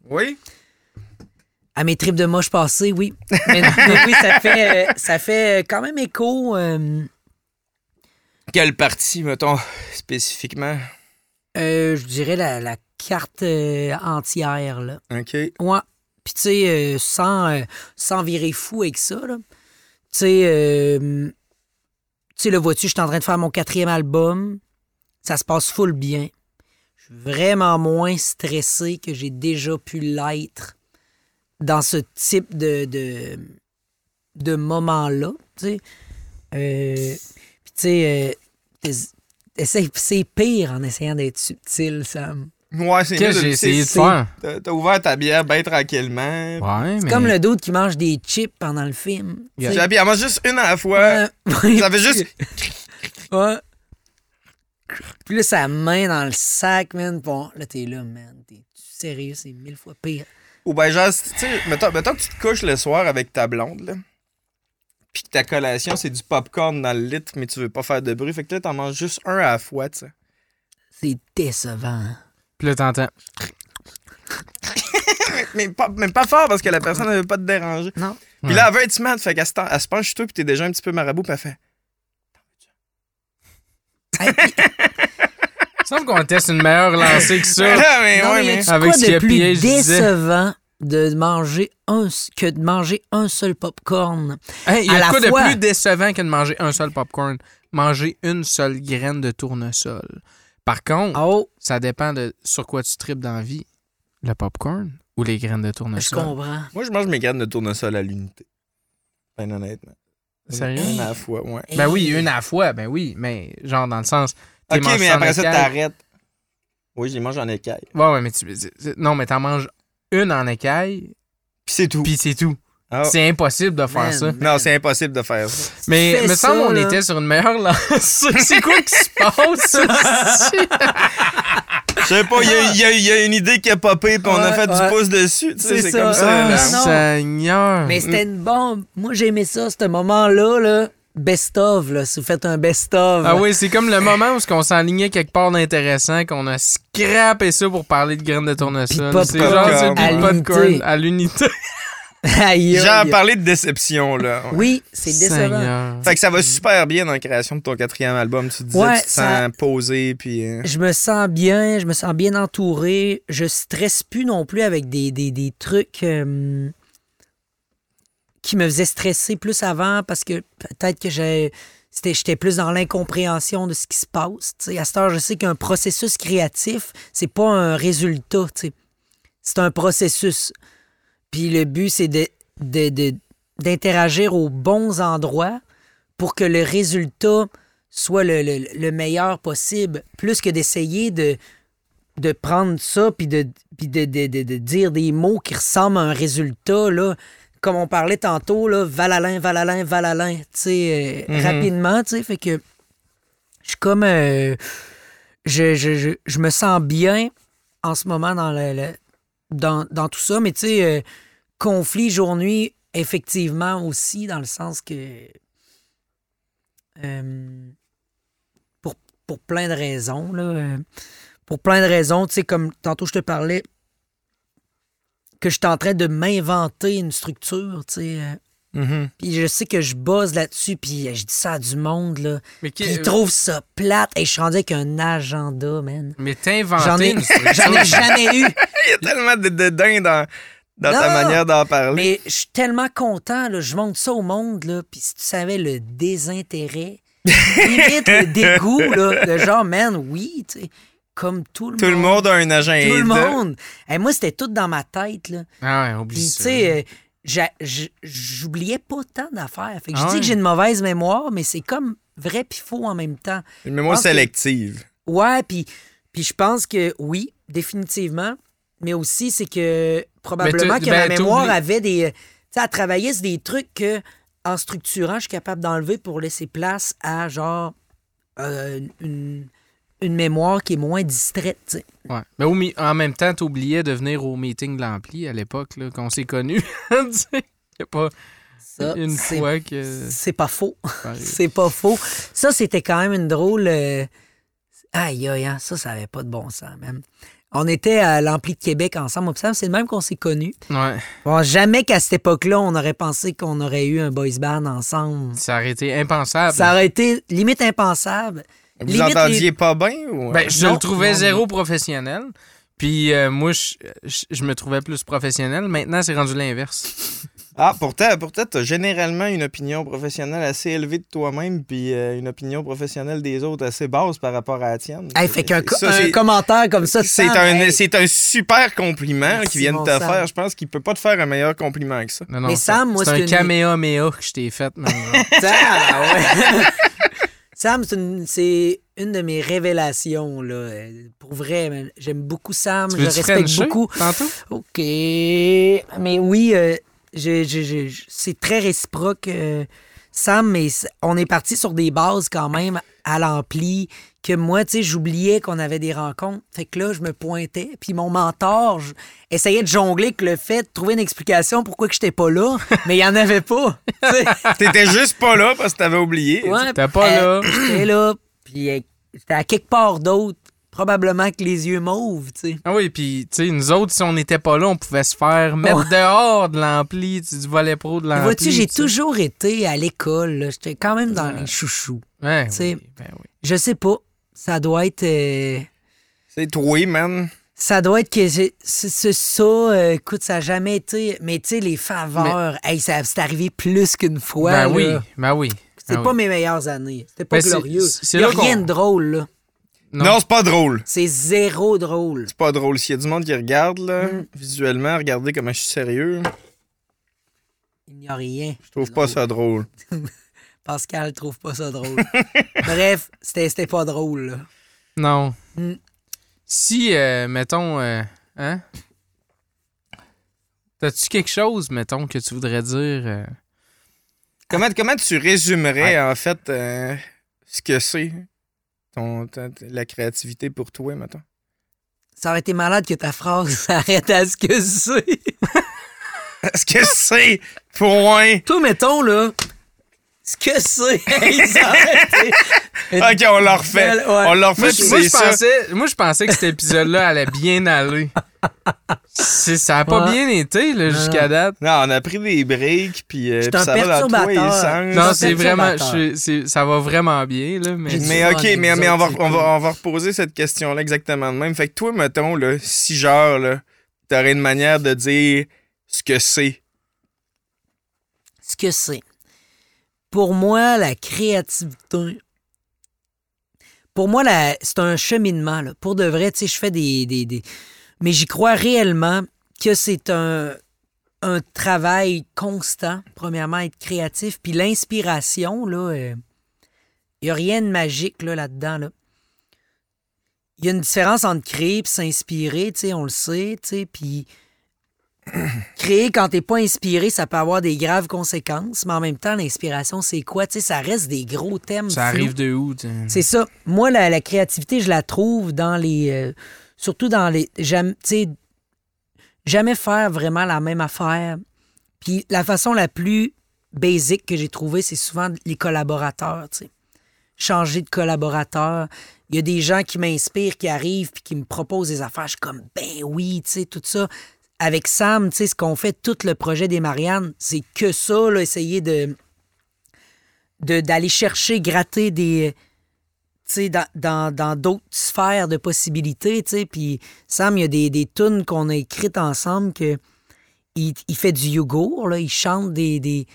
Oui. à mes tripes de moche passées, oui. Mais, mais oui, ça fait, euh, ça fait quand même écho. euh, Quelle partie, mettons, spécifiquement? euh, je dirais la, la carte euh, entière, là. OK. Ouais. Puis, tu sais, euh, sans, euh, sans virer fou avec ça, là. Tu sais, tu sais, le vois-tu, je suis en train de faire mon quatrième album. Ça se passe full bien. Je suis vraiment moins stressé que j'ai déjà pu l'être dans ce type de, de, de moment-là, tu sais. Sais, euh, essaye- c'est pire en essayant d'être subtil, Sam. Ouais, c'est que j'ai essayé de faire? T'as ouvert ta bière bien tranquillement. Ouais, C'est mais... comme le doute qui mange des chips pendant le film. Yeah. tu sais. Puis elle mange juste une à la fois. Ça fait juste. Ouais. Puis là, sa main dans le sac, man. Bon, là, t'es là, man. T'es sérieux, c'est mille fois pire. Ou ben genre, tu sais, mettons, mettons que tu te couches le soir avec ta blonde, là. Puis que ta collation, c'est du popcorn dans le litre, mais tu veux pas faire de bruit. Fait que là, t'en manges juste un à la fois, tu sais. C'est décevant. Puis là, t'entends. Mais pas, mais pas fort parce que la personne ne veut pas te déranger. Non. Puis là, elle veut être smart, fait qu'elle se, elle se penche sur toi, puis t'es déjà un petit peu marabout, puis elle fait. Hey, puis- Il semble qu'on teste une meilleure lancée que ça. Là, mais non, ouais, mais y mais. Avec quoi ce qu'il de a plus pillé, je disais. décevant? De manger un, que de manger un seul popcorn? Hey, il y À a la quoi de fois- plus décevant que de manger un seul popcorn? Manger une seule graine de tournesol. Par contre, Oh, ça dépend de sur quoi tu tripes dans la vie. Le popcorn ou les graines de je tournesol? comprends. Moi, je mange mes graines de tournesol à l'unité. Ben, honnêtement. Sérieux? Une à la fois, ouais. Ben oui, une à la fois, ben oui, mais genre dans le sens. Ok, mais après ça, t'arrêtes. Oui, je les mange en écaille. Ouais, ouais, mais tu. Non, mais t'en manges une en écaille, Puis c'est tout. puis c'est tout. Ah. C'est impossible de faire Man. ça. Non, c'est impossible de faire ça. Mais me semble qu'on était sur une meilleure lancée. C'est quoi qui se passe? Je sais pas, il y a, y y une idée qui a popé, puis on a fait ouais. du pouce dessus. tu sais, C'est ça. comme ça. Non. Seigneur. Mais c'était une bombe. Moi, j'ai aimé ça, ce moment-là, là. Best-of, là. Si vous faites un best-of. Ah oui, c'est comme le moment où on s'enlignait quelque part d'intéressant, qu'on a scrappé ça pour parler de graines de tournesol. C'est genre du l'unité. popcorn à l'unité. J'ai parlé de déception, là. Ouais. Oui, c'est décevant. Seigneur. Fait que ça va super bien dans la création de ton quatrième album. Tu te disais, Ouais, tu te ça- sens posé, puis... euh, Je me sens bien, je me sens bien entouré. Je stresse plus non plus avec des, des, des trucs euh, qui me faisaient stresser plus avant parce que peut-être que j'ai. J'étais plus dans l'incompréhension de ce qui se passe. à cette heure, je sais qu'un processus créatif, c'est pas un résultat. C'est un processus. Puis le but, c'est de, de- d'interagir aux bons endroits pour que le résultat soit le, le- le meilleur possible, plus que d'essayer de, de prendre ça puis de, de, de- de- de dire des mots qui ressemblent à un résultat, là, comme on parlait tantôt, là, Valalin, Valalin, Valalin, tu sais, euh, Mhm. rapidement, tu sais, fait que je suis comme... euh, je, je- je- je me sens bien en ce moment dans, le, le- dans, dans tout ça, mais tu sais, euh, conflit jour-nuit, effectivement aussi, dans le sens que... pour, pour plein de raisons, là. pour plein de raisons, tu sais, comme tantôt je te parlais, que je suis en train de m'inventer une structure, tu sais. euh, Mhm. Puis je sais que je bosse là-dessus, puis je dis ça à du monde, là. Mais, Puis qui- ils trouvent ça plate. Et je suis rendu avec un agenda, man. mais t'as inventé J'en ai, une structure. j'en ai jamais eu. Il y a tellement de dédain dans, dans ta manière d'en parler. Mais je suis tellement content, là, je montre ça au monde, là, puis si tu savais le désintérêt, limite le dégoût, là, de genre, man, oui, tu sais, comme tout le Tout monde. le monde a un agenda. Tout le monde. Et moi, c'était tout dans ma tête, là. Ah ouais, oublie Puis, ça. tu sais, euh, j'oubliais pas tant d'affaires. Fait que je Ah dis ouais? que j'ai une mauvaise mémoire, mais c'est comme vrai puis faux en même temps. Une mémoire Je que- sélective. Ouais, puis, puis je pense que oui, définitivement. Mais aussi, c'est que probablement que ma ben, mémoire avait des. Tu sais, elle travaillait sur des trucs que, en structurant, je suis capable d'enlever pour laisser place à, genre, euh, une, une mémoire qui est moins distraite, tu. Ouais. Mais au en même temps, t'oubliais de venir au meeting de l'ampli à l'époque, qu'on s'est connus. Tu pas Ça, une c'est- fois que. C'est pas faux. C'est pas faux. Ça, c'était quand même une drôle. euh, Aïe, aïe, hein, ça, ça avait pas de bon sens, même. On était à l'Ampli de Québec ensemble. C'est le même qu'on s'est connus. Ouais. Bon, jamais qu'à cette époque-là, on aurait pensé qu'on aurait eu un boys band ensemble. Ça aurait été impensable. Ça aurait été limite impensable. Vous Limite, entendiez les- pas bien ou... Ben, je Non, le trouvais non, zéro professionnel. Puis euh, moi, je, je- je me trouvais plus professionnel. Maintenant, c'est rendu l'inverse. Ah, pourtant, pourtant t'as généralement une opinion professionnelle assez élevée de toi-même, puis euh, une opinion professionnelle des autres assez basse par rapport à la tienne. Hey, fait qu'un co- commentaire comme ça, C'est un, hey, c'est un super compliment Merci, qu'il vient de mon te Sam. faire. Je pense qu'il peut pas te faire un meilleur compliment que ça. Non, non, Mais c'est- Sam, moi, c'est ce un que- caméa-méa que je t'ai fait. maintenant. Ah, ouais. Sam, c'est une, c'est une de mes révélations. Là. Pour vrai, j'aime beaucoup Sam. Tu je respecte beaucoup. Tantôt? OK. Mais oui, euh, je- je- je- je- c'est très réciproque, euh, Sam, mais on est parti sur des bases quand même à l'ampli que moi, tu sais, j'oubliais qu'on avait des rencontres. Fait que là, je me pointais. Puis mon mentor je- essayait de jongler avec le fait de trouver une explication pourquoi que j'étais pas là, mais il y en avait pas. T'étais juste pas là parce que t'avais oublié. Ouais, T'es pas là. J'étais là, puis euh, j'étais à quelque part d'autre, probablement que les yeux mauves, tu sais. Ah oui, puis tu sais, nous autres, si on n'était pas là, on pouvait se faire mettre Ouais. dehors de l'ampli, du volet pro de l'ampli. Vois-tu, j'ai toujours été à l'école, là. j'étais quand même dans les chouchous. Ouais, sais. oui, ben oui. Je sais pas, ça doit être... euh, C'est toi, man. Ça doit être que c'est ça. euh, écoute, ça n'a jamais été. Mais tu sais, les faveurs, hey, ça c'est arrivé plus qu'une fois. Ben là. oui, ben oui. C'était ben pas oui. mes meilleures années. C'était pas Ben, glorieux. c'est Il a là qu'on- rien de drôle, là. Non. Non, c'est pas drôle. C'est zéro drôle. C'est pas drôle. S'il y a du monde qui regarde, là, Mm. visuellement, regardez comment je suis sérieux. Il n'y a rien. Je trouve pas ça drôle. Pascal trouve pas ça drôle. Bref, c'était c'était pas drôle, là. Non. Mm. Si, euh, mettons, euh, hein? T'as-tu quelque chose, mettons, que tu voudrais dire? euh? Comment, comment tu résumerais, en fait, euh, ce que c'est ton, ta- ta- la créativité pour toi, mettons? Ça aurait été malade que ta phrase s'arrête à ce que c'est. Ce que c'est, point. Toi, mettons, là, ce que c'est. Ok, on l'a refait. Belle- ouais. On l'a refait, Moi, je, pensais, moi, je pensais que cet épisode-là allait bien aller. C'est- Ça a pas Ouais. bien été, là, jusqu'à date. Non, on a pris des breaks, puis euh, puis ça va dans sens. Non, Ça c'est fait vraiment, je ça va vraiment bien, là, mais... Ok, mais, on, va, autres, c'est on, va, cool. on va reposer cette question-là exactement de même. Fait que toi, mettons, là, si genre, t'aurais une manière de dire ce que c'est. ce que c'est. Pour moi, la créativité. Pour moi, c'est un cheminement. là. Pour de vrai, je fais des. des- Mais j'y crois réellement que c'est un, travail constant, premièrement, être créatif. Puis l'inspiration, là, il n'y a rien de magique là, là-dedans. Là. Il y a une différence entre créer et s'inspirer, on le sait, puis créer quand t'es pas inspiré, ça peut avoir des graves conséquences, mais en même temps, l'inspiration, c'est quoi? Tu sais, ça reste des gros thèmes. Ça flous. arrive de où? C'est ça. Moi, la, la créativité, je la trouve dans les. euh, surtout dans les. Jamais, faire vraiment la même affaire. Puis la façon la plus basique que j'ai trouvée, c'est souvent les collaborateurs. Changer de collaborateur. Il y a des gens qui m'inspirent, qui arrivent, puis qui me proposent des affaires. Je suis comme, ben oui, tu sais, tout ça. Avec Sam, tu sais, ce qu'on fait, tout le projet des Mariannes, c'est que ça, là, essayer de de- d'aller chercher, gratter des. Tu sais, dans- dans dans d'autres sphères de possibilités, tu sais. Puis Sam, il y a des, des tunes qu'on a écrites ensemble que. Il, il fait du yogourt, là. Il chante des. des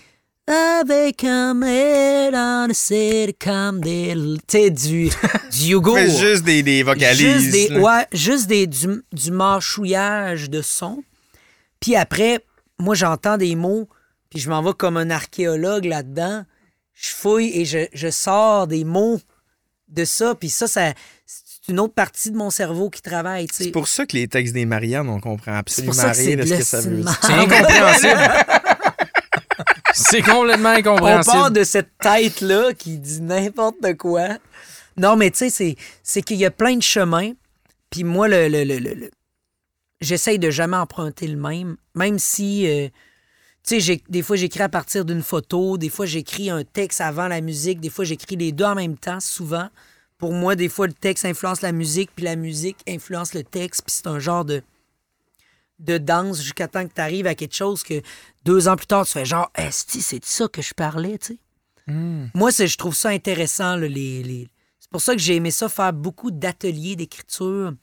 avec un ciel comme des. Tu sais, du, du yogourt. Juste des, des vocalises. Juste des, ouais, juste des, du, du mâchouillage de son. Puis après, moi, j'entends des mots, puis je m'en vais comme un archéologue là-dedans. Je fouille et je, je sors des mots de ça. Puis ça, ça c'est une autre partie de mon cerveau qui travaille. C'est pour ça que les textes des Marianne, on comprend absolument pour ça que rien c'est de de ce que ça veut dire. C'est incompréhensible. C'est complètement On incompréhensible. part de cette tête-là qui dit n'importe quoi. Non, mais tu sais, c'est, c'est qu'il y a plein de chemins. Puis moi, le, le, le- le- le- j'essaye de jamais emprunter le même. Même si, euh, tu sais, des fois, j'écris à partir d'une photo. Des fois, j'écris un texte avant la musique. Des fois, j'écris les deux en même temps, souvent. Pour moi, des fois, le texte influence la musique, puis la musique influence le texte. Puis c'est un genre de de danse jusqu'à temps que tu arrives à quelque chose que deux ans plus tard, tu fais genre, Esti, c'est de ça que je parlais, tu sais. Moi, c'est, je trouve ça intéressant, là, les, les- C'est pour ça que j'ai aimé ça, faire beaucoup d'ateliers d'écriture.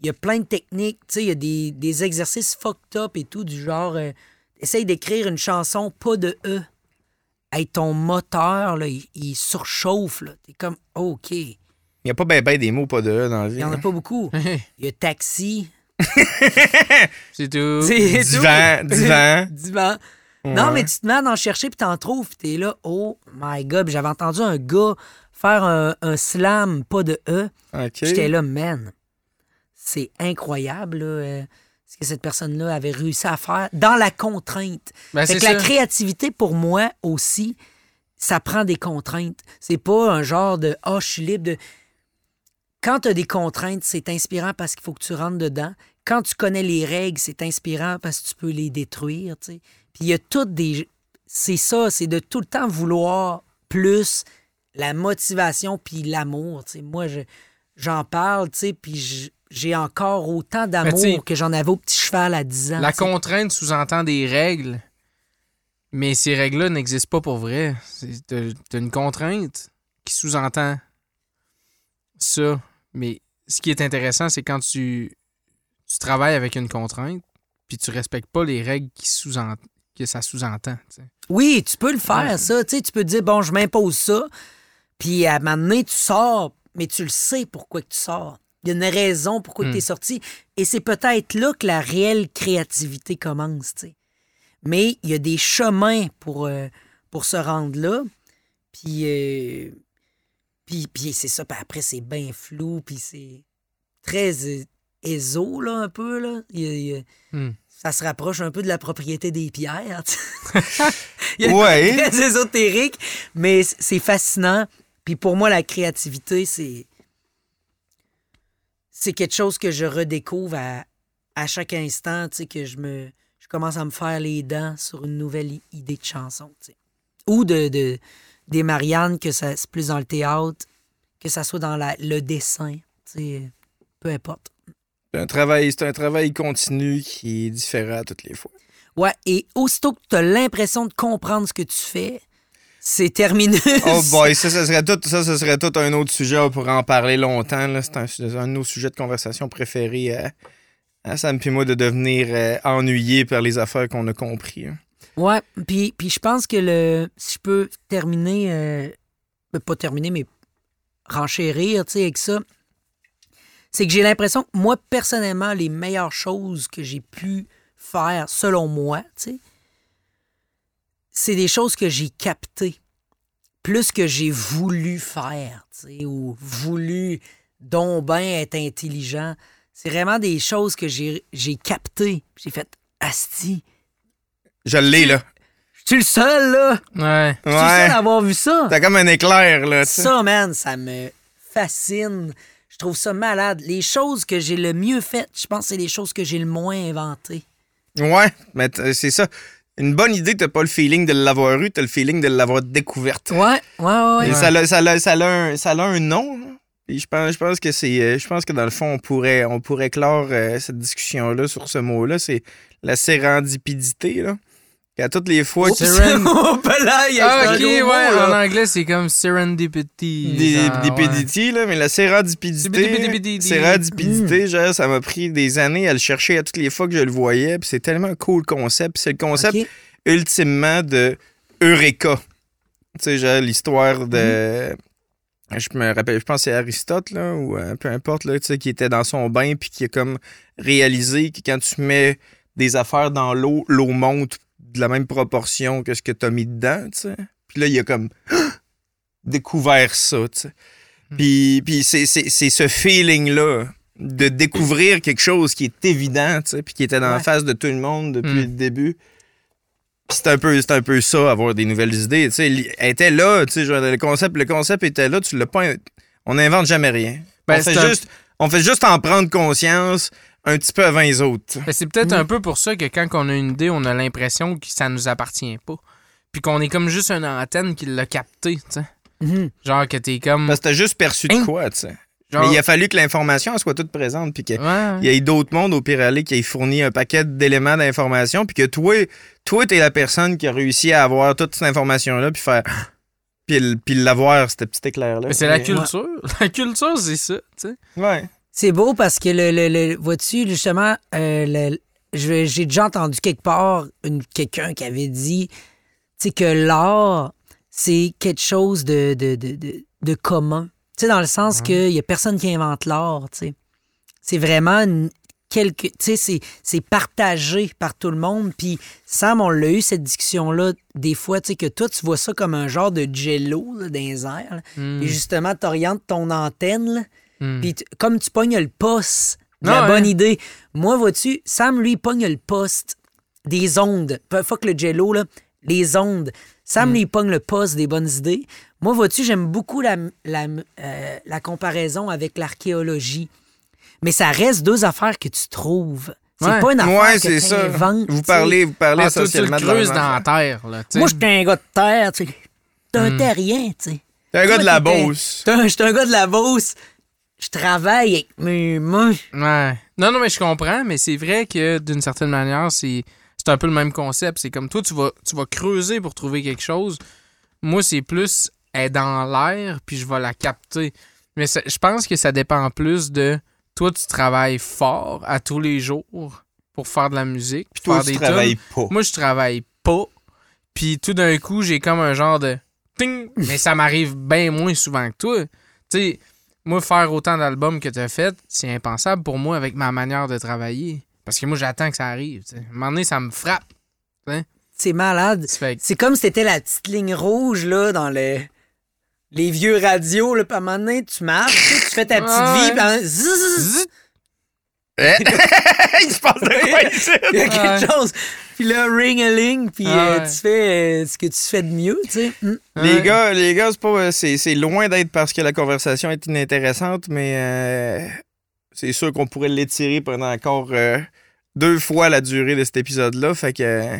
Il y a plein de techniques, tu sais, il y a des, des exercices fucked up et tout, du genre, euh, essaye d'écrire une chanson, pas de E. Hey, ton moteur, là, il, il surchauffe, là. T'es comme, OK. Il Il n'y a pas ben ben des mots pas de E dans la vie. n'y en a hein. pas beaucoup. Il y a taxi. C'est tout. C'est tout. Divan, divan. Divan. Non, mais tu te mets à en chercher puis t'en trouves, puis t'es là, oh my god. J'avais entendu un gars faire un, un slam, pas de E. J'étais là, man, c'est incroyable là, euh, ce que cette personne-là avait réussi à faire dans la contrainte. Ben, Fait c'est que la créativité, pour moi aussi, ça prend des contraintes. C'est pas un genre de Ah, je suis libre de. Quand tu as des contraintes, c'est inspirant parce qu'il faut que tu rentres dedans. Quand tu connais les règles, c'est inspirant parce que tu peux les détruire. Puis il y a toutes des. C'est ça, c'est de tout le temps vouloir plus la motivation puis l'amour. Moi, je- j'en parle, puis je- j'ai encore autant d'amour que j'en avais au petit cheval à 10 ans. La contrainte sous-entend des règles, mais ces règles-là n'existent pas pour vrai. C'est- T'as une contrainte qui sous-entend ça. Mais ce qui est intéressant, c'est quand tu, tu travailles avec une contrainte, puis tu respectes pas les règles qui sous que ça sous-entend. Oui, tu peux le faire, Ouais. ça. Tu peux te dire, bon, je m'impose ça. Puis à un moment donné, tu sors, mais tu le sais pourquoi que tu sors. Il y a une raison pourquoi Hmm. tu es sorti. Et c'est peut-être là que la réelle créativité commence, tu sais. Mais il y a des chemins pour, euh, pour se rendre là. Puis, euh, puis, puis c'est ça. Puis après, c'est bien flou. Puis c'est très éso, là, un peu, là. Il il Hmm. Ça se rapproche un peu de la propriété des pierres, sais. Il y a Ouais. très ésotérique, mais c'est fascinant. Puis pour moi, la créativité, c'est. C'est quelque chose que je redécouvre à, à chaque instant, tu sais, que je me. Je commence à me faire les dents sur une nouvelle idée de chanson, tu sais. Ou de, de- des Marianne, que ça, c'est plus dans le théâtre, que ça soit dans la, le dessin, tu sais. Peu importe. C'est un travail, c'est un travail continu qui est différent toutes les fois. Ouais, et aussitôt que tu as l'impression de comprendre ce que tu fais, c'est terminé. Oh boy, ça, ça serait tout, ça, ça serait tout un autre sujet. On pourrait en parler longtemps. C'est un, un de nos sujets de conversation préférés à, à Sam et moi de devenir euh, ennuyés par les affaires qu'on a compris. hein. Ouais, puis, puis je pense que le si je peux terminer, euh, ben, pas terminer, mais renchérir tu sais, avec ça, c'est que j'ai l'impression que moi, personnellement, les meilleures choses que j'ai pu faire, selon moi, tu sais, c'est des choses que j'ai captées, plus que j'ai voulu faire, tu sais, ou voulu donc ben être intelligent. C'est vraiment des choses que j'ai j'ai captées. J'ai fait, asti, Je l'ai, là. je suis le seul, là. Ouais. Je suis le seul à avoir vu ça. T'as comme un éclair, là. tu sais. Ça, man, ça me fascine. Je trouve ça malade. Les choses que j'ai le mieux faites, je pense que c'est les choses que j'ai le moins inventées. Ouais, mais t- c'est ça. Une bonne idée, t'as pas le feeling de l'avoir eu, t'as le feeling de l'avoir découverte. Ouais, ouais, ouais. Et ouais. ça, a, ça, a, ça, a un, ça a un nom. là. Puis je pense, je pense que c'est. euh, Je pense que dans le fond, on pourrait, on pourrait clore euh, cette discussion-là sur ce mot-là. C'est la sérendipidité, là. Qu'à toutes les fois il y a Ah, ok, ouais, en anglais, c'est comme serendipity. des, péditis, là, mais la sérendipidité, Sérendipidité. sérendipidité, genre, ça m'a pris des années à le chercher à toutes les fois que je le voyais, puis c'est tellement un cool concept, c'est le concept ultimement de Eureka. Tu sais, genre l'histoire de... Je me rappelle, je pense que c'est Aristote, là, ou euh, peu importe, là, tu sais, qui était dans son bain, puis qui a comme réalisé que quand tu mets des affaires dans l'eau, l'eau monte de la même proportion que ce que tu as mis dedans, tu sais. Puis là, il a comme découvert ça, tu sais. Puis, puis c'est, c'est, c'est ce feeling-là de découvrir quelque chose qui est évident, tu sais, puis qui était dans la face de tout le monde depuis Mm. le début. C'est un peu c'est un peu ça avoir des nouvelles idées tu sais elle était là tu sais genre, le concept le concept était là tu l'as pas on n'invente jamais rien Ben, on fait c'est un- juste on fait juste en prendre conscience un petit peu avant les autres Ben, c'est peut-être Mm. un peu pour ça que quand on a une idée, on a l'impression que ça nous appartient pas. Puis qu'on est comme juste une antenne qui l'a capté, tu sais. Mhm. Genre que t'es comme. parce que t'as juste perçu de Hein? quoi tu sais genre, mais il a fallu que l'information soit toute présente puis que Ouais. il y ait d'autres mondes au pire aller qui aient fourni un paquet d'éléments d'information puis que toi toi t'es la personne qui a réussi à avoir toute cette information là puis faire puis, l'avoir cette petite éclair là Mais c'est la culture. La culture, c'est ça, tu sais. ouais C'est beau parce que le, le, le- vois-tu justement euh, j'ai déjà entendu quelque part quelqu'un qui avait dit tu sais que l'art c'est quelque chose de de, de, de, de commun. Tu sais dans le sens qu'il y a personne qui invente l'art, tu sais. C'est vraiment une- quelque tu sais c'est partagé par tout le monde puis Sam on l'a eu cette discussion là des fois tu sais que toi tu vois ça comme un genre de jello là, dans les airs là. Et justement t'orientes ton antenne là, Mm. puis comme tu pognes le poste de Ah la bonne ouais. idée, moi, vois-tu, Sam, lui, pogne le poste des ondes. Fuck le jello, là. Les ondes. Sam, lui, il pogne le poste des bonnes idées. Moi, vois-tu, j'aime beaucoup la, la, euh, la comparaison avec l'archéologie. Mais ça reste deux affaires que tu trouves. C'est Ouais. pas une affaire ouais que ça inventes. vous parlez vous parlez Ah, toi, tu le essentiellement de dans la terre, là. Moi, j'étais un gars de terre, tu sais. T'es un Hmm. terrien, tu sais. T'es un gars de la Beauce. T'es un gars de la Beauce. Je travaille avec mes mains. Ouais. Non, non, mais je comprends, mais c'est vrai que d'une certaine manière, c'est c'est un peu le même concept. C'est comme toi, tu vas, tu vas creuser pour trouver quelque chose. Moi, c'est plus être dans l'air, puis je vais la capter. Mais ça- je pense que ça dépend plus de toi, tu travailles fort à tous les jours pour faire de la musique, puis Toi, faire tu des travailles tunes. pas. Moi, je travaille pas. Puis tout d'un coup, j'ai comme un genre de ting, mais ça m'arrive bien moins souvent que toi. Tu sais, moi, faire autant d'albums que tu as fait, c'est impensable pour moi avec ma manière de travailler. Parce que moi, j'attends que ça arrive. À un moment donné, ça me frappe. C'est malade. C'est comme si c'était la petite ligne rouge là, dans le... les vieux radios. Là, à un moment donné, tu marches, tu fais ta petite Ouais. vie, un zzz, Zzz! Il se passe de quoi ici? il y a quelque Ouais. chose. Puis là, ring-a-ling, puis Ah euh, ouais. tu fais euh, ce que tu fais de mieux, tu sais. Mm. Les Ouais. gars, les gars, c'est pas, euh, c'est, c'est loin d'être parce que la conversation est inintéressante, mais euh, c'est sûr qu'on pourrait l'étirer pendant encore euh, deux fois la durée de cet épisode-là. Fait que euh,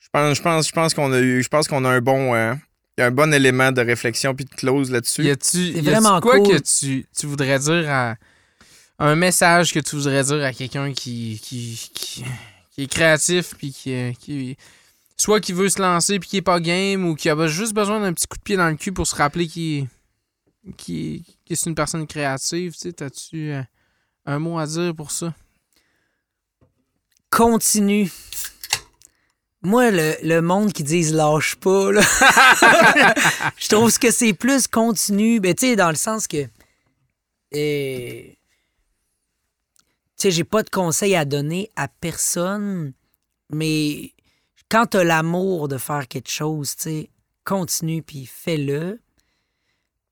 je pense, je pense, je pense qu'on a eu, je pense qu'on a un bon, euh, un bon élément de réflexion puis de close là-dessus. Y a-tu C'est y a-tu vraiment quoi cool. que tu, tu voudrais dire à. Un message que tu voudrais dire à quelqu'un qui, qui, qui, qui est créatif, puis qui, euh, qui. Soit qui veut se lancer, puis qui est pas game, ou qui a juste besoin d'un petit coup de pied dans le cul pour se rappeler qu'il qui, est une personne créative, tu sais, t'as-tu euh, un mot à dire pour ça? Continue. Moi, le, le monde qui disent lâche pas, là, je trouve que c'est plus continu. Ben, tu sais, dans le sens que. euh, sais, j'ai pas de conseils à donner à personne, mais quand t'as l'amour de faire quelque chose, tu sais, continue puis fais-le.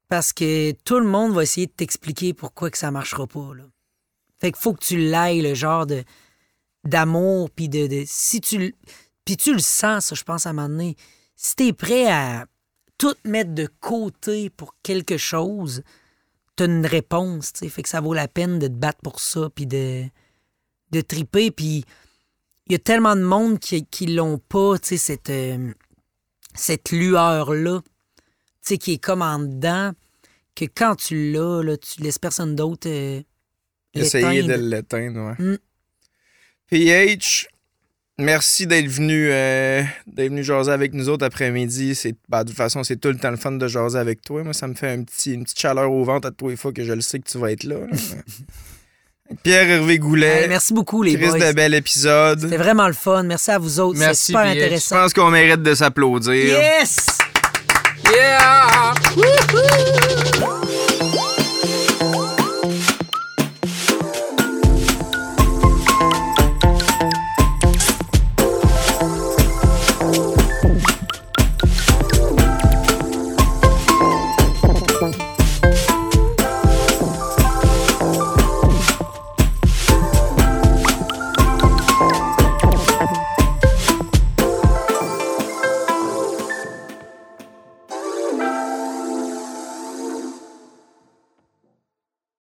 Parce que tout le monde va essayer de t'expliquer pourquoi que ça marchera pas, là. Fait qu'il faut que tu l'ailles, le genre de d'amour, puis de, Si tu... Puis tu le sens, ça, je pense, à un moment donné. Si t'es prêt à tout mettre de côté pour quelque chose, t'as une réponse, tu sais. Fait que ça vaut la peine de te battre pour ça, puis de, de triper. Puis il y a tellement de monde qui, qui l'ont pas, tu sais, cette, euh, cette lueur-là, tu sais, qui est comme en dedans, que quand tu l'as, là, tu laisses personne d'autre euh, Essayer de l'éteindre. l'éteindre, ouais. Mm. PH, merci d'être venu, euh, d'être venu jaser avec nous autres après-midi. C'est, bah, de toute façon, c'est tout le temps le fun de jaser avec toi. Moi, ça me fait un petit, une petite chaleur au ventre à tous les fois que je le sais que tu vas être là. là. Pierre Hervé Goulet. Hey, merci beaucoup, les Chris boys. de bel épisode. C'était vraiment le fun. Merci à vous autres. C'est Merci, super PH. Je intéressant. pense qu'on mérite de s'applaudir. Yes! Yeah! Wouhou!